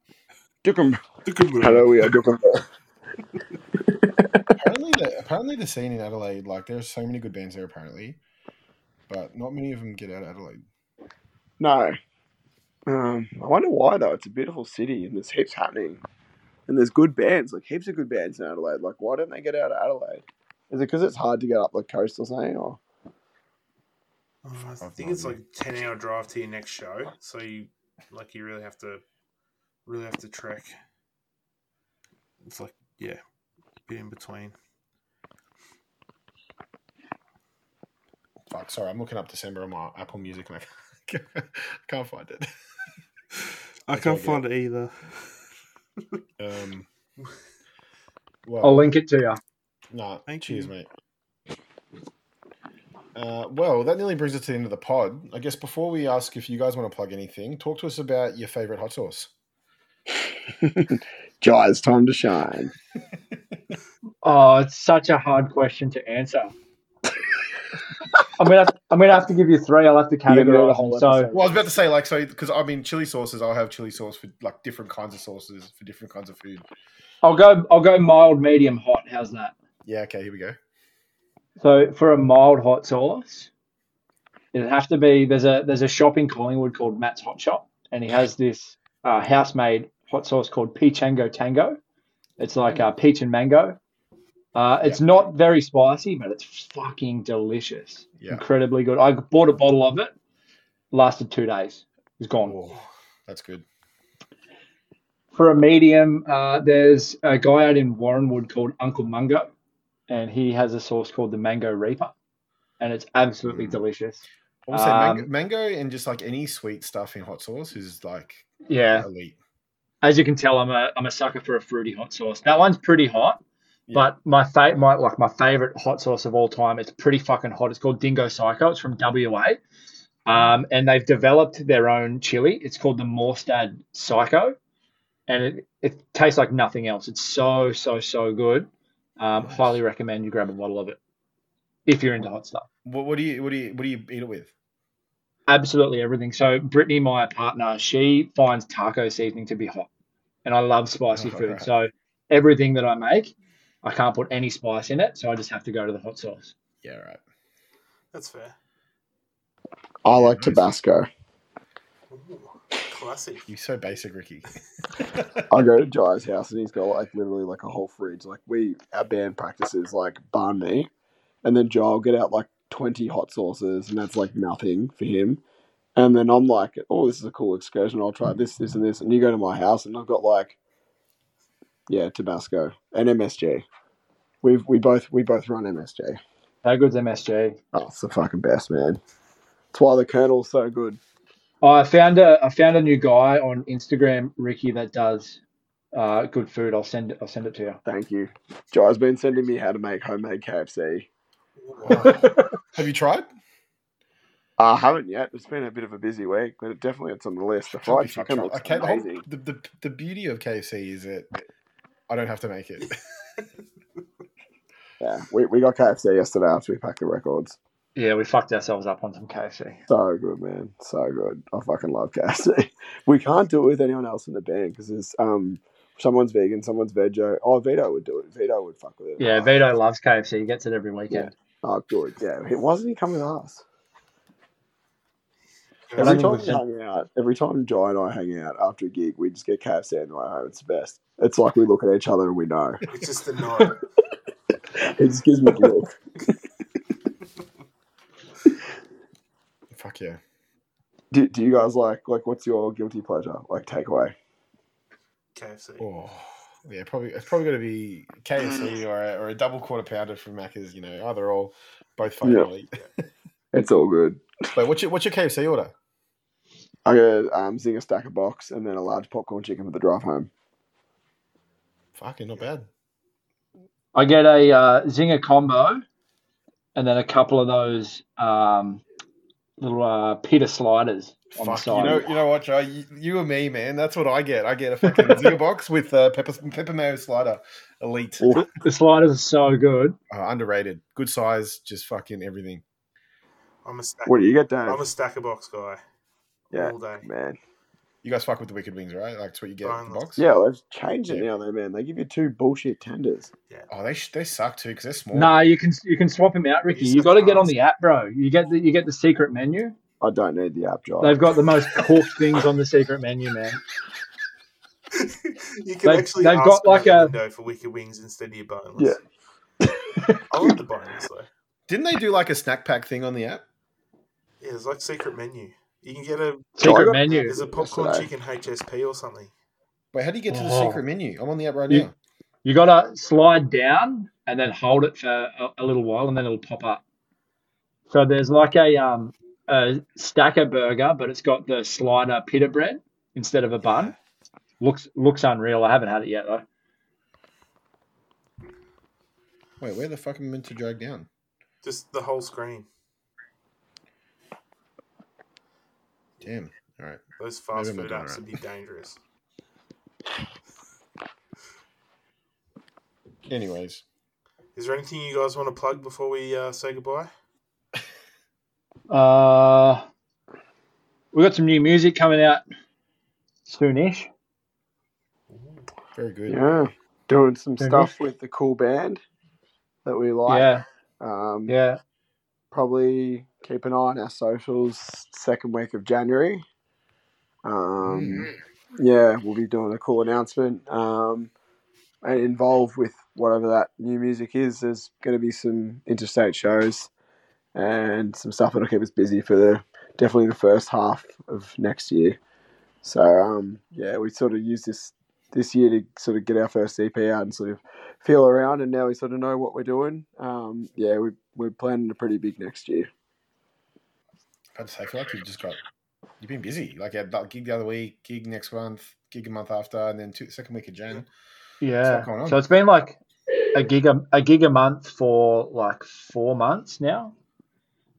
A: Hello, we are Dookum.
B: apparently, the, apparently the scene in Adelaide, like there's so many good bands there apparently, but not many of them get out of Adelaide.
A: No. Um, I wonder why though. It's a beautiful city and there's heaps happening, and there's good bands, like heaps of good bands in Adelaide. Like, why don't they get out of Adelaide? Is it because it's hard to get up the coast or something? Or
C: Oh, I think it's like a ten hour drive to your next show, so you like you really have to really have to trek. It's like yeah, bit in between.
B: Fuck, sorry, I'm looking up December on my Apple Music and I can't find it.
C: I
B: That's
C: can't find it either.
B: Um, well,
D: I'll link it to you.
B: No,
C: Thank
B: cheers,
C: you.
B: mate. Uh, well, that nearly brings us to the end of the pod. I guess before we ask if you guys want to plug anything, talk to us about your favorite hot sauce.
A: Jye, it's time to shine.
D: Oh, it's such a hard question to answer. I'm gonna have, I'm gonna have to give you three. I'll have to
A: You're the whole
D: them. So
A: episode.
B: Well, I was about to say, like, so because I mean, chili sauces. I'll have chili sauce for like different kinds of sauces for different kinds of food.
D: I'll go I'll go mild, medium, hot. How's that?
B: Yeah, okay, here we go.
D: So for a mild hot sauce, it'd have to be there's a there's a shop in Collingwood called Matt's Hot Shop, and he has this uh, house made hot sauce called Peachango Tango. It's like uh, peach and mango. Uh, it's not very spicy, but it's fucking delicious.
B: Yeah.
D: Incredibly good. I bought a bottle of it. Lasted two days. It's gone.
B: Oh, that's good.
D: For a medium, uh, there's a guy out in Warranwood called Uncle Mungo, and he has a sauce called the Mango Reaper, and it's absolutely
B: Mm.
D: delicious.
B: I would say mango,
D: Um,
B: mango and just like any sweet stuff in hot sauce is like
D: Yeah,
B: elite.
D: as you can tell, I'm a I'm a sucker for a fruity hot sauce. That one's pretty hot,
B: Yeah.
D: but my fa- my like my favorite hot sauce of all time. It's pretty fucking hot. It's called Dingo Psycho. It's from WA, um, and they've developed their own chili. It's called the Morstad Psycho, and it it tastes like nothing else. It's so so so good. Um,
B: Nice.
D: highly recommend you grab a bottle of it if you're into hot stuff.
B: What, what do you what do you what do you eat it with?
D: Absolutely everything. So Brittany, my partner, she finds taco seasoning to be hot, and I love spicy
B: Oh,
D: food.
B: right.
D: So everything that I make, I can't put any spice in it, so I just have to go to the hot sauce.
B: Yeah, right.
C: That's fair.
A: I like
B: nice.
A: Tabasco.
C: Ooh, classic.
B: You're so basic, Ricky.
A: I go to Jye's house and he's got like literally like a whole fridge. Like we, our band practices like banh mi, and then Jye will get out like twenty hot sauces, and that's like nothing for him. And then I'm like, oh, this is a cool excursion. I'll try this, this, and this. And you go to my house, and I've got like, yeah, Tabasco and MSG. We've we both we both run MSG.
D: How good's MSG?
A: Oh, it's the fucking best, man. That's why the Colonel's so good.
D: I found a I found a new guy on Instagram, Ricky, that does uh, good food. I'll send it. I'll send it to you.
A: Thank you. Jye's been sending me how to make homemade KFC.
C: Wow.
B: Have you tried?
A: I haven't yet. It's been a bit of a busy week, but it definitely it's on the list. The
B: Can't
A: fried
B: be fucked
A: chicken
B: up.
A: looks
B: Okay, the,
A: amazing.
B: the, the, the beauty of KFC is that I don't have to make it.
A: Yeah, we, we got KFC yesterday after we packed the records.
D: Yeah, we fucked ourselves up on some KFC.
A: So good, man. So good. I fucking love KFC. We can't do it with anyone else in the band because there's um someone's vegan, someone's veggie. Oh, Vito would do it. Vito would fuck with it.
D: Yeah, Vito loves KFC. He gets it every weekend.
A: Oh, good. Yeah. He- Why doesn't he come with us?
D: I
A: Every time
D: we've
A: we
D: seen-
A: hang out, every time Jye and I hang out after a gig, we just get KFC on the way home. It's the best. It's like we look at each other and we know.
C: It's just a nod.
A: It just gives me the look.
B: Fuck yeah.
A: Do, do you guys like like what's your guilty pleasure like takeaway?
C: KFC.
B: Oh, yeah, probably it's probably going to be KFC mm. or a, or a double quarter pounder from Macca's. You know, either or, both fucking
A: Yeah.
B: elite.
A: It's all good.
B: Wait, what's your what's your KFC order?
A: I get um, Zinger stacker box and then a large popcorn chicken for the drive home.
B: Fucking not bad.
D: I get a uh, Zinger combo, and then a couple of those um, little uh, pita sliders on the side.
B: you know, you know what, Joe? You, you and me, man. That's what I get. I get a fucking Zinger box with uh, pepper pepper mayo slider, elite,
D: the sliders are so good.
B: uh, underrated, good size, just fucking everything.
C: I'm a stack.
A: What do you get, Dan?
C: I'm a stacker box guy.
A: Yeah,
C: All day.
A: man.
B: You guys fuck with the wicked wings, right? Like that's what you get in the box.
A: Yeah, they've changed it
B: Yeah.
A: now, though, man. They give you two bullshit tenders. Yeah.
B: Oh, they sh- they suck too because they're small.
D: Nah, you can you can swap them out, Ricky.
C: You
D: You got to get on the app, bro. You get the you get the secret menu.
A: I don't need the app job.
D: They've got the most cooked things on the secret menu, man.
C: you can
D: They've-
C: actually
D: they've
C: ask
D: got
C: them
D: like
C: at
D: a-
C: window for wicked wings instead of your boneless.
A: Yeah.
C: I like the boneless though.
B: Didn't they do like a snack pack thing on the app?
C: Yeah, it's like secret menu. You can get a
D: Secret
A: got-
D: menu.
C: there's a popcorn
A: Yesterday.
C: chicken HSP or something.
B: Wait, how do you get to the
D: Oh.
B: secret menu? I'm on the app right
D: You-
B: now.
D: You got to slide down and then hold it for a, a little while, and then it'll pop up. So there's like a um a stacker burger, but it's got the slider pita bread instead of a bun. Looks looks unreal. I haven't had it yet though.
B: Wait, where the fuck am I meant to drag down?
C: Just the whole screen.
B: Damn. All right.
C: Those fast
B: Maybe I'm
C: food apps
B: it
C: would be dangerous.
B: Anyways,
C: Is there anything you guys want to plug before we uh, say goodbye?
D: Uh, we got some new music coming out soonish.
B: very good.
A: Yeah. Doing some
D: Mhm.
A: stuff with the cool band that we like.
D: yeah,
A: Um,
D: yeah.
A: Probably keep an eye on our socials second week of January. Um,
B: Mm.
A: yeah, we'll be doing a cool announcement. Um, and involved with whatever that new music is, there's going to be some interstate shows and some stuff that'll keep us busy for the definitely the first half of next year. So um, yeah, we sort of use this this year to sort of get our first EP out and sort of feel around, and now we sort of know what we're doing. Um, yeah, we we're planning a pretty big next year.
B: I'd say, I feel like you've just got you've been busy. Like you had that gig the other week, gig next month, gig a month after, and then two, second week of Jan.
D: Yeah.
B: lot going on.
D: So it's been like a gig a, a gig a month for like four months now.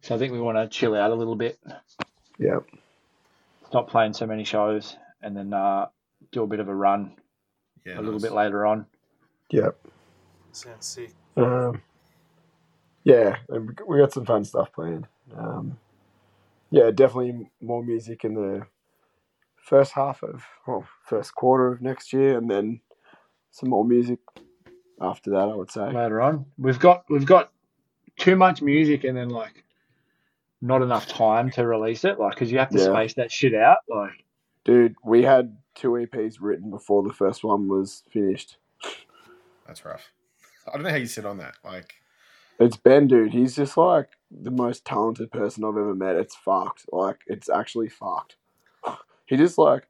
D: So I think we want to chill out a little bit,
A: Yeah,
D: stop playing so many shows, and then uh, do a bit of a run
B: Yeah,
D: a little bit later on.
A: yeah,
C: Sounds sick.
A: um, yeah. we- We got some fun stuff planned. Um, yeah, definitely more music in the first half of well, first quarter of next year, and then some more music after that. I would say.
D: Later on, we've got we've got too much music, and then like not enough time to release it, like because you have to
A: Yeah.
D: space that shit out. Like
A: Dude, we had two EPs written before the first one was finished.
B: That's rough. I don't know how you sit on that. Like,
A: It's Ben, dude. He's just like the most talented person I've ever met. It's fucked. Like, it's actually fucked. He just like,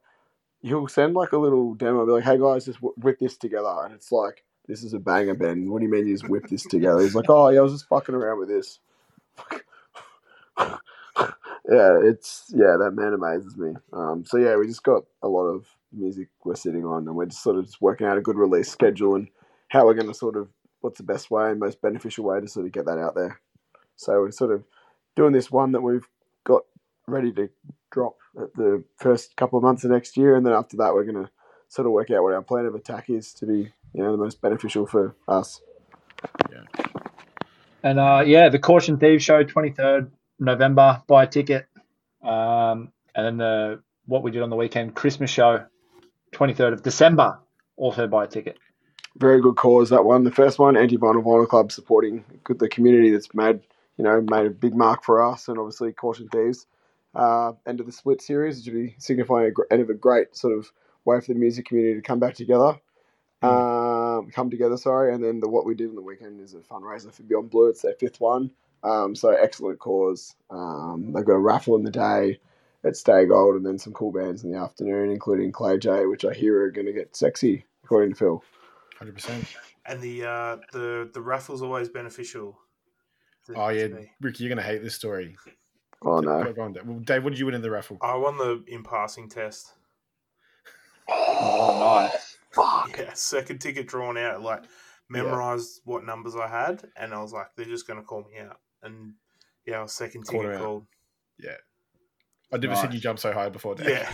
A: he'll send like a little demo, be like, hey guys, just whip this together. And it's like, this is a banger, Ben. What do you mean you just whip this together? He's like, oh, yeah, I was just fucking around with this. yeah, it's, yeah, that man amazes me. Um, so yeah, we just got a lot of music we're sitting on and we're just sort of just working out a good release schedule and how we're going to sort of what's the best way and most beneficial way to sort of get that out there. So we're sort of doing this one that we've got ready to drop at the first couple of months of next year, and then after that we're going to sort of work out what our plan of attack is to be you know the most beneficial for us. Yeah.
D: And uh, yeah, the Caution Thieves show, 23rd November, buy a ticket. Um, and then the what we did on the weekend, Christmas show, 23rd of December, also buy a ticket.
A: Very good cause that one. The first one, Anti Vinyl Vinyl Club, supporting good- the community that's made you know made a big mark for us, and obviously Caution Thieves. Uh, end of the split series, which would be signifying a gr- end of a great sort of way for the music community to come back together. Um, come together, sorry, and then the what we did on the weekend is a fundraiser for Beyond Blue. It's their fifth one, um, so excellent cause. Um, they've got a raffle in the day at Stay Gold, and then some cool bands in the afternoon, including Clay J, which I hear are going to get sexy, according to Phil.
B: Hundred percent.
C: And the uh, the the raffle's always beneficial. to-
B: Oh yeah. Ricky, you're gonna hate this story.
A: Oh no!
B: on, Dave. Well, Dave, what did you win in the raffle?
C: I won the in passing test.
D: Oh, nice.
A: Fuck.
C: Yeah, second ticket drawn out. Like memorized what numbers I had, and I was like, they're just gonna call me out. And yeah, I was second
B: Called
C: ticket
B: her out.
C: called.
B: Yeah, I've never seen you jump so high before, Dave.
C: Yeah,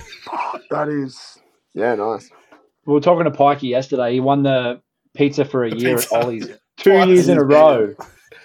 A: That is, yeah, nice.
D: We were talking to Pikey yesterday. He won the pizza for a
B: The
D: year
B: pizza.
D: at Ollie's. Two
B: Twice.
D: years in a row.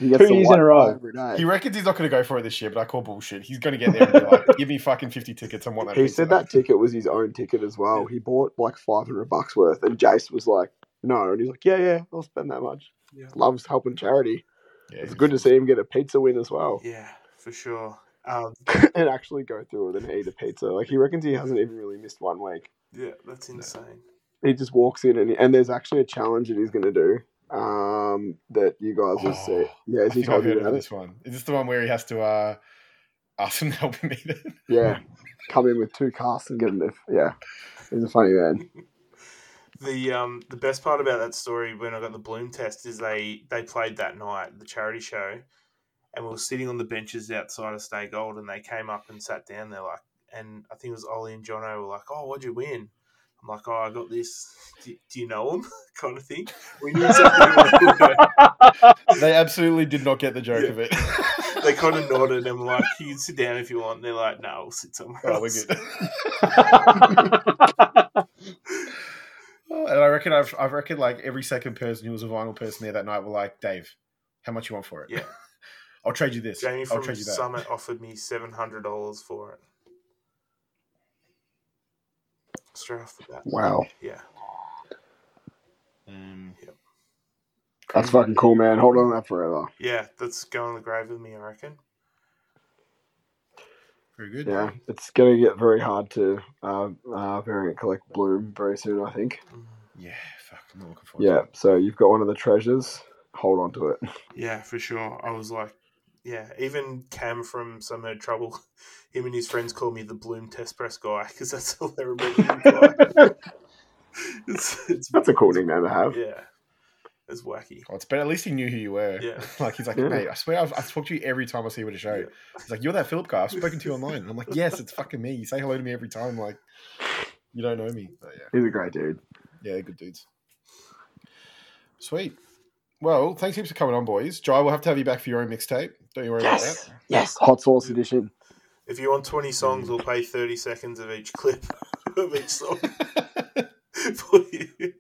A: He
D: Two years in a row.
A: pie every day.
B: He reckons he's not going to go for it this year, but I call bullshit. He's going to get there and be like, "Give me fucking fifty tickets. and want that."
A: He
B: pizza."
A: said that ticket was his own ticket as well. He bought like five hundred bucks worth, and Jace was like, "No," and he's like, "Yeah, yeah, I'll spend that much."
C: Yeah.
A: Loves helping charity.
B: Yeah,
A: It's good to see him get a pizza win as well,
C: yeah, for sure. Um,
A: and actually go through it and eat a pizza. Like he reckons he hasn't even really missed one week.
C: yeah, that's insane.
A: He just walks in and he, and there's actually a challenge that he's going to do. Um, that you guys will see.
B: Oh,
A: Yeah, has he
B: think I've
A: told you
B: heard
A: about
B: of
A: it?
B: this one. Is this the one where he has to uh, ask him to help him eat it?
A: Yeah, come in with two casts and get him. If, yeah, he's a funny man.
C: The um the best part about that story when I got the Bloom test is they they played that night the charity show, and we were sitting on the benches outside of Stay Gold, and they came up and sat down there like, and I think it was Ollie and Jono were like, "Oh, what'd you win?" I'm like, "Oh, I got this. Do, do you know him?" kind of thing. We knew exactly what.
B: They absolutely did not get the joke
C: Yeah.
B: of it.
C: They kind of nodded and were like, "You can sit down if you want." And they're like, "No, we'll sit somewhere
B: oh, we're
C: else."
B: good. Oh, and I reckon I've I reckon like every second person who was a vinyl person there that night were like, Dave, how much you want for it?
C: Yeah.
B: I'll trade you this.
C: Jamie
B: I'll
C: from
B: trade you that.
C: Summit offered me seven hundred dollars for it. Straight off the bat.
A: Wow,
C: Yeah.
B: Um,
A: that's fucking cool, man. Hold on to that forever.
C: Yeah, that's going in the grave with me, I reckon.
B: very good.
A: Yeah, it's going to get very hard to uh, uh, variant collect bloom very soon. I think.
C: Mm-hmm.
B: Yeah, fuck. I'm not looking forward
A: Yeah,
B: to it.
A: so you've got one of the treasures. Hold on to it.
C: Yeah, for sure. I was like, yeah, even Cam from Some Heard Trouble, him and his friends call me the Bloom Test Press guy because that's all they remember me by. it's, it's
A: That's a cool nickname to have.
C: Yeah, it's wacky.
B: Oh, it's but at least he knew who you were.
C: Yeah.
B: like he's like,
A: Yeah.
B: mate, I swear I've, I've talked to you every time I see you at a show.
C: Yeah.
B: He's like, you're that Filip guy. I've spoken to you online. And I'm like, yes, it's fucking me. You say hello to me every time. Like, you don't know me. But yeah,
A: He's a great dude.
B: yeah, good dudes. Sweet. Well, thanks heaps for coming on, boys. Jye, we'll have to have you back for your own mixtape. Don't you worry about that.
A: Yes. Hot sauce edition.
C: If you want 20 songs, we'll pay 30 seconds of each clip of each song for you.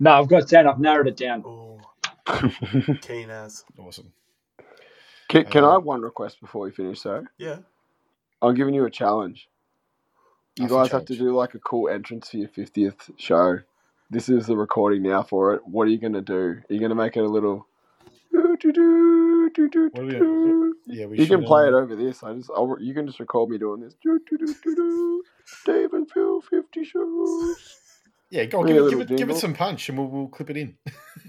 D: No, I've got ten. I've narrowed it down.
C: Oh, keen as.
B: Awesome.
A: Can, can
B: Uh,
A: I have one request before we finish, though?
C: Yeah.
A: I'm giving you a challenge. You
B: That's
A: guys have to do like a cool entrance for your 50th show. This is the recording now for it. What are you going to do? Are you going to make it a little.
B: What are we
A: You
B: Yeah,
A: can play it over this. I just, I'll, you can just record me doing this. Dave and Phil 50 shows.
B: Yeah, go on, give it, give it, give it some punch, and we'll, we'll clip it in.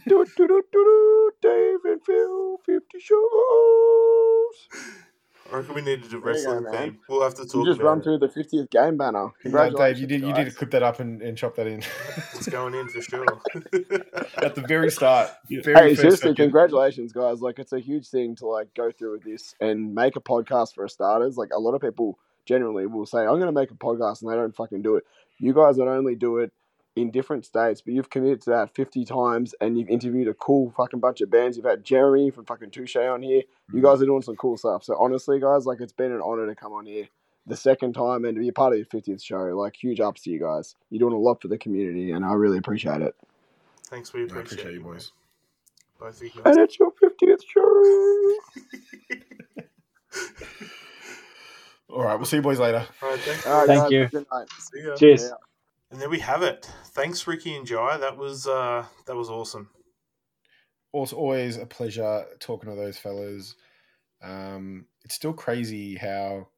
A: Do, do, do, do, do. Dave and Phil 50 shows.
C: I reckon we need to
A: There you
C: wrestling
A: go, man.
C: theme. We'll have to talk
A: You just
C: about
A: run
C: it.
A: through the 50th game banner. Congratulations.
B: Dave, you did you did
A: guys.
B: clip that up and, and chop that in
C: It's going in for sure.
B: at the very start. Very
A: Hey,
B: first
A: seriously,
B: second.
A: congratulations, guys! Like, it's a huge thing to like go through with this and make a podcast for starters. Like, a lot of people generally will say, "I'm going to make a podcast," and they don't fucking do it. You guys not only do it in different states, but you've committed to that 50 times, and you've interviewed a cool fucking bunch of bands. You've had Jeremy from fucking Touche on here. You mm-hmm. guys are doing some cool stuff. So honestly, guys, like, it's been an honor to come on here the second time and to be a part of your 50th show. Like, huge ups to you guys. You're doing a lot for the community, and I really appreciate it.
C: Thanks, we
B: I
C: appreciate,
B: appreciate you,
C: you,
B: boys.
C: mate. Both of you guys.
A: And it's your 50th show.
B: All right, we'll see you boys later.
C: All right, thanks.
A: All right,
D: Thank
A: guys,
D: you.
A: Good night.
C: See ya.
D: Cheers.
A: Yeah.
C: And there we have it. Thanks, Ricky and Jye. That was uh, that was awesome.
B: Also, always a pleasure talking to those fellas. Um, it's still crazy how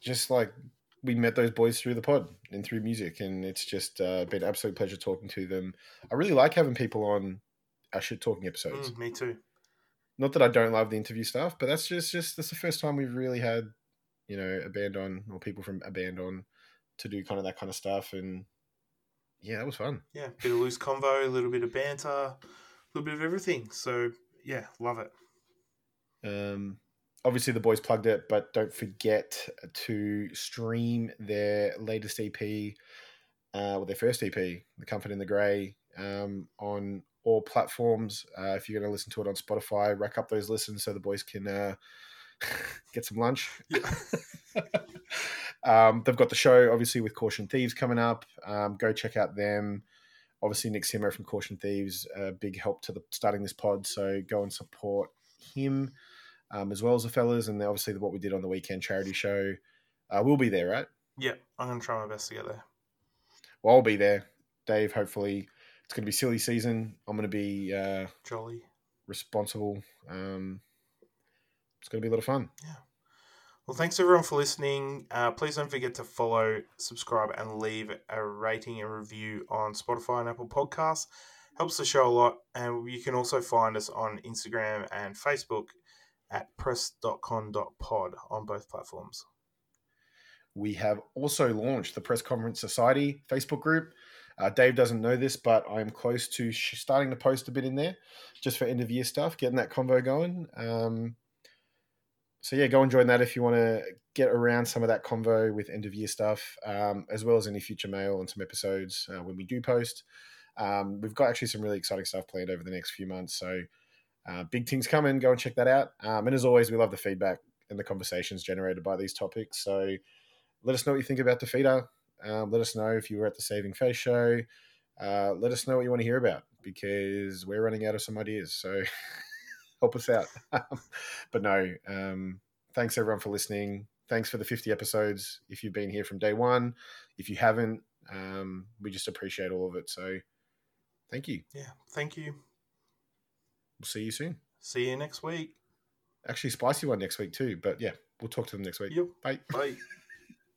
B: just like we met those boys through the pod and through music, and it's just uh, been an absolute pleasure talking to them. I really like having people on our shit talking episodes.
C: Mm, me too.
B: Not that I don't love the interview stuff, but that's just just that's the first time we've really had you know a band on or people from a band on to do kind of that kind of stuff, and yeah, that was fun.
C: Yeah, bit of loose convo, a little bit of banter, a little bit of everything. So yeah, love it.
B: Um, obviously, the boys plugged it, but don't forget to stream their latest EP, uh, well, their first EP, The Comfort in the Grey, um, on all platforms. Uh, if you're going to listen to it on Spotify, rack up those listens so the boys can uh, get some lunch.
C: Yeah.
B: um, they've got the show, obviously, with Caution Thieves coming up. Um, go check out them. Obviously, Nick Simmer from Caution Thieves, a big help to the starting this pod. So go and support him um, as well as the fellas, and obviously what we did on the weekend charity show. Uh, we'll be there, right?
C: Yeah, I'm gonna try my best to get there.
B: Well, I'll be there. Dave, hopefully, it's going to be silly season. I'm going to be uh,
C: Jolly.
B: responsible. Um, it's going to be a lot of fun.
C: Well, thanks everyone for listening. Uh, please don't forget to follow, subscribe, and leave a rating and review on Spotify and Apple Podcasts. Helps the show a lot. And you can also find us on Instagram and Facebook at press.con.pod on both platforms.
B: We have also launched the Press Conference Society Facebook group. Uh, Dave doesn't know this, but I'm close to sh- starting to post a bit in there just for end of year stuff, getting that convo going. Um, so, yeah, go and join that if you want to get around some of that convo with end of year stuff, um, as well as any future mail and some episodes uh, when we do post. Um, we've got actually some really exciting stuff planned over the next few months. So, uh, big things coming. Go and check that out. Um, and as always, we love the feedback and the conversations generated by these topics. So, let us know what you think about Defeater. Um, let us know if you were at the Saving Face show. Uh, let us know what you want to hear about because we're running out of some ideas. So help us out. but no, um, thanks everyone for listening. Thanks for the 50 episodes. If you've been here from day one, if you haven't, um, we just appreciate all of it. So thank you.
C: Yeah, thank you.
B: We'll see you soon.
C: See you next week.
B: Actually, spicy one next week too. But yeah, we'll talk to them next week.
C: Yep.
B: Bye.
C: Bye.